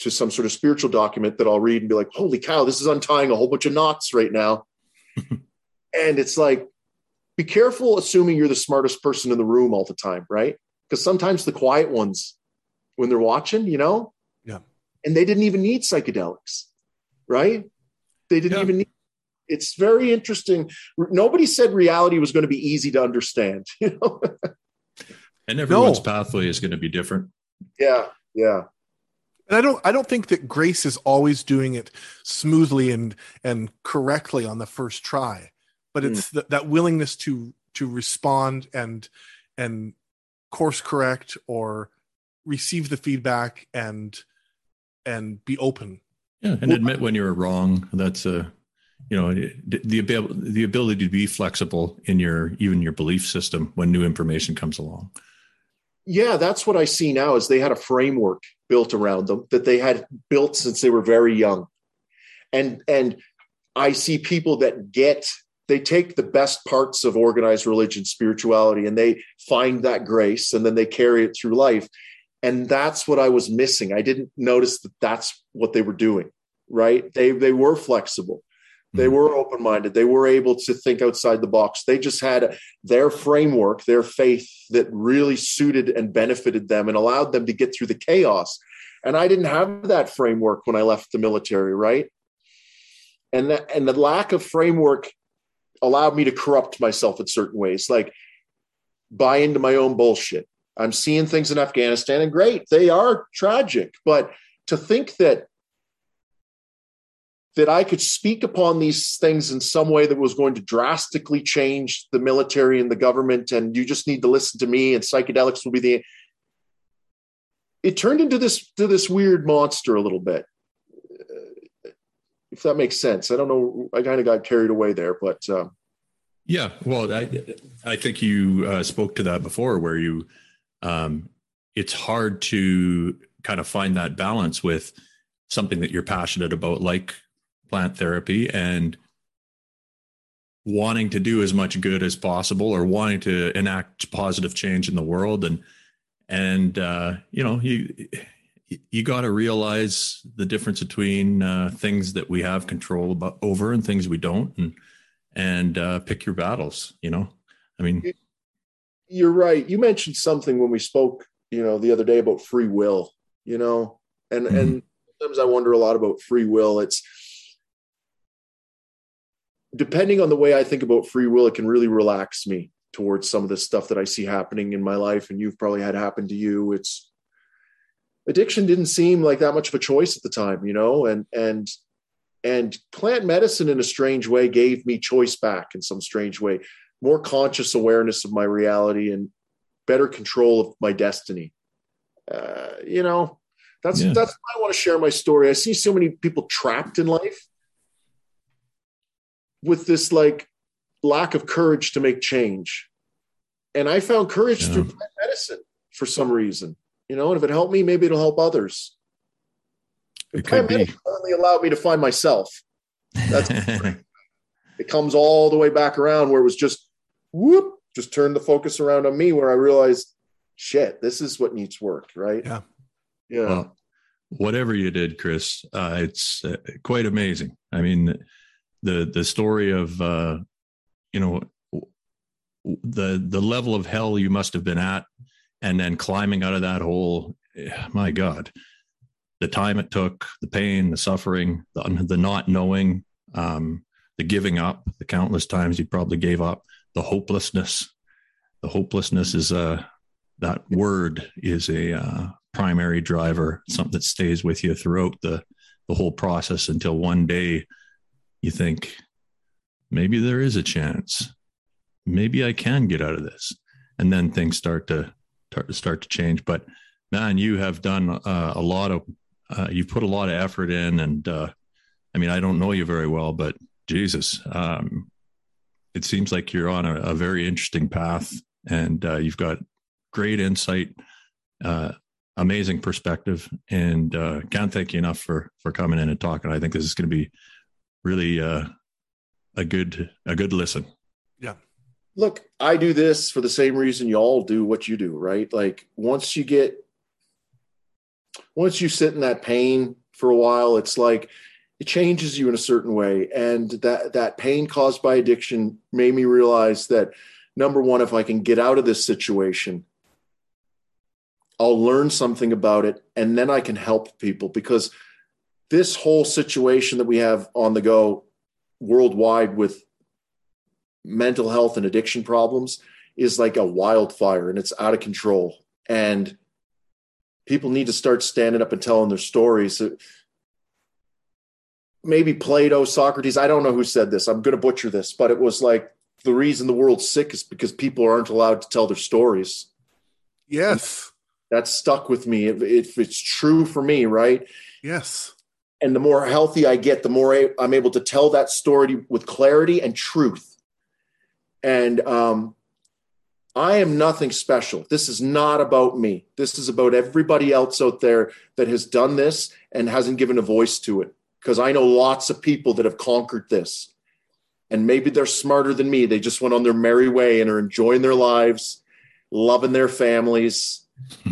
to some sort of spiritual document that I'll read and be like, holy cow, this is untying a whole bunch of knots right now. and it's like, be careful assuming you're the smartest person in the room all the time, right? Because sometimes the quiet ones, when they're watching, you know, and they didn't even need psychedelics, right? They didn't yeah. even need. It's very interesting. Nobody said reality was going to be easy to understand, you know. And everyone's no. pathway is going to be different. Yeah, yeah. And I don't I don't think that Grace is always doing it smoothly and and correctly on the first try, but mm. it's th- that willingness to to respond and and course correct or receive the feedback and and be open. Yeah, and admit when you're wrong. That's a you know the ability the ability to be flexible in your even your belief system when new information comes along yeah that's what i see now is they had a framework built around them that they had built since they were very young and and i see people that get they take the best parts of organized religion spirituality and they find that grace and then they carry it through life and that's what i was missing i didn't notice that that's what they were doing right they they were flexible they hmm. were open minded. They were able to think outside the box. They just had their framework, their faith that really suited and benefited them and allowed them to get through the chaos. And I didn't have that framework when I left the military, right? And that and the lack of framework allowed me to corrupt myself in certain ways, like buy into my own bullshit. I'm seeing things in Afghanistan and great, they are tragic, but to think that that I could speak upon these things in some way that was going to drastically change the military and the government, and you just need to listen to me, and psychedelics will be the. It turned into this to this weird monster a little bit, if that makes sense. I don't know. I kind of got carried away there, but. Uh, yeah, well, I I think you uh, spoke to that before, where you, um, it's hard to kind of find that balance with something that you're passionate about, like plant therapy and wanting to do as much good as possible or wanting to enact positive change in the world. And and uh, you know you you got to realize the difference between uh, things that we have control about, over and things we don't and and uh, pick your battles you know? I mean you're right you mentioned something when we spoke you know the other day about free will you know and mm-hmm. and sometimes i wonder a lot about free will it's depending on the way I think about free will, it can really relax me towards some of the stuff that I see happening in my life. And you've probably had happen to you. It's addiction didn't seem like that much of a choice at the time, you know, and, and, and plant medicine in a strange way gave me choice back in some strange way, more conscious awareness of my reality and better control of my destiny. Uh, you know, that's, yeah. that's why I want to share my story. I see so many people trapped in life with this like lack of courage to make change. And I found courage yeah. through plant medicine for some reason, you know, and if it helped me, maybe it'll help others. It plant could medicine only allowed me to find myself. That's it comes all the way back around where it was just whoop, just turn the focus around on me where I realized, shit, this is what needs work, right? Yeah. Yeah. Well, whatever you did, Chris, uh, it's uh, quite amazing. I mean, the the story of uh, you know the the level of hell you must have been at, and then climbing out of that hole. My God, the time it took, the pain, the suffering, the the not knowing, um, the giving up, the countless times you probably gave up, the hopelessness. The hopelessness is a that word is a uh, primary driver, something that stays with you throughout the the whole process until one day you think maybe there is a chance. Maybe I can get out of this. And then things start to start to change. But man, you have done uh, a lot of, uh, you've put a lot of effort in. And uh, I mean, I don't know you very well, but Jesus, um, it seems like you're on a, a very interesting path and uh, you've got great insight, uh, amazing perspective, and uh, can't thank you enough for for coming in and talking. I think this is going to be really uh, a good a good listen. Yeah. Look, I do this for the same reason you all do what you do, right? Like once you get once you sit in that pain for a while, it's like it changes you in a certain way. And that that pain caused by addiction made me realize that number one, if I can get out of this situation, I'll learn something about it and then I can help people because this whole situation that we have on the go worldwide with mental health and addiction problems is like a wildfire and it's out of control. And people need to start standing up and telling their stories. Maybe Plato, Socrates, I don't know who said this. I'm going to butcher this, but it was like the reason the world's sick is because people aren't allowed to tell their stories. Yes. That stuck with me. If, if it's true for me, right? Yes. And the more healthy I get, the more I'm able to tell that story with clarity and truth. And um, I am nothing special. This is not about me. This is about everybody else out there that has done this and hasn't given a voice to it. Because I know lots of people that have conquered this. And maybe they're smarter than me. They just went on their merry way and are enjoying their lives, loving their families,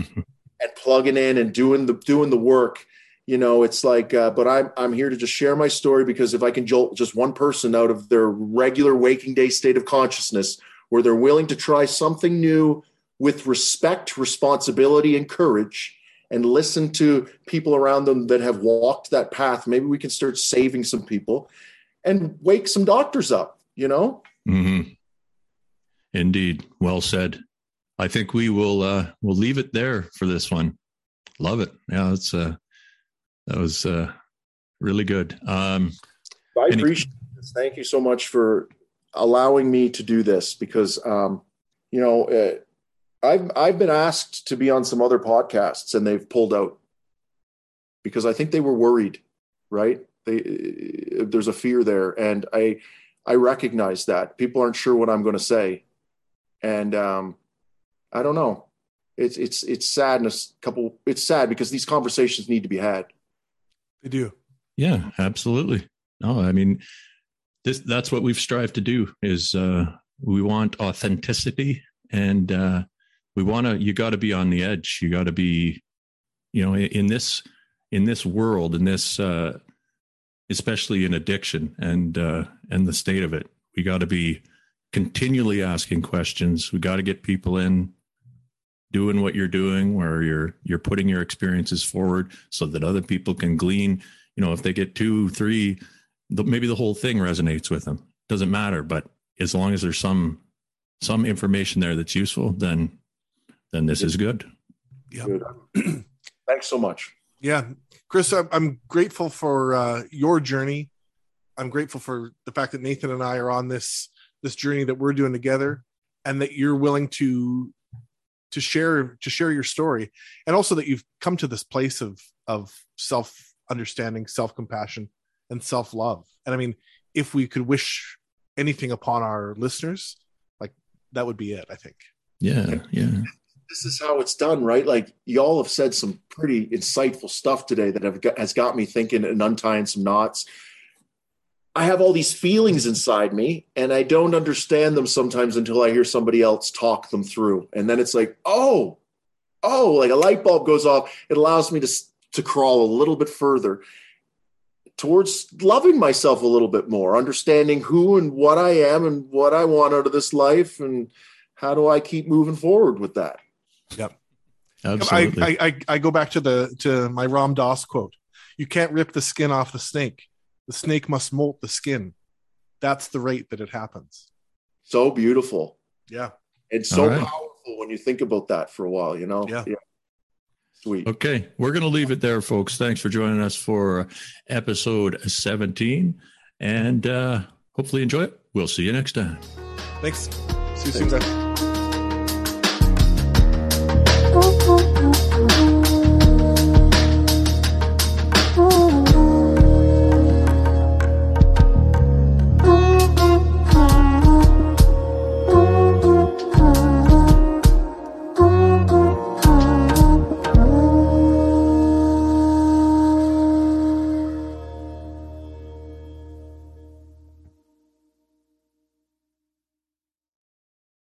and plugging in and doing the doing the work. You know, it's like, uh, but I'm I'm here to just share my story because if I can jolt just one person out of their regular waking day state of consciousness where they're willing to try something new with respect, responsibility, and courage, and listen to people around them that have walked that path. Maybe we can start saving some people and wake some doctors up, you know? Mm-hmm. Indeed. Well said. I think we will uh we'll leave it there for this one. Love it. Yeah, that's uh that was uh really good. Um I appreciate this. Thank you so much for allowing me to do this because um, you know uh, I've I've been asked to be on some other podcasts and they've pulled out because I think they were worried, right? They uh, there's a fear there, and I I recognize that people aren't sure what I'm going to say, and um, I don't know. It's it's it's sad and a couple. It's sad because these conversations need to be had. They do. Yeah, absolutely. No, I mean, this that's what we've strived to do is uh, we want authenticity and uh, we want to you got to be on the edge. You got to be you know in this in this world in this uh, especially in addiction and uh, and the state of it. We got to be continually asking questions. We got to get people in doing what you're doing where you're you're putting your experiences forward so that other people can glean you know if they get two three maybe the whole thing resonates with them. Doesn't matter, but as long as there's some some information there that's useful, then then this is good. Yeah. Good. Thanks so much. Yeah, Chris, I'm, I'm grateful for uh, your journey. I'm grateful for the fact that Nathan and I are on this this journey that we're doing together, and that you're willing to to share to share your story, and also that you've come to this place of of self understanding, self compassion, and self love. And I mean, if we could wish anything upon our listeners, like that would be it, I think. Yeah, yeah. This is how it's done, right? Like y'all have said some pretty insightful stuff today that have got, has got me thinking and untying some knots. I have all these feelings inside me and I don't understand them sometimes until I hear somebody else talk them through. And then it's like, oh, oh, like a light bulb goes off. It allows me to, to crawl a little bit further towards loving myself a little bit more, understanding who and what I am and what I want out of this life, and how do I keep moving forward with that. Yep. Absolutely. I, I, I go back to the to my Ram Dass quote. You can't rip the skin off the snake. The snake must molt the skin. That's the rate that it happens. So beautiful. Yeah. It's so right. powerful when you think about that for a while, you know? Yeah. yeah. Sweet. Okay. We're going to leave it there, folks. Thanks for joining us for episode 17 and uh, hopefully enjoy it. We'll see you next time. Thanks. See you Thanks. soon,